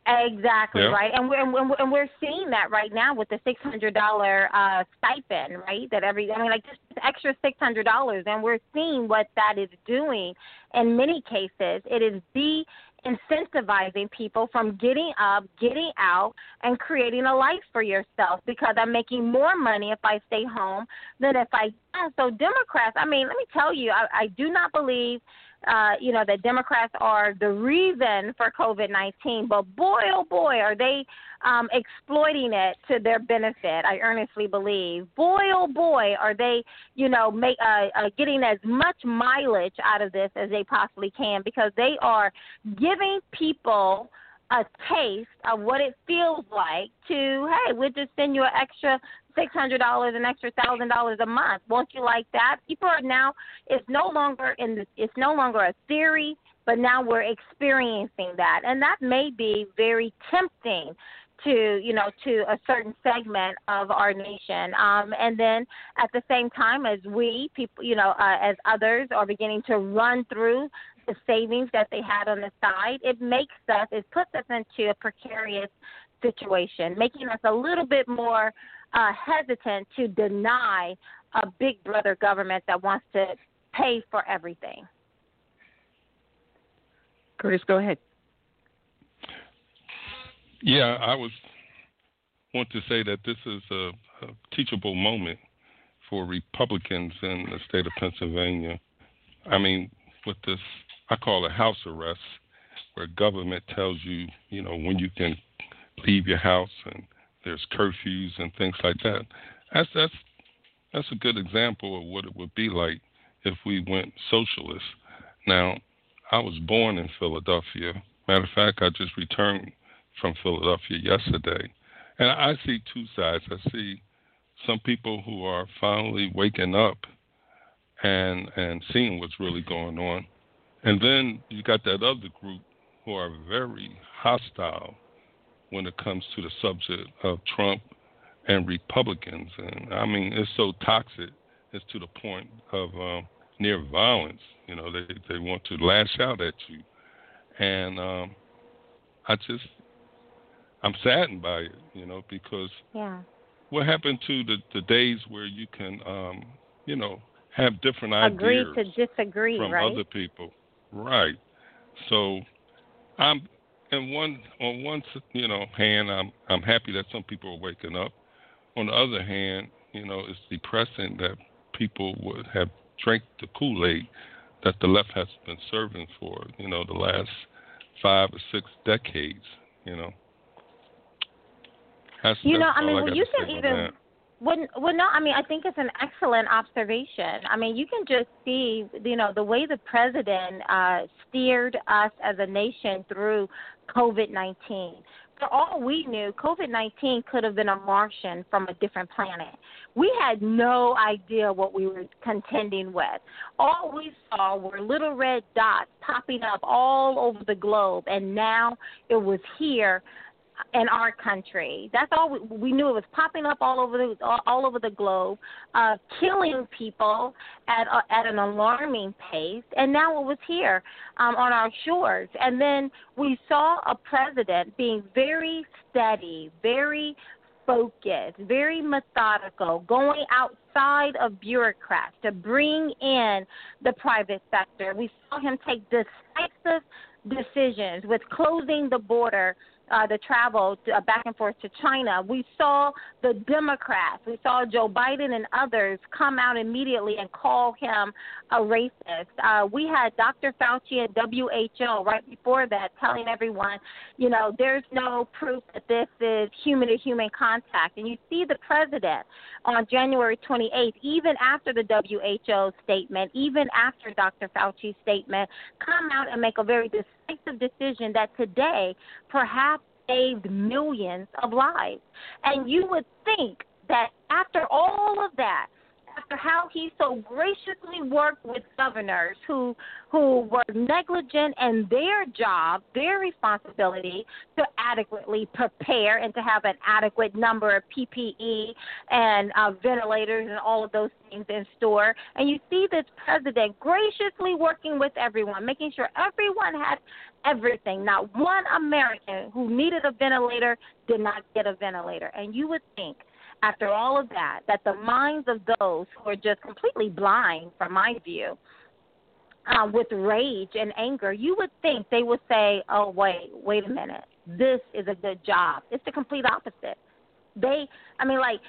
Exactly Yeah. right, and we're and we're, and we're seeing that right now with the six hundred dollar uh, stipend, right? That every I mean, like just this extra six hundred dollars, and we're seeing what that is doing. In many cases, it is de incentivizing people from getting up, getting out, and creating a life for yourself because I'm making more money if I stay home than if I don't. So Democrats, I mean, let me tell you, I, I do not believe uh, you know, that Democrats are the reason for COVID 19, but boy, oh boy, are they um, exploiting it to their benefit. I earnestly believe. Boy, oh boy, are they, you know, make, uh, uh, getting as much mileage out of this as they possibly can because they are giving people a taste of what it feels like to, hey, we'll just send you an extra six hundred dollars, an extra thousand dollars a month. Won't you like that? People are now it's no longer in the it's no longer a theory, but now we're experiencing that. And that may be very tempting to you know to a certain segment of our nation um and then at the same time as we people you know uh, as others are beginning to run through the savings that they had on the side it makes us it puts us into a precarious situation making us a little bit more uh hesitant to deny a big brother government that wants to pay for everything Curtis, go ahead. Yeah, I was want to say that this is a, a teachable moment for Republicans in the state of Pennsylvania. I mean, with this, I call it house arrest, where government tells you, you know, when you can leave your house, and there's curfews and things like that. That's that's that's a good example of what it would be like if we went socialist. Now, I was born in Philadelphia. Matter of fact, I just returned from Philadelphia yesterday. And I see two sides. I see some people who are finally waking up and and seeing what's really going on. And then you got that other group who are very hostile when it comes to the subject of Trump and Republicans. And I mean, it's so toxic. It's to the point of um, near violence. You know, they they want to lash out at you, and um, I just I'm saddened by it. You know, because yeah what happened to the the days where you can um, you know have different agree ideas to disagree from right other people, right? So I'm and one on one you know hand I'm I'm happy that some people are waking up. On the other hand, you know it's depressing that people would have drank the Kool Aid that the left has been serving for you know the last five or six decades. You know. That's, you know i mean well got you can even that. Well, well, no, I mean, I think it's an excellent observation. I mean, you can just see, you know, the way the president uh, steered us as a nation through COVID 19. For all we knew, COVID 19 could have been a Martian from a different planet. We had no idea what we were contending with. All we saw were little red dots popping up all over the globe, and now it was here in our country. That's all we, we knew. It was popping up all over the all, all over the globe, uh, killing people at a, at an alarming pace. And now it was here um, on our shores. And then we saw a president being very steady, very focused, very methodical, going outside of bureaucrats to bring in the private sector. We saw him take decisive decisions with closing the border uh, the travel to, uh, back and forth to China. We saw the Democrats, we saw Joe Biden and others come out immediately and call him a racist. Uh, we had Dr. Fauci and WHO right before that telling everyone, you know, there's no proof that this is human to human contact. And you see the president on January 28th, even after the WHO statement, even after Dr. Fauci's statement, come out and make a very decisive decision that today perhaps saved millions of lives. And you would think that after all of that, after how he so graciously worked with governors who who were negligent in their job, their responsibility to adequately prepare and to have an adequate number of PPE and uh, ventilators and all of those things in store. And you see this president graciously working with everyone, making sure everyone had everything. Not one American who needed a ventilator did not get a ventilator. And you would think after all of that, that the minds of those who are just completely blind, from my view, uh, with rage and anger, you would think they would say, "Oh, wait, wait a minute, this is a good job." It's the complete opposite. They, I mean, like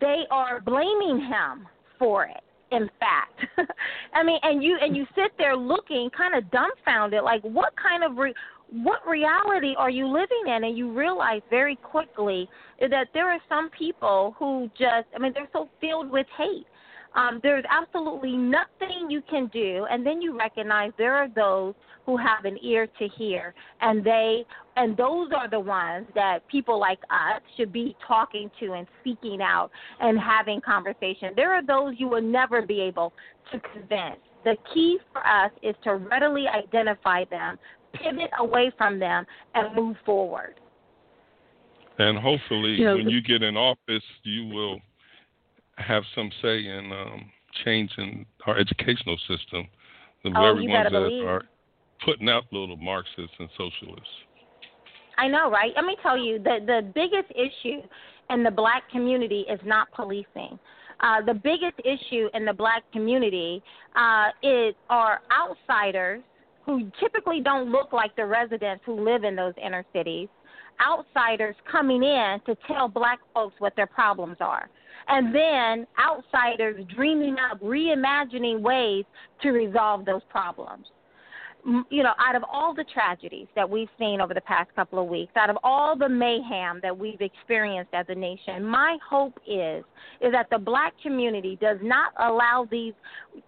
they are blaming him for it. In fact, I mean, and you and you sit there looking kind of dumbfounded, like what kind of re- what reality are you living in? And you realize very quickly that there are some people who just, I mean, they're so filled with hate. Um, there's absolutely nothing you can do, and then you recognize there are those who have an ear to hear, and they, and those are the ones that people like us should be talking to and speaking out and having conversation. There are those you will never be able to convince. The key for us is to readily identify them, pivot away from them and move forward. And hopefully, You know, when you get in office, you will have some say in um, changing our educational system. The Oh, very you ones that believe. are putting out little Marxists and socialists. I know, right? Let me tell you, the the biggest issue in the black community is not policing. Uh, the biggest issue in the black community uh, is are outsiders who typically don't look like the residents who live in those inner cities. Outsiders coming in to tell black folks what their problems are. And then outsiders dreaming up, reimagining ways to resolve those problems you know, out of all the tragedies that we've seen over the past couple of weeks, out of all the mayhem that we've experienced as a nation, my hope is is that the black community does not allow these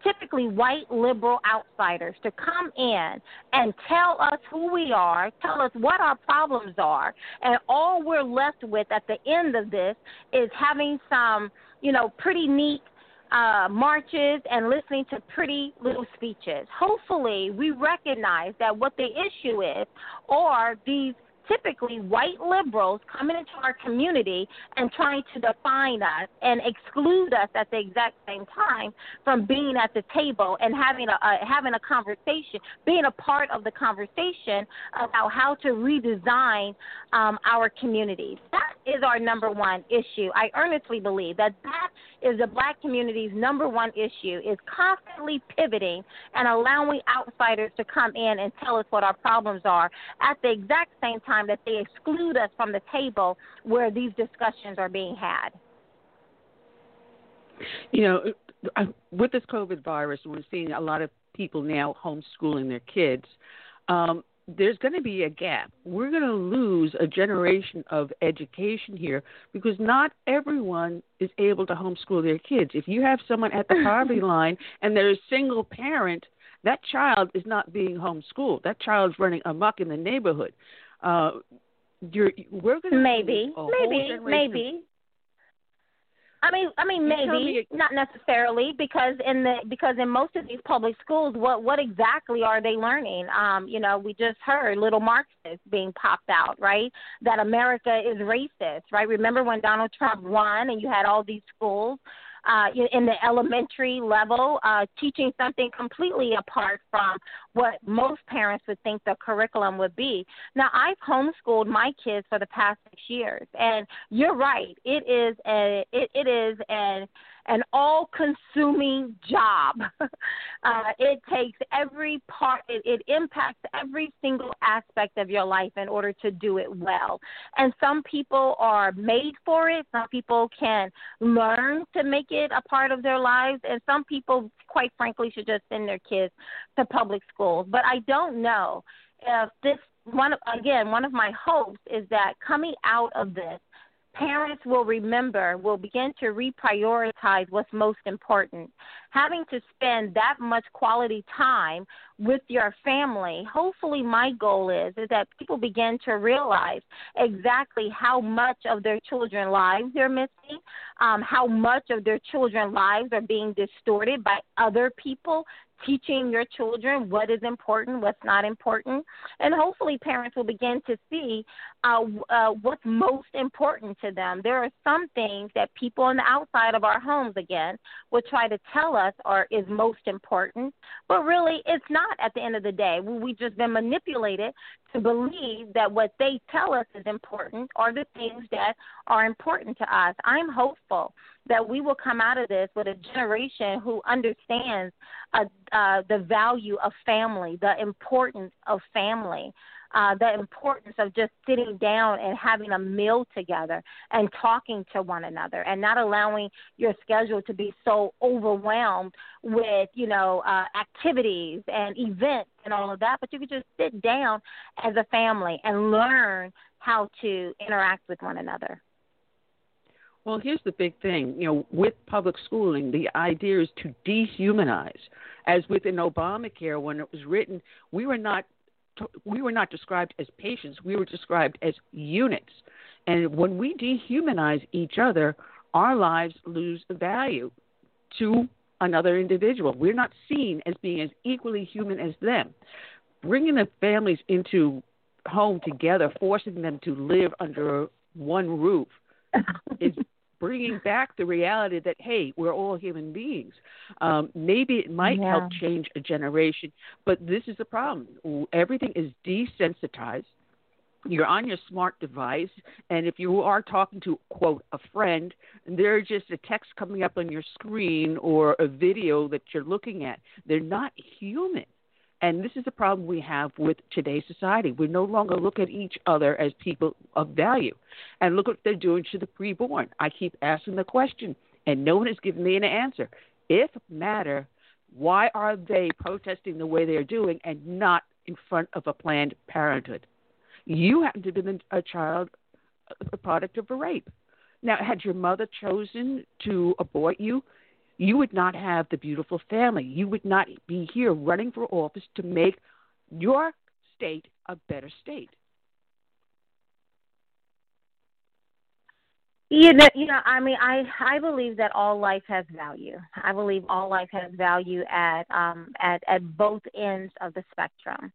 typically white liberal outsiders to come in and tell us who we are, tell us what our problems are, and all we're left with at the end of this is having some, you know, pretty neat uh, marches and listening to pretty little speeches. Hopefully, we recognize that what the issue is are these typically white liberals coming into our community and trying to define us and exclude us at the exact same time from being at the table and having a, having a conversation, being a part of the conversation about how to redesign um, our communities. That is our number one issue. I earnestly believe that that is the black community's number one issue is constantly pivoting and allowing outsiders to come in and tell us what our problems are at the exact same time that they exclude us from the table where these discussions are being had. You know, with this COVID virus, we're seeing a lot of people now homeschooling their kids. Um, there's going to be a gap. We're going to lose a generation of education here because not everyone is able to homeschool their kids. If you have someone at the poverty line and they're a single parent, that child is not being homeschooled. That child's running amok in the neighborhood. Uh, you're, we're going to Maybe, lose a whole maybe, maybe. I mean, I mean, maybe not necessarily because in the because in most of these public schools, what what exactly are they learning? Um, you know, we just heard little Marxists being popped out, right? That America is racist, right? Remember when Donald Trump won and you had all these schools uh, in the elementary level, uh, teaching something completely apart from what most parents would think the curriculum would be. Now, I've homeschooled my kids for the past six years, and you're right. It is a it, it is an an all-consuming job. uh, it takes every part. It, it impacts every single aspect of your life in order to do it well. And some people are made for it. Some people can learn to make it a part of their lives, and some people, quite frankly, should just send their kids to public schools. But I don't know if this one again one of my hopes is that coming out of this parents will remember, will begin to reprioritize what's most important. Having to spend that much quality time with your family, hopefully, my goal is, is that people begin to realize exactly how much of their children's lives they're missing, um, how much of their children's lives are being distorted by other people teaching your children what is important, what's not important, and hopefully parents will begin to see uh, uh, what's most important to them. There are some things that people on the outside of our homes, again, will try to tell us are is most important, but really it's not. At the end of the day, we've just been manipulated to believe that what they tell us is important are the things that are important to us. I'm hopeful that we will come out of this with a generation who understands uh, uh, the value of family, the importance of family, uh, the importance of just sitting down and having a meal together and talking to one another and not allowing your schedule to be so overwhelmed with, you know, uh, activities and events and all of that. But you could just sit down as a family and learn how to interact with one another. Well, here's the big thing. You know, with public schooling, the idea is to dehumanize. As within Obamacare, when it was written, we were not we were not described as patients. We were described as units. And when we dehumanize each other, our lives lose value to another individual. We're not seen as being as equally human as them. Bringing the families into home together, forcing them to live under one roof, is bringing back the reality that hey, we're all human beings. Um, maybe it might yeah. help change a generation, but this is the problem. Everything is desensitized. You're on your smart device, and if you are talking to quote a friend, and there's just a text coming up on your screen or a video that you're looking at. They're not human. And this is the problem we have with today's society. We no longer look at each other as people of value. And look what they're doing to the preborn. I keep asking the question, and no one has given me an answer. If matter, why are they protesting the way they're doing and not in front of a Planned Parenthood? You happen to have been a child, a product of a rape. Now, had your mother chosen to abort you, you would not have the beautiful family. You would not be here running for office to make your state a better state. You know, you know. I mean, I I believe that all life has value. I believe all life has value at um at at both ends of the spectrum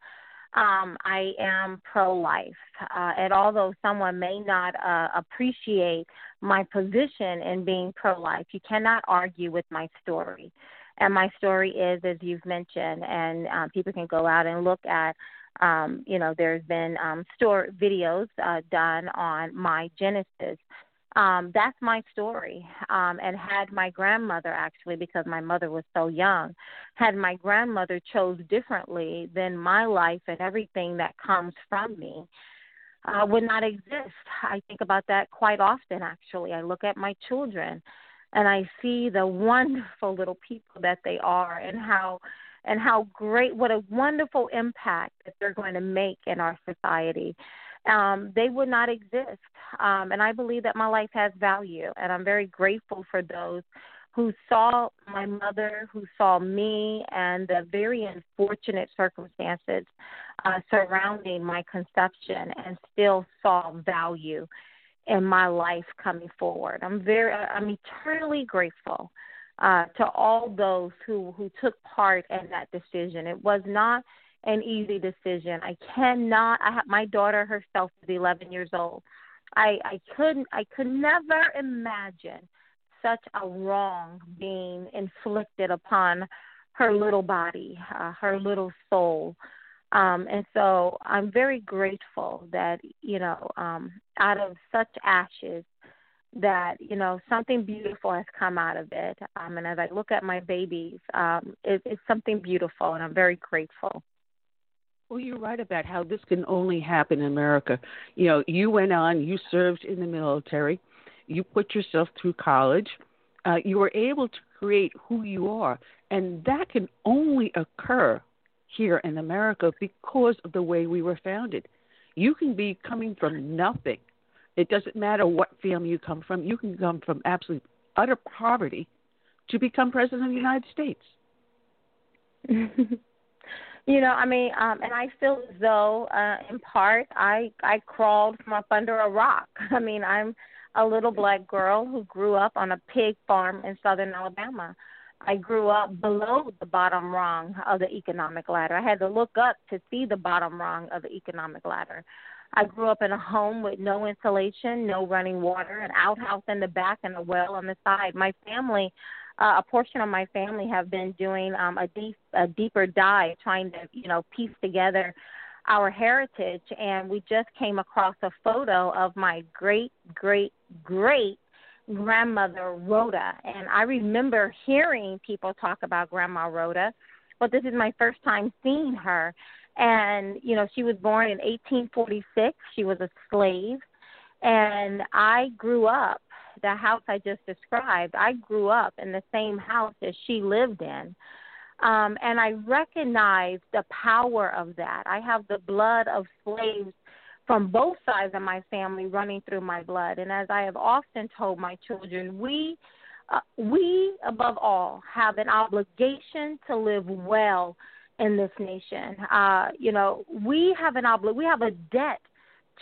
um, I am pro life. Uh, and although someone may not uh, appreciate my position in being pro life, you cannot argue with my story. And my story is, as you've mentioned, and um, people can go out and look at. Um, you know, there's been um, store videos uh, done on my Genesis um, that's my story. Um, and had my grandmother actually, because my mother was so young, had my grandmother chose differently, then my life and everything that comes from me uh, would not exist. I think about that quite often. Actually, I look at my children, and I see the wonderful little people that they are, and how and how great, what a wonderful impact that they're going to make in our society um, they would not exist. Um, and I believe that my life has value, and I'm very grateful for those who saw my mother, who saw me, and the very unfortunate circumstances uh, surrounding my conception, and still saw value in my life coming forward. I'm very, I'm eternally grateful uh, to all those who who took part in that decision. It was not an easy decision. I cannot. I have my daughter herself is 11 years old. I I couldn't. I could never imagine such a wrong being inflicted upon her little body, uh, her little soul. Um, and so I'm very grateful that you know, um, out of such ashes, that you know something beautiful has come out of it. Um, and as I look at my babies, um, it, it's something beautiful, and I'm very grateful. Well, you're right about how this can only happen in America. You know, you went on, you served in the military, you put yourself through college, uh, you were able to create who you are, and that can only occur here in America because of the way we were founded. You can be coming from nothing It doesn't matter what family you come from. You can come from absolute utter poverty to become president of the United States. you know, I mean, um, and I feel as though, uh, in part, I I crawled from up under a rock. I mean, I'm a little black girl who grew up on a pig farm in southern Alabama. I grew up below the bottom rung of the economic ladder. I had to look up to see the bottom rung of the economic ladder. I grew up in a home with no insulation, no running water, an outhouse in the back, and a well on the side. My family uh, a portion of my family have been doing um, a deep a deeper dive, trying to you know piece together our heritage. And we just came across a photo of my great great great grandmother Rhoda, and I remember hearing people talk about Grandma Rhoda, but this is my first time seeing her. And you know, she was born in 1846. She was a slave, and I grew up the house I just described, I grew up in the same house as she lived in. Um, and I recognize the power of that. I have the blood of slaves from both sides of my family running through my blood. And as I have often told my children, we uh, we above all have an obligation to live well in this nation. Uh, you know, we have an obli- we have a debt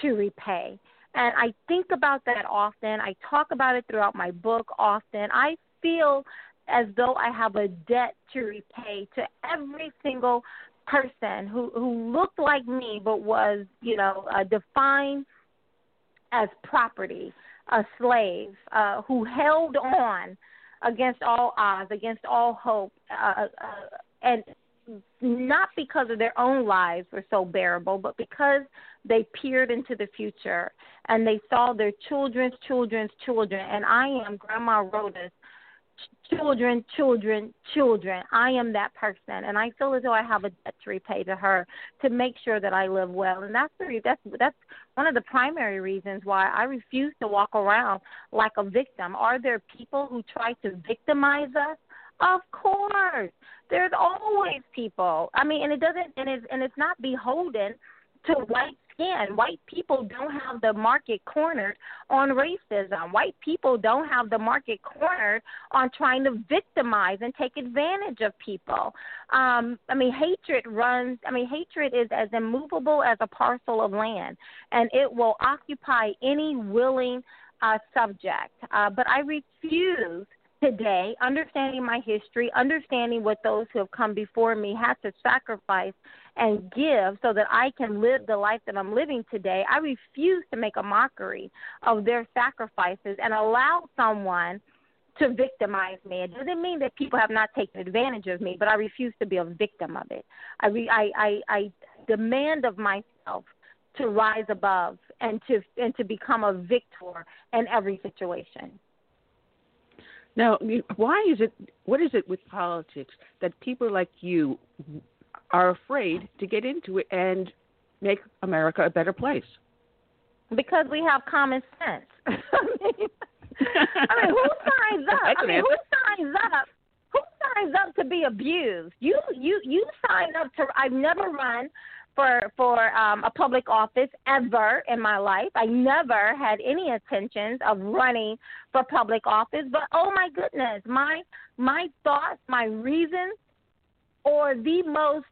to repay. And I think about that often. I talk about it throughout my book often. I feel as though I have a debt to repay to every single person who who looked like me but was, you know, uh, defined as property, a slave, uh, who held on against all odds, against all hope, uh, uh, and not because of their own lives were so bearable, but because they peered into the future and they saw their children's children's children. And I am Grandma Rhoda's children, children, children. I am that person, and I feel as though I have a debt to repay to her to make sure that I live well. And that's the that's that's one of the primary reasons why I refuse to walk around like a victim. Are there people who try to victimize us? Of course. There's always people. I mean, and it doesn't and it's and it's not beholden to white skin. White people don't have the market cornered on racism. White people don't have the market cornered on trying to victimize and take advantage of people. Um, I mean, hatred runs. I mean, hatred is as immovable as a parcel of land, and it will occupy any willing uh, subject. Uh, but I refuse today, understanding my history, understanding what those who have come before me had to sacrifice and give so that I can live the life that I'm living today, I refuse to make a mockery of their sacrifices and allow someone to victimize me. It doesn't mean that people have not taken advantage of me, but I refuse to be a victim of it. I re, I, I, I demand of myself to rise above and to and to become a victor in every situation. Now, why is it? What is it with politics that people like you are afraid to get into it and make America a better place? Because we have common sense. I mean, I mean, who signs up? I mean, who signs up? Who signs up to be abused? You, you, you sign up to. I've never run for for um, a public office ever in my life. I never had any intentions of running for public office. But oh my goodness, my my thoughts, my reasons, or the most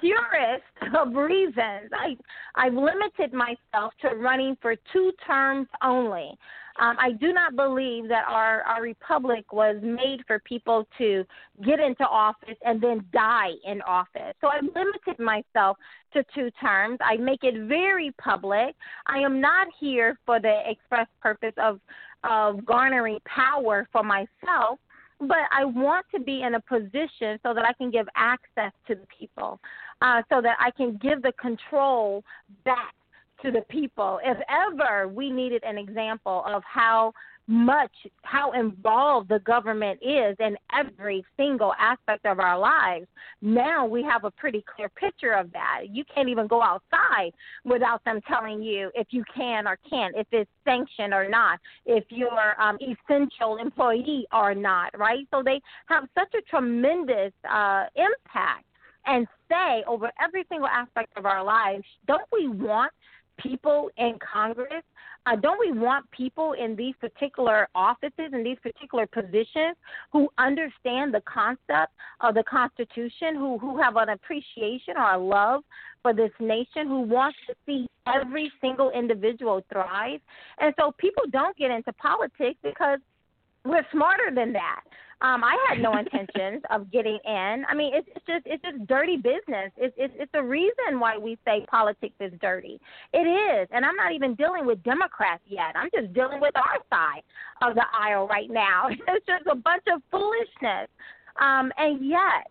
purest of reasons. I I've limited myself to running for two terms only. Um, I do not believe that our, our republic was made for people to get into office and then die in office. So I've limited myself to two terms. I make it very public. I am not here for the express purpose of of garnering power for myself but I want to be in a position so that I can give access to the people, uh, so that I can give the control back to the people. If ever we needed an example of how much how involved the government is in every single aspect of our lives. Now we have a pretty clear picture of that. You can't even go outside without them telling you if you can or can't, if it's sanctioned or not, if you're um, essential employee or not, right? So they have such a tremendous uh, impact and say over every single aspect of our lives. Don't we want people in Congress Uh, don't we want people in these particular offices in these particular positions who understand the concept of the Constitution, who who have an appreciation or a love for this nation, who wants to see every single individual thrive? And so people don't get into politics because we're smarter than that. Um, I had no intentions of getting in. I mean, it's, it's just it's just dirty business. It's, it's it's the reason why we say politics is dirty. It is, and I'm not even dealing with Democrats yet. I'm just dealing with our side of the aisle right now. It's just a bunch of foolishness. Um, and yet,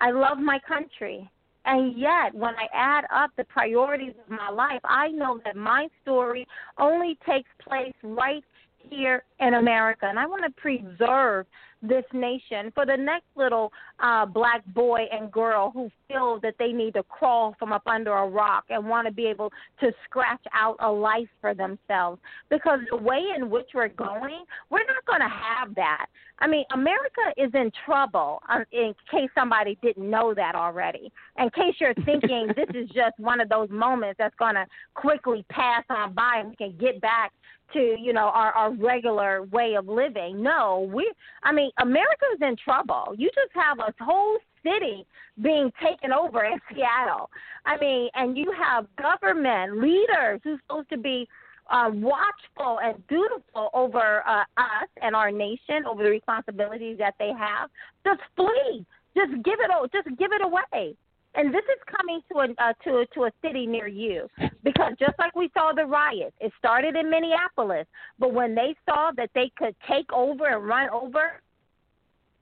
I love my country. And yet, when I add up the priorities of my life, I know that my story only takes place right here in America. And I want to preserve this nation for the next little uh, black boy and girl who feel that they need to crawl from up under a rock and want to be able to scratch out a life for themselves. Because the way in which we're going, we're not going to have that. I mean, America is in trouble, uh, in case somebody didn't know that already. In case you're thinking this is just one of those moments that's going to quickly pass on by and we can get back to you know our our regular way of living. No, we I mean America's in trouble. You just have a whole city being taken over in Seattle. I mean, and you have government leaders who's supposed to be uh, watchful and dutiful over uh, us and our nation, over the responsibilities that they have. Just flee. Just give it. Just give it away and this is coming to a uh, to to a city near you because just like we saw the riots, it started in Minneapolis, but when they saw that they could take over and run over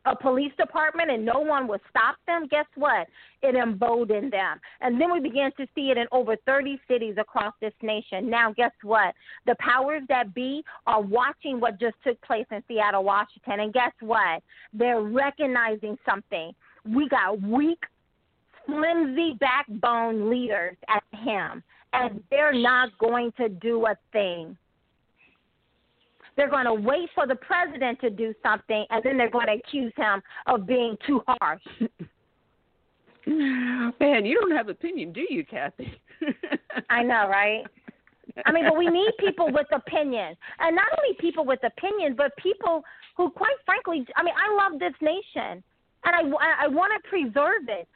a police department and no one would stop them, guess what? It emboldened them. And then we began to see it in over 30 cities across this nation. Now, guess what? The powers that be are watching what just took place in Seattle, Washington. And guess what? They're recognizing something. We got weak flimsy backbone leaders at him, and they're not going to do a thing. They're going to wait for the president to do something, and then they're going to accuse him of being too harsh. Man, you don't have opinion, do you, Kathy? I know, right? I mean, but we need people with opinions, and not only people with opinions, but people who, quite frankly, I mean, I love this nation, and I I want to preserve it.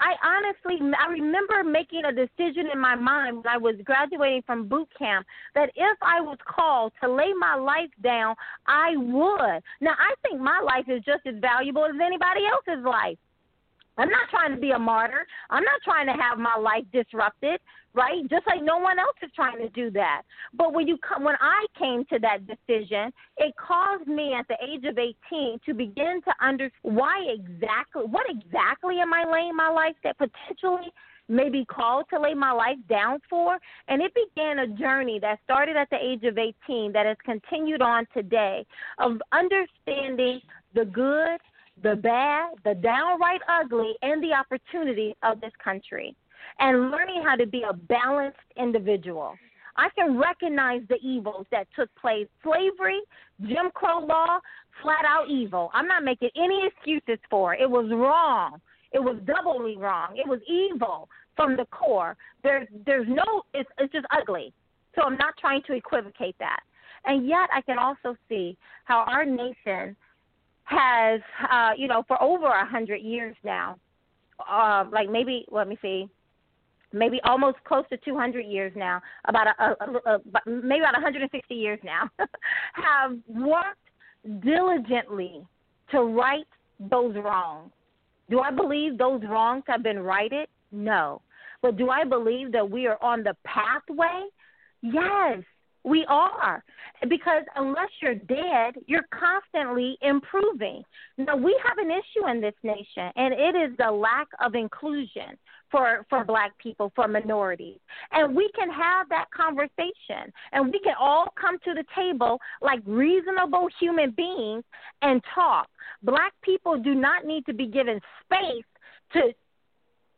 I honestly, I remember making a decision in my mind when I was graduating from boot camp that if I was called to lay my life down, I would. Now, I think my life is just as valuable as anybody else's life. I'm not trying to be a martyr. I'm not trying to have my life disrupted, right? Just like no one else is trying to do that. But when you come, when I came to that decision, it caused me at the age of 18 to begin to understand why exactly, what exactly am I laying my life that potentially may be called to lay my life down for. And it began a journey that started at the age of 18 that has continued on today of understanding the good the bad, the downright ugly, and the opportunity of this country, and learning how to be a balanced individual. I can recognize the evils that took place slavery, Jim Crow law, flat out evil. I'm not making any excuses for it. It was wrong. It was doubly wrong. It was evil from the core. There's there's no it's it's just ugly. So I'm not trying to equivocate that. And yet I can also see how our nation has, uh, you know, for over a hundred years now, uh, like maybe let me see, maybe almost close to 200 years now, about a, a, a, a maybe about 160 years now, have worked diligently to right those wrongs. Do I believe those wrongs have been righted? No. But do I believe that we are on the pathway? Yes. We are. Because unless you're dead, you're constantly improving. Now, we have an issue in this nation, and it is the lack of inclusion for, for black people, for minorities. And we can have that conversation, and we can all come to the table like reasonable human beings and talk. Black people do not need to be given space to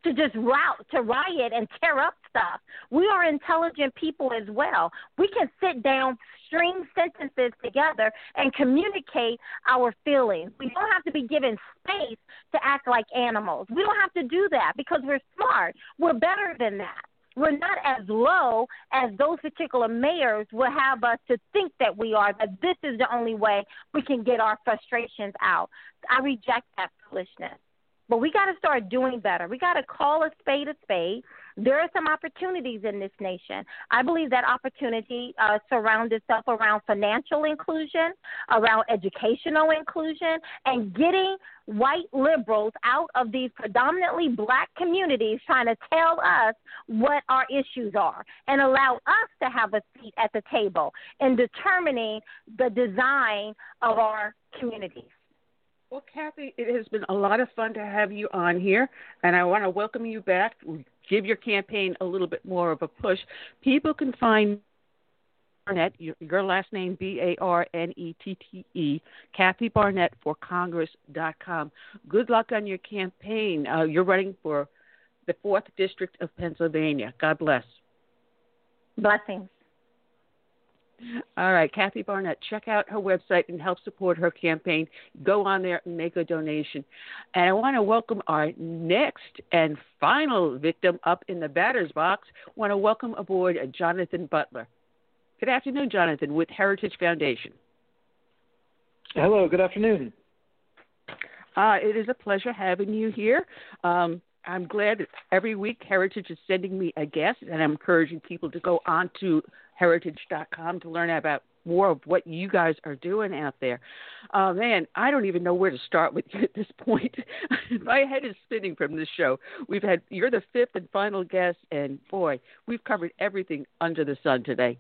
to just route to riot and tear up stuff. We are intelligent people as well. We can sit down, string sentences together, and communicate our feelings. We don't have to be given space to act like animals. We don't have to do that because we're smart. We're better than that. we're not as low as those particular mayors will have us to think that we are, that this is the only way we can get our frustrations out. I reject that foolishness. But we got to start doing better. We got to call a spade a spade. There are some opportunities in this nation. I believe that opportunity uh, surrounds itself around financial inclusion, around educational inclusion, and getting white liberals out of these predominantly black communities trying to tell us what our issues are and allow us to have a seat at the table in determining the design of our communities. Well, Kathy, it has been a lot of fun to have you on here, and I want to welcome you back. Give your campaign a little bit more of a push. People can find Barnette, your, your last name B A R N E T T E, Kathy Barnette for Congress.com. Good luck on your campaign. Uh, you're running for the 4th District of Pennsylvania. God bless. Blessings. All right, Kathy Barnette, check out her website and help support her campaign. Go on there and make a donation. And I want to welcome our next and final victim up in the batter's box. I want to welcome aboard Jonathan Butcher. Good afternoon, Jonathan, with Heritage Foundation. Hello, good afternoon. Uh, it is a pleasure having you here. Um, I'm glad that every week Heritage is sending me a guest, and I'm encouraging people to go on to heritage.com to learn about more of what you guys are doing out there. Uh, man, I don't even know where to start with you at this point. My head is spinning from this show. We've had you're the fifth and final guest, and boy, we've covered everything under the sun today.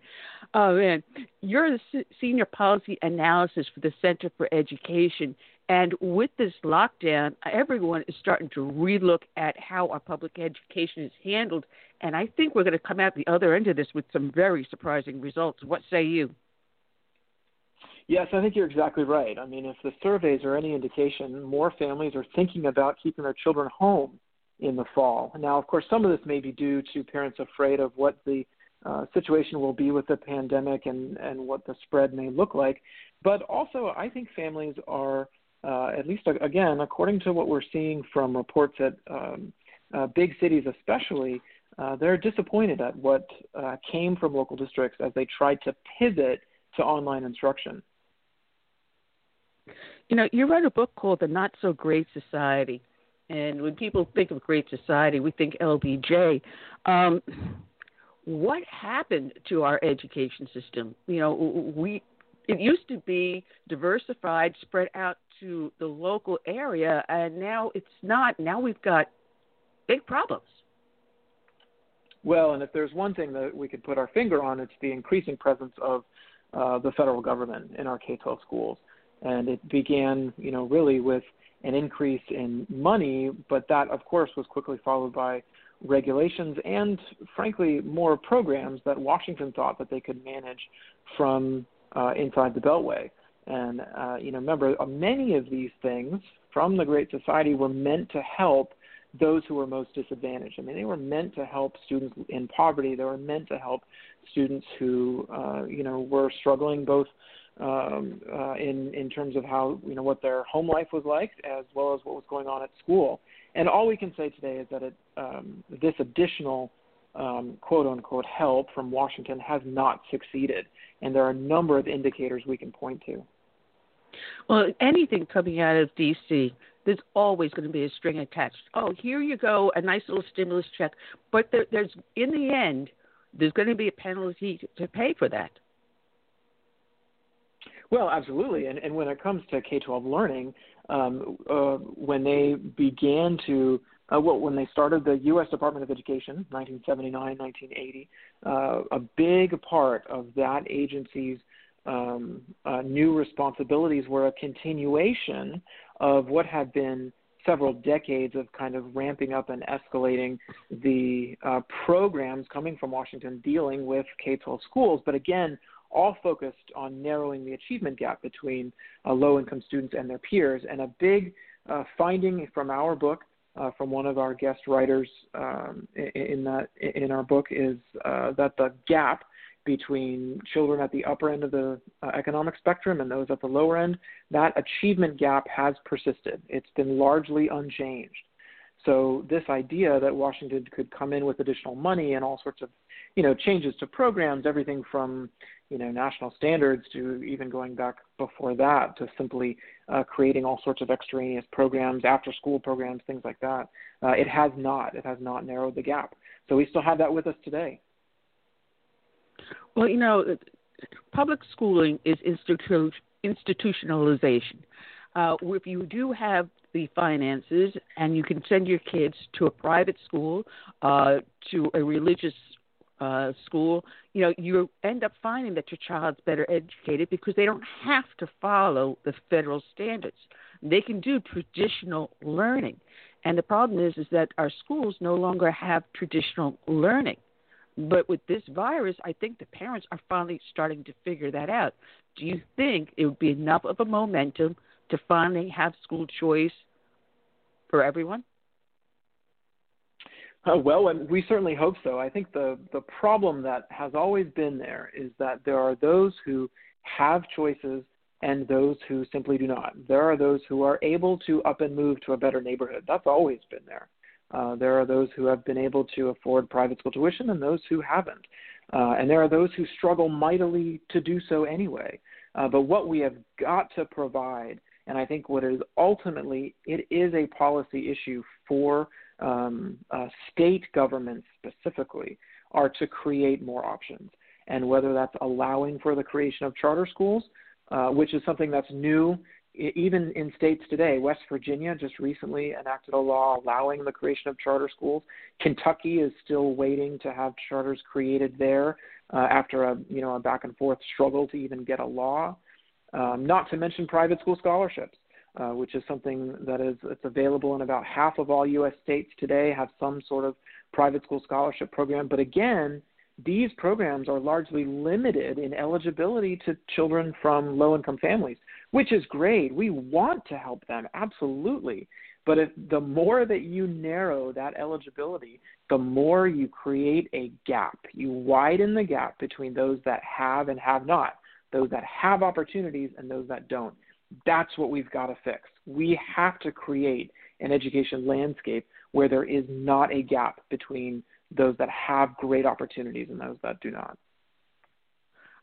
Oh man, you're the senior policy analysis for the Center for Education, and with this lockdown, everyone is starting to relook at how our public education is handled. And I think we're going to come out the other end of this with some very surprising results. What say you? Yes, I think you're exactly right. I mean, if the surveys are any indication, more families are thinking about keeping their children home in the fall. Now, of course, some of this may be due to parents afraid of what the uh, situation will be with the pandemic and, and what the spread may look like. But also, I think families are uh, at least again, according to what we're seeing from reports at um, uh, big cities, especially, uh, they're disappointed at what uh, came from local districts as they tried to pivot to online instruction. You know, you wrote a book called The Not So Great Society. And when people think of Great Society, we think LBJ. Um, what happened to our education system? You know, we it used to be diversified, spread out to the local area, and now it's not. Now we've got big problems. Well, and if there's one thing that we could put our finger on, it's the increasing presence of uh, the federal government in our K-12 schools, and it began, you know, really with an increase in money, but that, of course, was quickly followed by regulations and, frankly, more programs that Washington thought that they could manage from uh, inside the Beltway. And uh, you know, remember, uh, many of these things from the Great Society were meant to help those who were most disadvantaged. I mean, they were meant to help students in poverty. They were meant to help students who, uh, you know, were struggling both um, uh, in in terms of how you know what their home life was like, as well as what was going on at school. And all we can say today is that it, um, this additional um, quote unquote help from Washington has not succeeded, and there are a number of indicators we can point to. Well, anything coming out of D.C., there's always going to be a string attached. Oh, here you go, a nice little stimulus check. But there, there's, in the end, there's going to be a penalty to pay for that. Well, absolutely. And, and when it comes to K 12 learning, um, uh, when they began to, uh, well, when they started the U.S. Department of Education, 1979, 1980, uh, a big part of that agency's um, uh, new responsibilities were a continuation of what had been several decades of kind of ramping up and escalating the uh, programs coming from Washington dealing with K 12 schools, but again, all focused on narrowing the achievement gap between uh, low income students and their peers. And a big uh, finding from our book. Uh, from one of our guest writers um, in, that in our book is uh, that the gap between children at the upper end of the uh, economic spectrum and those at the lower end, that achievement gap has persisted. It's been largely unchanged. So this idea that Washington could come in with additional money and all sorts of, you know, changes to programs, everything from, you know, national standards to even going back before that to simply uh, creating all sorts of extraneous programs, after school programs, things like that. Uh, it has not. It has not narrowed the gap. So we still have that with us today. Well, you know, public schooling is institu- institutionalization. Uh, if you do have the finances and you can send your kids to a private school, uh, to a religious uh, school, you know, you end up finding that your child's better educated because they don't have to follow the federal standards. They can do traditional learning. And the problem is, is that our schools no longer have traditional learning. But with this virus, I think the parents are finally starting to figure that out. Do you think it would be enough of a momentum to finally have school choice for everyone? Uh, well, and we certainly hope so. I think the the problem that has always been there is that there are those who have choices and those who simply do not. There are those who are able to up and move to a better neighborhood. That's always been there. Uh, there are those who have been able to afford private school tuition and those who haven't. Uh, and there are those who struggle mightily to do so anyway. Uh, but what we have got to provide, and I think what is ultimately, it is a policy issue for um, uh, state governments specifically, are to create more options. And whether that's allowing for the creation of charter schools, uh, which is something that's new even in states today. West Virginia just recently enacted a law allowing the creation of charter schools. Kentucky is still waiting to have charters created there uh, after a you know a back and forth struggle to even get a law. Um, not to mention private school scholarships uh, which is something that is it's available in about half of all U.S. states today have some sort of private school scholarship program. But again, these programs are largely limited in eligibility to children from low income families, which is great. We want to help them, absolutely. But if the more that you narrow that eligibility, the more you create a gap. You widen the gap between those that have and have not, those that have opportunities and those that don't. That's what we've got to fix. We have to create an education landscape where there is not a gap between those that have great opportunities and those that do not.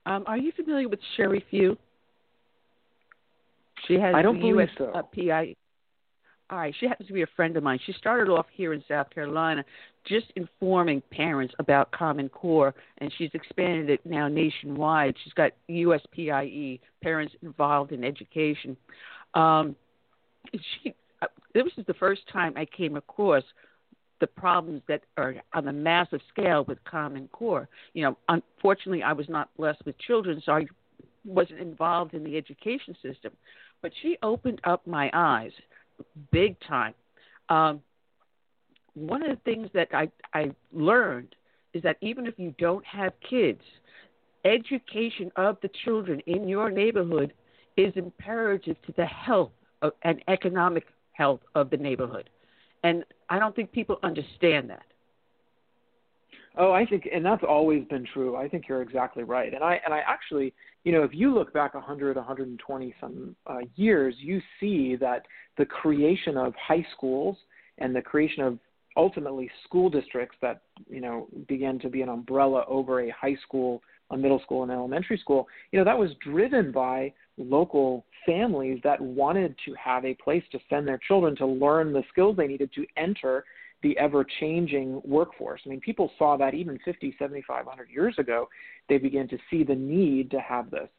Um, are you familiar with Sheri Few? She has I don't the believe US so. uh, PI right, she happens to be a friend of mine. She started off here in South Carolina just informing parents about Common Core, and she's expanded it now nationwide. She's got USPIE, Parents Involved in Education. Um, she, uh, this is the first time I came across the problems that are on a massive scale with Common Core. You know, unfortunately, I was not blessed with children, so I wasn't involved in the education system. But she opened up my eyes big time. Um, one of the things that I, I learned is that even if you don't have kids, education of the children in your neighborhood is imperative to the health of, and economic health of the neighborhood. And I don't think people understand that. Oh, I think, and that's always been true. I think you're exactly right. And I and I actually, you know, if you look back 100, 120 some uh, years, you see that the creation of high schools and the creation of ultimately school districts that you know began to be an umbrella over a high school, a middle school, and elementary school. You know, that was driven by local families that wanted to have a place to send their children to learn the skills they needed to enter the ever changing workforce. I mean, people saw that even 50, 75, 100 years ago. They began to see the need to have this.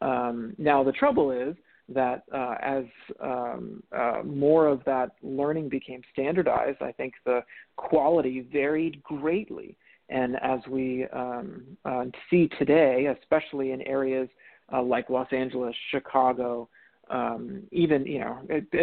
Um, now, the trouble is that uh, as um, uh, more of that learning became standardized, I think the quality varied greatly. And as we um, uh, see today, especially in areas uh, like Los Angeles, Chicago, um, even you know,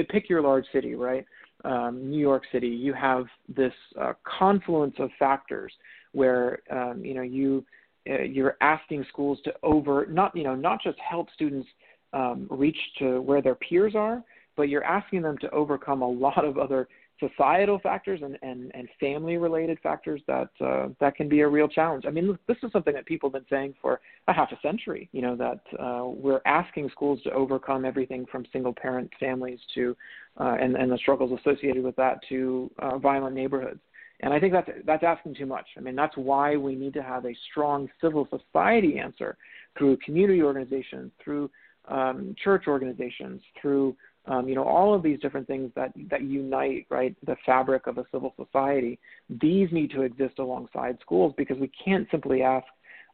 pick your large city, right? Um, New York City, you have this uh, confluence of factors where um, you know you uh, you're asking schools to over not you know not just help students um, reach to where their peers are, but you're asking them to overcome a lot of other societal factors and, and, and family related factors that uh, that can be a real challenge. I mean, this is something that people have been saying for a half a century. You know that uh, we're asking schools to overcome everything from single parent families to uh, and and the struggles associated with that to uh, violent neighborhoods. And I think that's that's asking too much. I mean, that's why we need to have a strong civil society answer through community organizations, through um, church organizations, through um, you know all of these different things that that unite right the fabric of a civil society. These need to exist alongside schools because we can't simply ask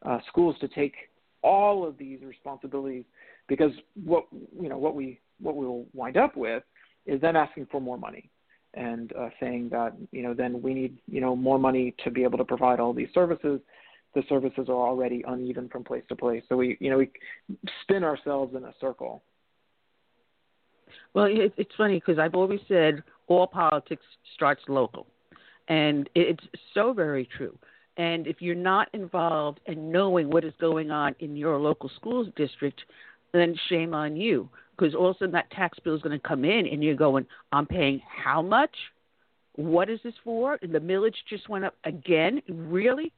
uh, schools to take all of these responsibilities because what you know what we what we will wind up with is them asking for more money and uh, saying that you know then we need you know more money to be able to provide all these services the services are already uneven from place to place. So we, you know, we spin ourselves in a circle. Well, it, it's funny because I've always said all politics starts local, and it's so very true. And if you're not involved and knowing what is going on in your local school district, then shame on you. Because all of a sudden that tax bill is going to come in, and you're going, "I'm paying how much? What is this for?" And the millage just went up again. Really?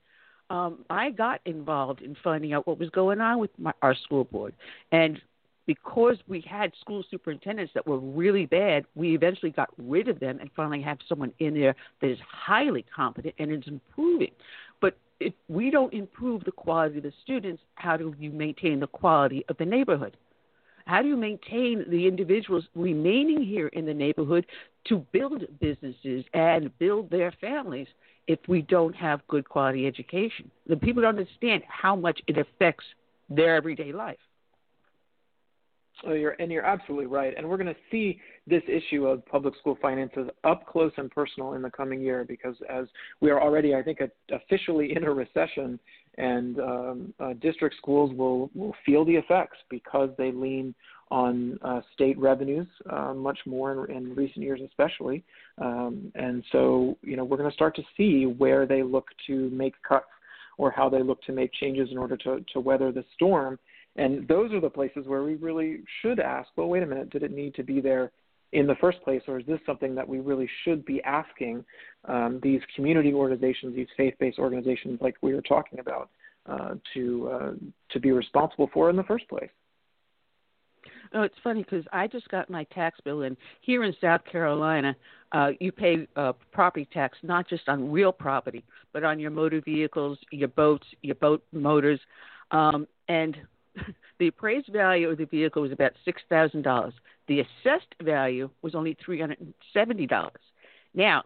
um, I got involved in finding out what was going on with my, our school board, and because we had school superintendents that were really bad, we eventually got rid of them and finally have someone in there that is highly competent and is improving. But if we don't improve the quality of the students, how do you maintain the quality of the neighborhood? How do you maintain the individuals remaining here in the neighborhood to build businesses and build their families if we don't have good quality education. The people don't understand how much it affects their everyday life. Oh, you're, and you're absolutely right. And we're going to see this issue of public school finances up close and personal in the coming year because as we are already, I think, officially in a recession, and um, uh, district schools will, will feel the effects because they lean on uh, state revenues uh, much more in, in, recent years, especially. Um, and so, you know, we're going to start to see where they look to make cuts or how they look to make changes in order to, to weather the storm. And those are the places where we really should ask, well, wait a minute, did it need to be there in the first place, or is this something that we really should be asking um, these community organizations, these faith-based organizations, like we were talking about, uh, to uh, to be responsible for in the first place? Oh, it's funny because I just got my tax bill in here in South Carolina. Uh, you pay uh, property tax not just on real property, but on your motor vehicles, your boats, your boat motors, um, and the appraised value of the vehicle was about six thousand dollars. The assessed value was only three hundred and seventy dollars. Now,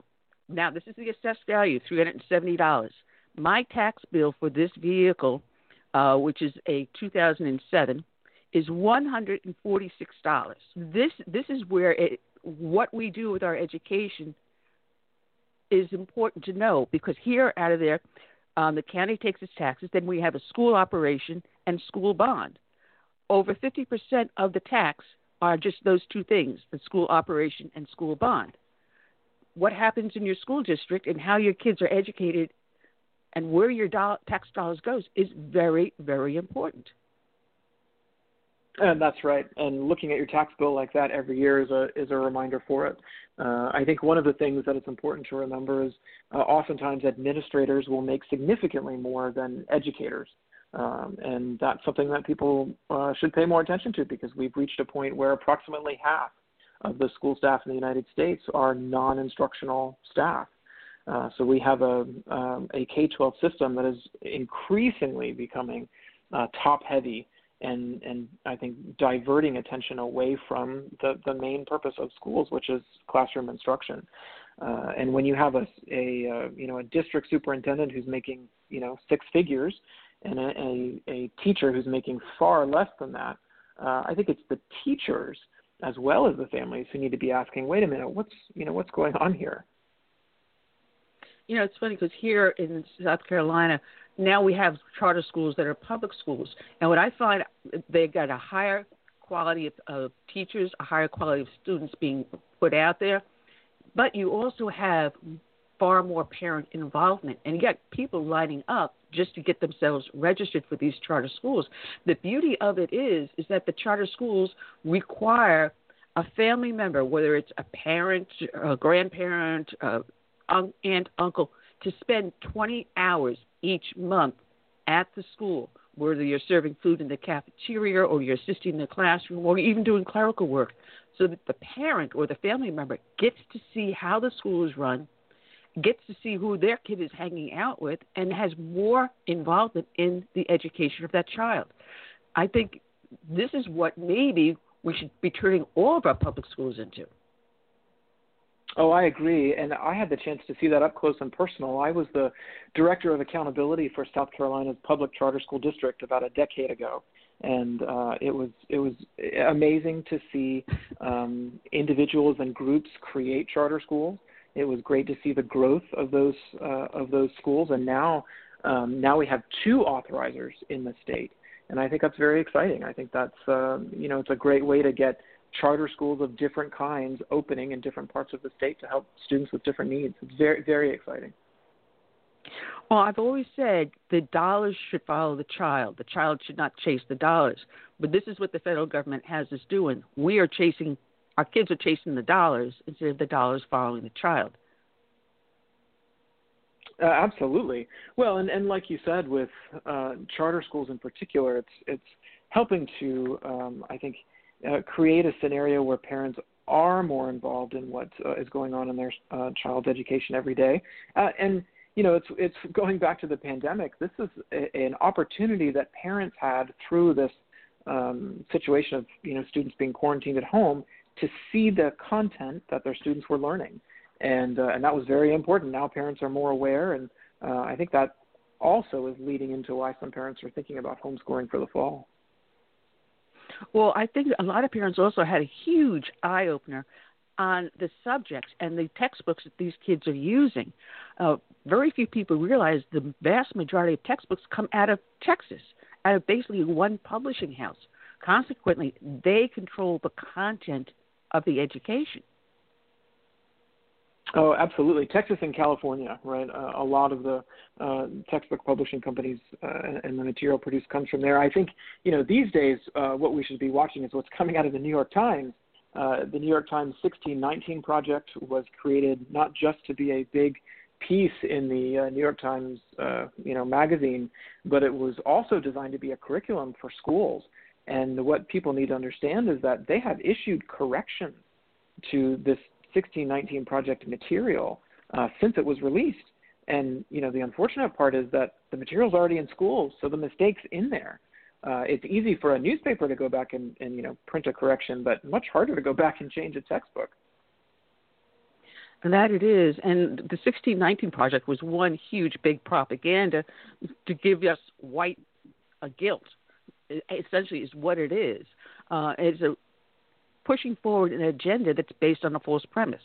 now this is the assessed value, three hundred and seventy dollars. My tax bill for this vehicle, uh, which is a 2007, is $146. This this is where it, what we do with our education is important to know because here out of there um, the county takes its taxes, then we have a school operation and school bond. Over 50% of the tax are just those two things the school operation and school bond. What happens in your school district and how your kids are educated and where your do- tax dollars goes is very, very important. And that's right. And looking at your tax bill like that every year is a is a reminder for it. Uh, I think one of the things that it's important to remember is uh, oftentimes administrators will make significantly more than educators, um, and that's something that people uh, should pay more attention to because we've reached a point where approximately half of the school staff in the United States are non-instructional staff. Uh, so we have a um, a K-12 system that is increasingly becoming uh, top-heavy and and I think diverting attention away from the the main purpose of schools, which is classroom instruction. Uh, and when you have a a uh, you know a district superintendent who's making you know six figures, and a a, a teacher who's making far less than that, uh, I think it's the teachers as well as the families who need to be asking, wait a minute, what's you know what's going on here? You know, it's funny because here in South Carolina, now we have charter schools that are public schools, and what I find they got a higher quality of, of teachers, a higher quality of students being put out there, but you also have far more parent involvement, and you got people lining up just to get themselves registered for these charter schools. The beauty of it is is that the charter schools require a family member, whether it's a parent, a grandparent, a aunt, uncle, to spend 20 hours each month at the school, whether you're serving food in the cafeteria or you're assisting in the classroom or even doing clerical work, so that the parent or the family member gets to see how the school is run, gets to see who their kid is hanging out with, and has more involvement in the education of that child. I think this is what maybe we should be turning all of our public schools into. Oh, I agree. And I had the chance to see that up close and personal. I was the director of accountability for South Carolina's public charter school district about a decade ago. And uh, it was it was amazing to see um, individuals and groups create charter schools. It was great to see the growth of those uh, of those schools, and now um, now we have two authorizers in the state, and I think that's very exciting. I think that's uh, you know it's a great way to get charter schools of different kinds opening in different parts of the state to help students with different needs. It's very, very exciting. Well, I've always said the dollars should follow the child. The child should not chase the dollars. But this is what the federal government has us doing. We are chasing, our kids are chasing the dollars instead of the dollars following the child. Uh, absolutely. Well, and, and like you said, with uh, charter schools in particular, it's it's helping to, um, I think, uh, create a scenario where parents are more involved in what uh, is going on in their uh, child's education every day. Uh, and you know, it's it's going back to the pandemic. This is a, an opportunity that parents had through this um, situation of you know students being quarantined at home to see the content that their students were learning, and uh, and that was very important. Now parents are more aware, and uh, I think that also is leading into why some parents are thinking about homeschooling for the fall. Well, I think a lot of parents also had a huge eye opener on the subjects and the textbooks that these kids are using. Uh, very few people realize the vast majority of textbooks come out of Texas, out of basically one publishing house. Consequently, they control the content of the education. Oh, absolutely. Texas and California, right? Uh, a lot of the uh, textbook publishing companies uh, and the material produced comes from there. I think, you know, these days, uh, what we should be watching is what's coming out of the New York Times. Uh, the New York Times 1619 project was created not just to be a big piece in the uh, New York Times, you know, magazine, but it was also designed to be a curriculum for schools. And what people need to understand is that they have issued corrections to this 1619 project material uh, since it was released. And you know the unfortunate part is that the material's already in schools, so the mistakes in there. Uh, it's easy for a newspaper to go back and, and you know print a correction, but much harder to go back and change a textbook. That it is. And the 1619 project was one huge big propaganda to give us white uh, guilt. It essentially, is what it is. Uh, it's a pushing forward an agenda that's based on a false premise.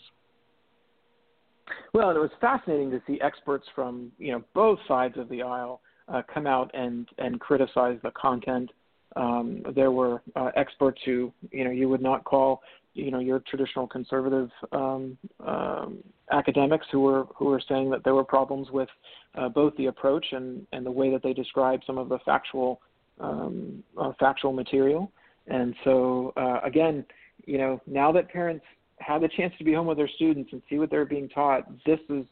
Well, it was fascinating to see experts from you know both sides of the aisle uh, come out and and criticize the content. Um, there were uh, experts who you know you would not call you know your traditional conservative um, um, academics who were who were saying that there were problems with uh, both the approach and and the way that they described some of the factual um, uh, factual material. And so uh, again, you know, now that parents have the chance to be home with their students and see what they're being taught, this is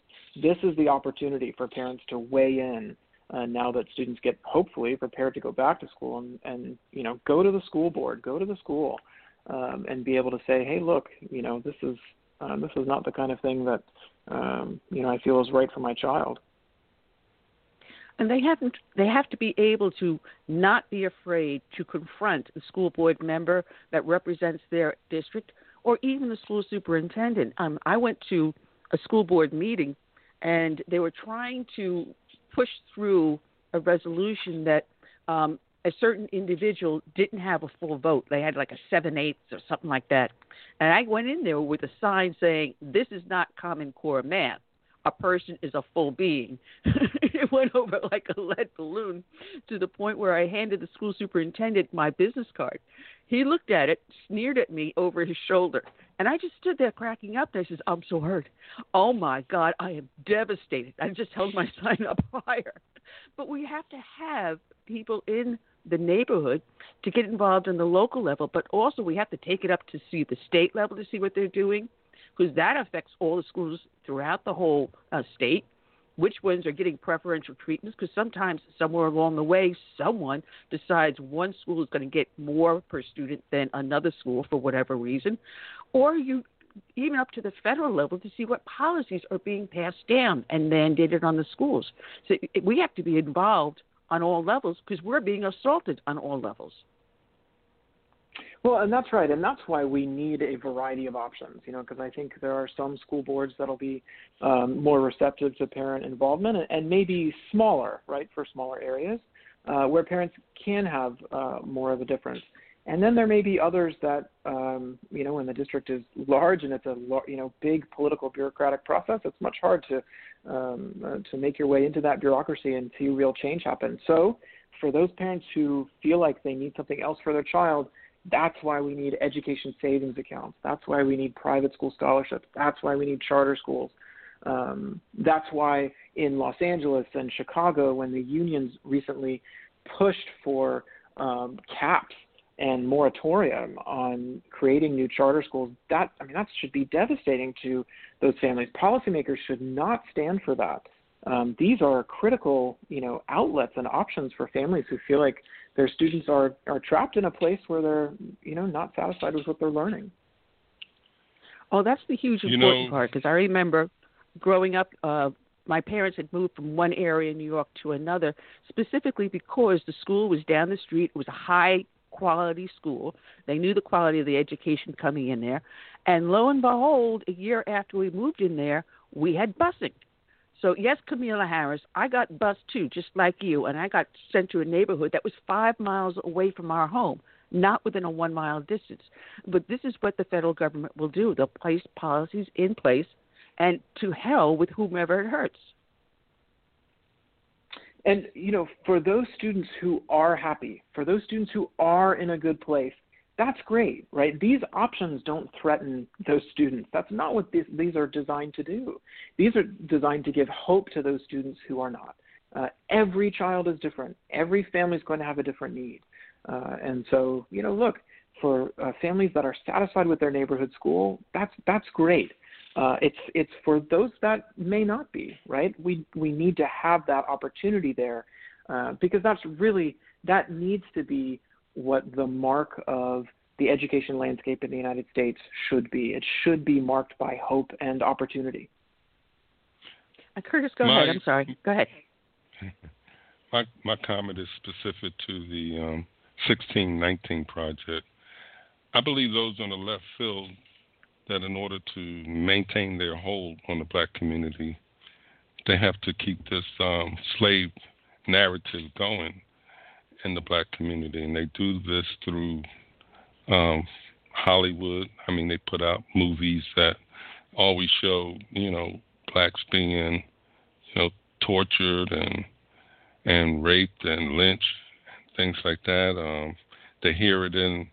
this is the opportunity for parents to weigh in. Uh, now that students get hopefully prepared to go back to school and, and you know go to the school board, go to the school, um, and be able to say, hey, look, you know this is uh, this is not the kind of thing that um, you know I feel is right for my child and they haven't they have to be able to not be afraid to confront the school board member that represents their district or even the school superintendent um, i went to a school board meeting and they were trying to push through a resolution that um, a certain individual didn't have a full vote. They had like a seven eighths or something like that. And I went in there with a sign saying, "This is not Common Core math a person is a full being. it went over like a lead balloon to the point where I handed the school superintendent my business card. He looked at it, sneered at me over his shoulder, and I just stood there cracking up. And I says, "I'm so hurt. Oh my God, I am devastated." I just held my sign up higher. But we have to have people in the neighborhood to get involved on the local level, but also we have to take it up to see the state level to see what they're doing, because that affects all the schools throughout the whole uh, state. Which ones are getting preferential treatments? Because sometimes somewhere along the way, someone decides one school is going to get more per student than another school for whatever reason, or you even up to the federal level to see what policies are being passed down and mandated on the schools. So we have to be involved on all levels because we're being assaulted on all levels. Well, and that's right, and that's why we need a variety of options. You know, because I think there are some school boards that'll be um, more receptive to parent involvement, and, and maybe smaller, right, for smaller areas uh, where parents can have uh, more of a difference. And then there may be others that, um, you know, when the district is large and it's a, you know, big political bureaucratic process, it's much hard to um, uh, to make your way into that bureaucracy and see real change happen. So, for those parents who feel like they need something else for their child, that's why we need education savings accounts. That's why we need private school scholarships. That's why we need charter schools. Um, that's why in Los Angeles and Chicago, when the unions recently pushed for um, caps and moratorium on creating new charter schools, that I mean that should be devastating to those families. Policymakers should not stand for that. Um, these are critical, you know, outlets and options for families who feel like their students are are trapped in a place where they're, you know, not satisfied with what they're learning. Oh, that's the huge You important know- part because I remember growing up. Uh, my parents had moved from one area in New York to another, specifically because the school was down the street. It was a high quality school. They knew the quality of the education coming in there. And lo and behold, a year after we moved in there, we had busing. So, yes, Kamala Harris, I got bused too, just like you, and I got sent to a neighborhood that was five miles away from our home, not within a one mile distance. But this is what the federal government will do they'll place policies in place, and to hell with whomever it hurts. And you know, for those students who are happy, for those students who are in a good place, that's great, right? These options don't threaten those students. That's not what these, these are designed to do. These are designed to give hope to those students who are not. Uh, every child is different. Every family is going to have a different need. Uh, and so, you know, look, for uh, families that are satisfied with their neighborhood school, that's that's great. Uh, it's it's for those that may not be right. We we need to have that opportunity there uh, because that's really that needs to be what the mark of the education landscape in the United States should be. It should be marked by hope and opportunity. Uh, Curtis, go My- ahead. I'm sorry. Go ahead. My my comment is specific to the um, 1619 project. I believe those on the left feel that in order to maintain their hold on the black community, they have to keep this um, slave narrative going in the black community, and they do this through um, Hollywood. I mean, they put out movies that always show, you know, blacks being, you know, tortured and and raped and lynched, things like that. Um, they hear it in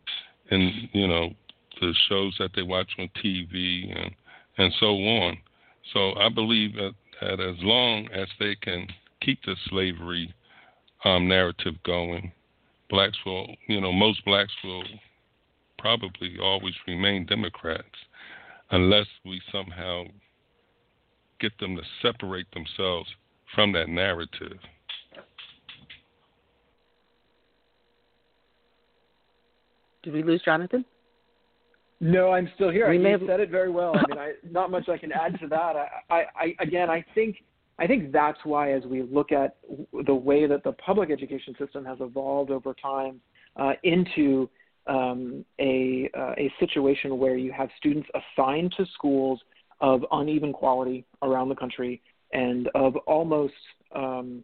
in you know the shows that they watch on TV and and so on. So I believe that, that as long as they can keep the slavery um, narrative going, blacks will you know most blacks will probably always remain Democrats unless we somehow get them to separate themselves from that narrative. Did we lose Jonathan? No, I'm still here. We you may have- said it very well. I mean, I, not much I can add to that. I, I, I, again, I think, I think that's why, as we look at the way that the public education system has evolved over time uh, into um, a uh, a situation where you have students assigned to schools of uneven quality around the country and of almost, um,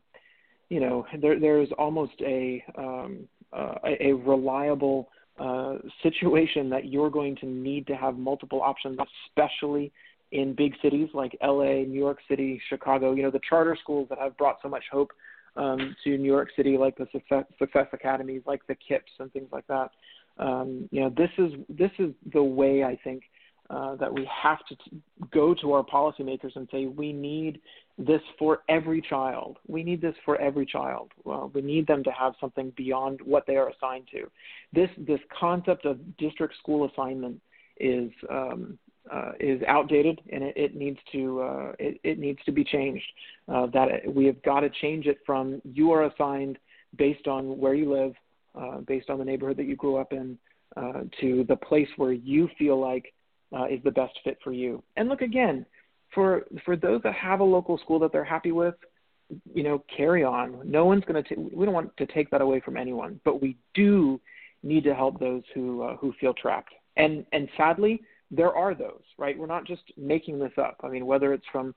you know, there there is almost a um, uh, a reliable uh, situation that you're going to need to have multiple options, especially in big cities like LA, New York City, Chicago. You know, the charter schools that have brought so much hope um, to New York City, like the Success, Success Academies, like the KIPPs, and things like that. Um, you know, this is this is the way I think uh, that we have to t- go to our policymakers and say we need this for every child. We need this for every child. Well, we need them to have something beyond what they are assigned to. This this concept of district school assignment is um, uh, is outdated and it, it needs to uh, it, it, needs to be changed. Uh, that we have got to change it from you are assigned based on where you live, uh, based on the neighborhood that you grew up in, uh, to the place where you feel like uh, is the best fit for you. And look again, for for those that have a local school that they're happy with, you know, carry on. No one's going to. We don't want to take that away from anyone, but we do need to help those who who feel trapped. And and sadly, there are those. Right? We're not just making this up. I mean, whether it's from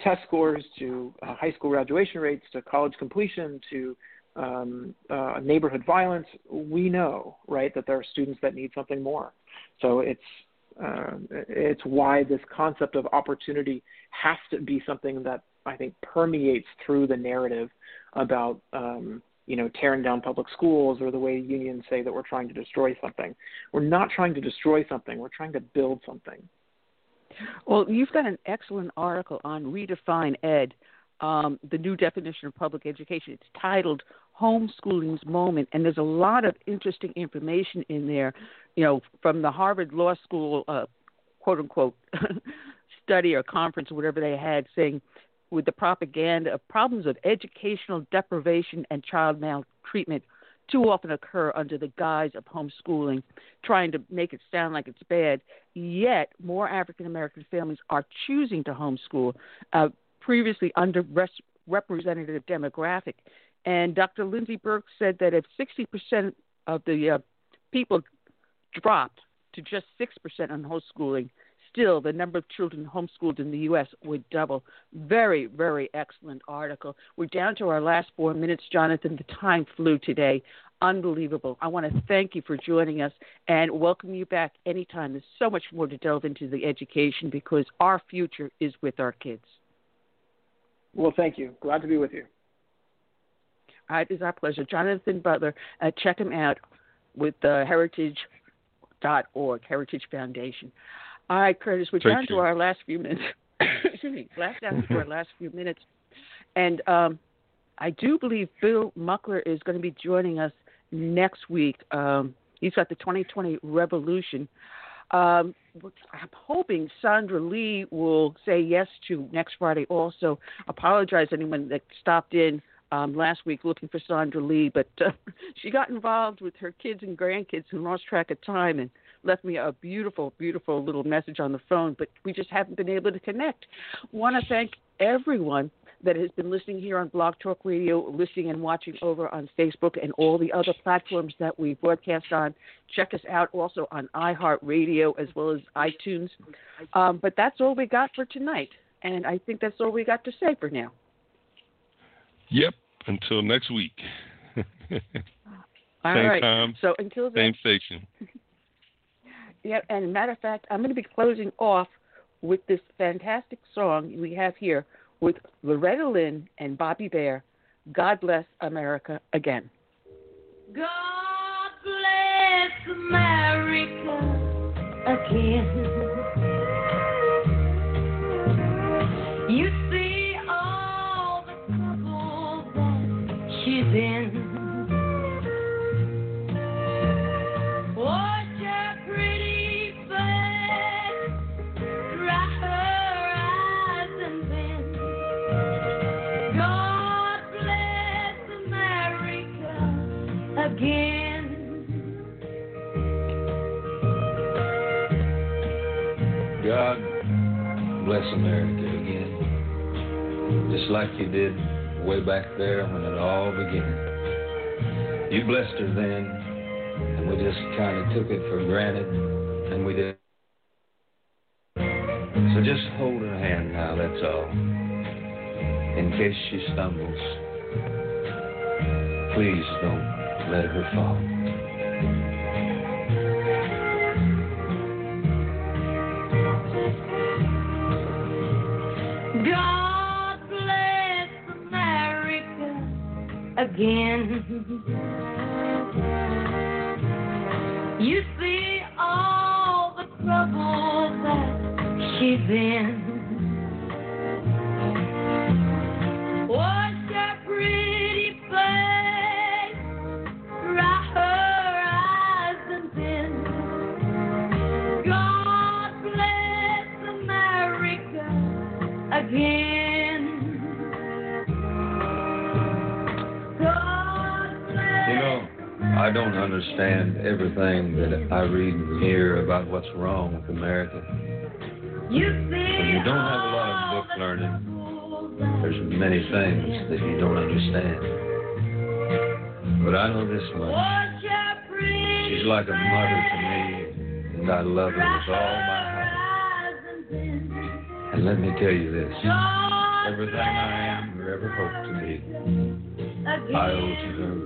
test scores to uh, high school graduation rates to college completion to um, uh, neighborhood violence, we know, right, that there are students that need something more. So it's uh, it's why this concept of opportunity has to be something that I think permeates through the narrative about um, you know tearing down public schools or the way unions say that we're trying to destroy something. We're not trying to destroy something. We're trying to build something. Well, you've got an excellent article on redefinED, um, the new definition of public education. It's titled Homeschooling's Moment, and there's a lot of interesting information in there you know, from the Harvard Law School, uh, quote unquote, study or conference or whatever they had, saying with the propaganda of problems of educational deprivation and child maltreatment too often occur under the guise of homeschooling, trying to make it sound like it's bad. Yet, more African American families are choosing to homeschool, uh, previously underrepresented demographic. And Dr. Lindsey Burke said that if 60% of the uh, people dropped to just 6% on homeschooling, still the number of children homeschooled in the U.S. would double. Very, very excellent article. We're down to our last four minutes, Jonathan. The time flew today. Unbelievable. I want to thank you for joining us and welcome you back anytime. There's so much more to delve into the education because our future is with our kids. Well, thank you. Glad to be with you. All right, it's our pleasure. Jonathan Butcher, uh, check him out with the Heritage org, Heritage Foundation. All right, Curtis, we're down you. to our last few minutes. Excuse me, last down to our last few minutes, and um, I do believe Bill Muckler is going to be joining us next week. Um, he's got the 2020 Revolution. Um, I'm hoping Sandra Lee will say yes to next Friday. Also, apologize anyone that stopped in um, last week looking for Sandra Lee, but uh, she got involved with her kids and grandkids and lost track of time and left me a beautiful, beautiful little message on the phone, but we just haven't been able to connect. Want to thank everyone that has been listening here on Blog Talk Radio, listening and watching over on Facebook and all the other platforms that we broadcast on. Check us out also on iHeartRadio as well as iTunes. Um, but that's all we got for tonight, and I think that's all we got to say for now. Yep. Until next week. All same right. time. So until then, same station. Yeah, and matter of fact, I'm going to be closing off with this fantastic song we have here with Loretta Lynn and Bobby Bare. God bless America again. God bless America again. Bless America again. Just like you did way back there when it all began. You blessed her then, and we just kind of took it for granted, and we did. So just hold her hand now, that's all. In case she stumbles, please don't let her fall. again. You see all the trouble that she's in. I don't understand everything that I read and hear about what's wrong with America. You When you don't have a lot of book learning, there's many things that you don't understand. But I know this much. She's like a mother to me, and I love her with all my heart. And let me tell you this everything I am or ever hope to be, I owe to her.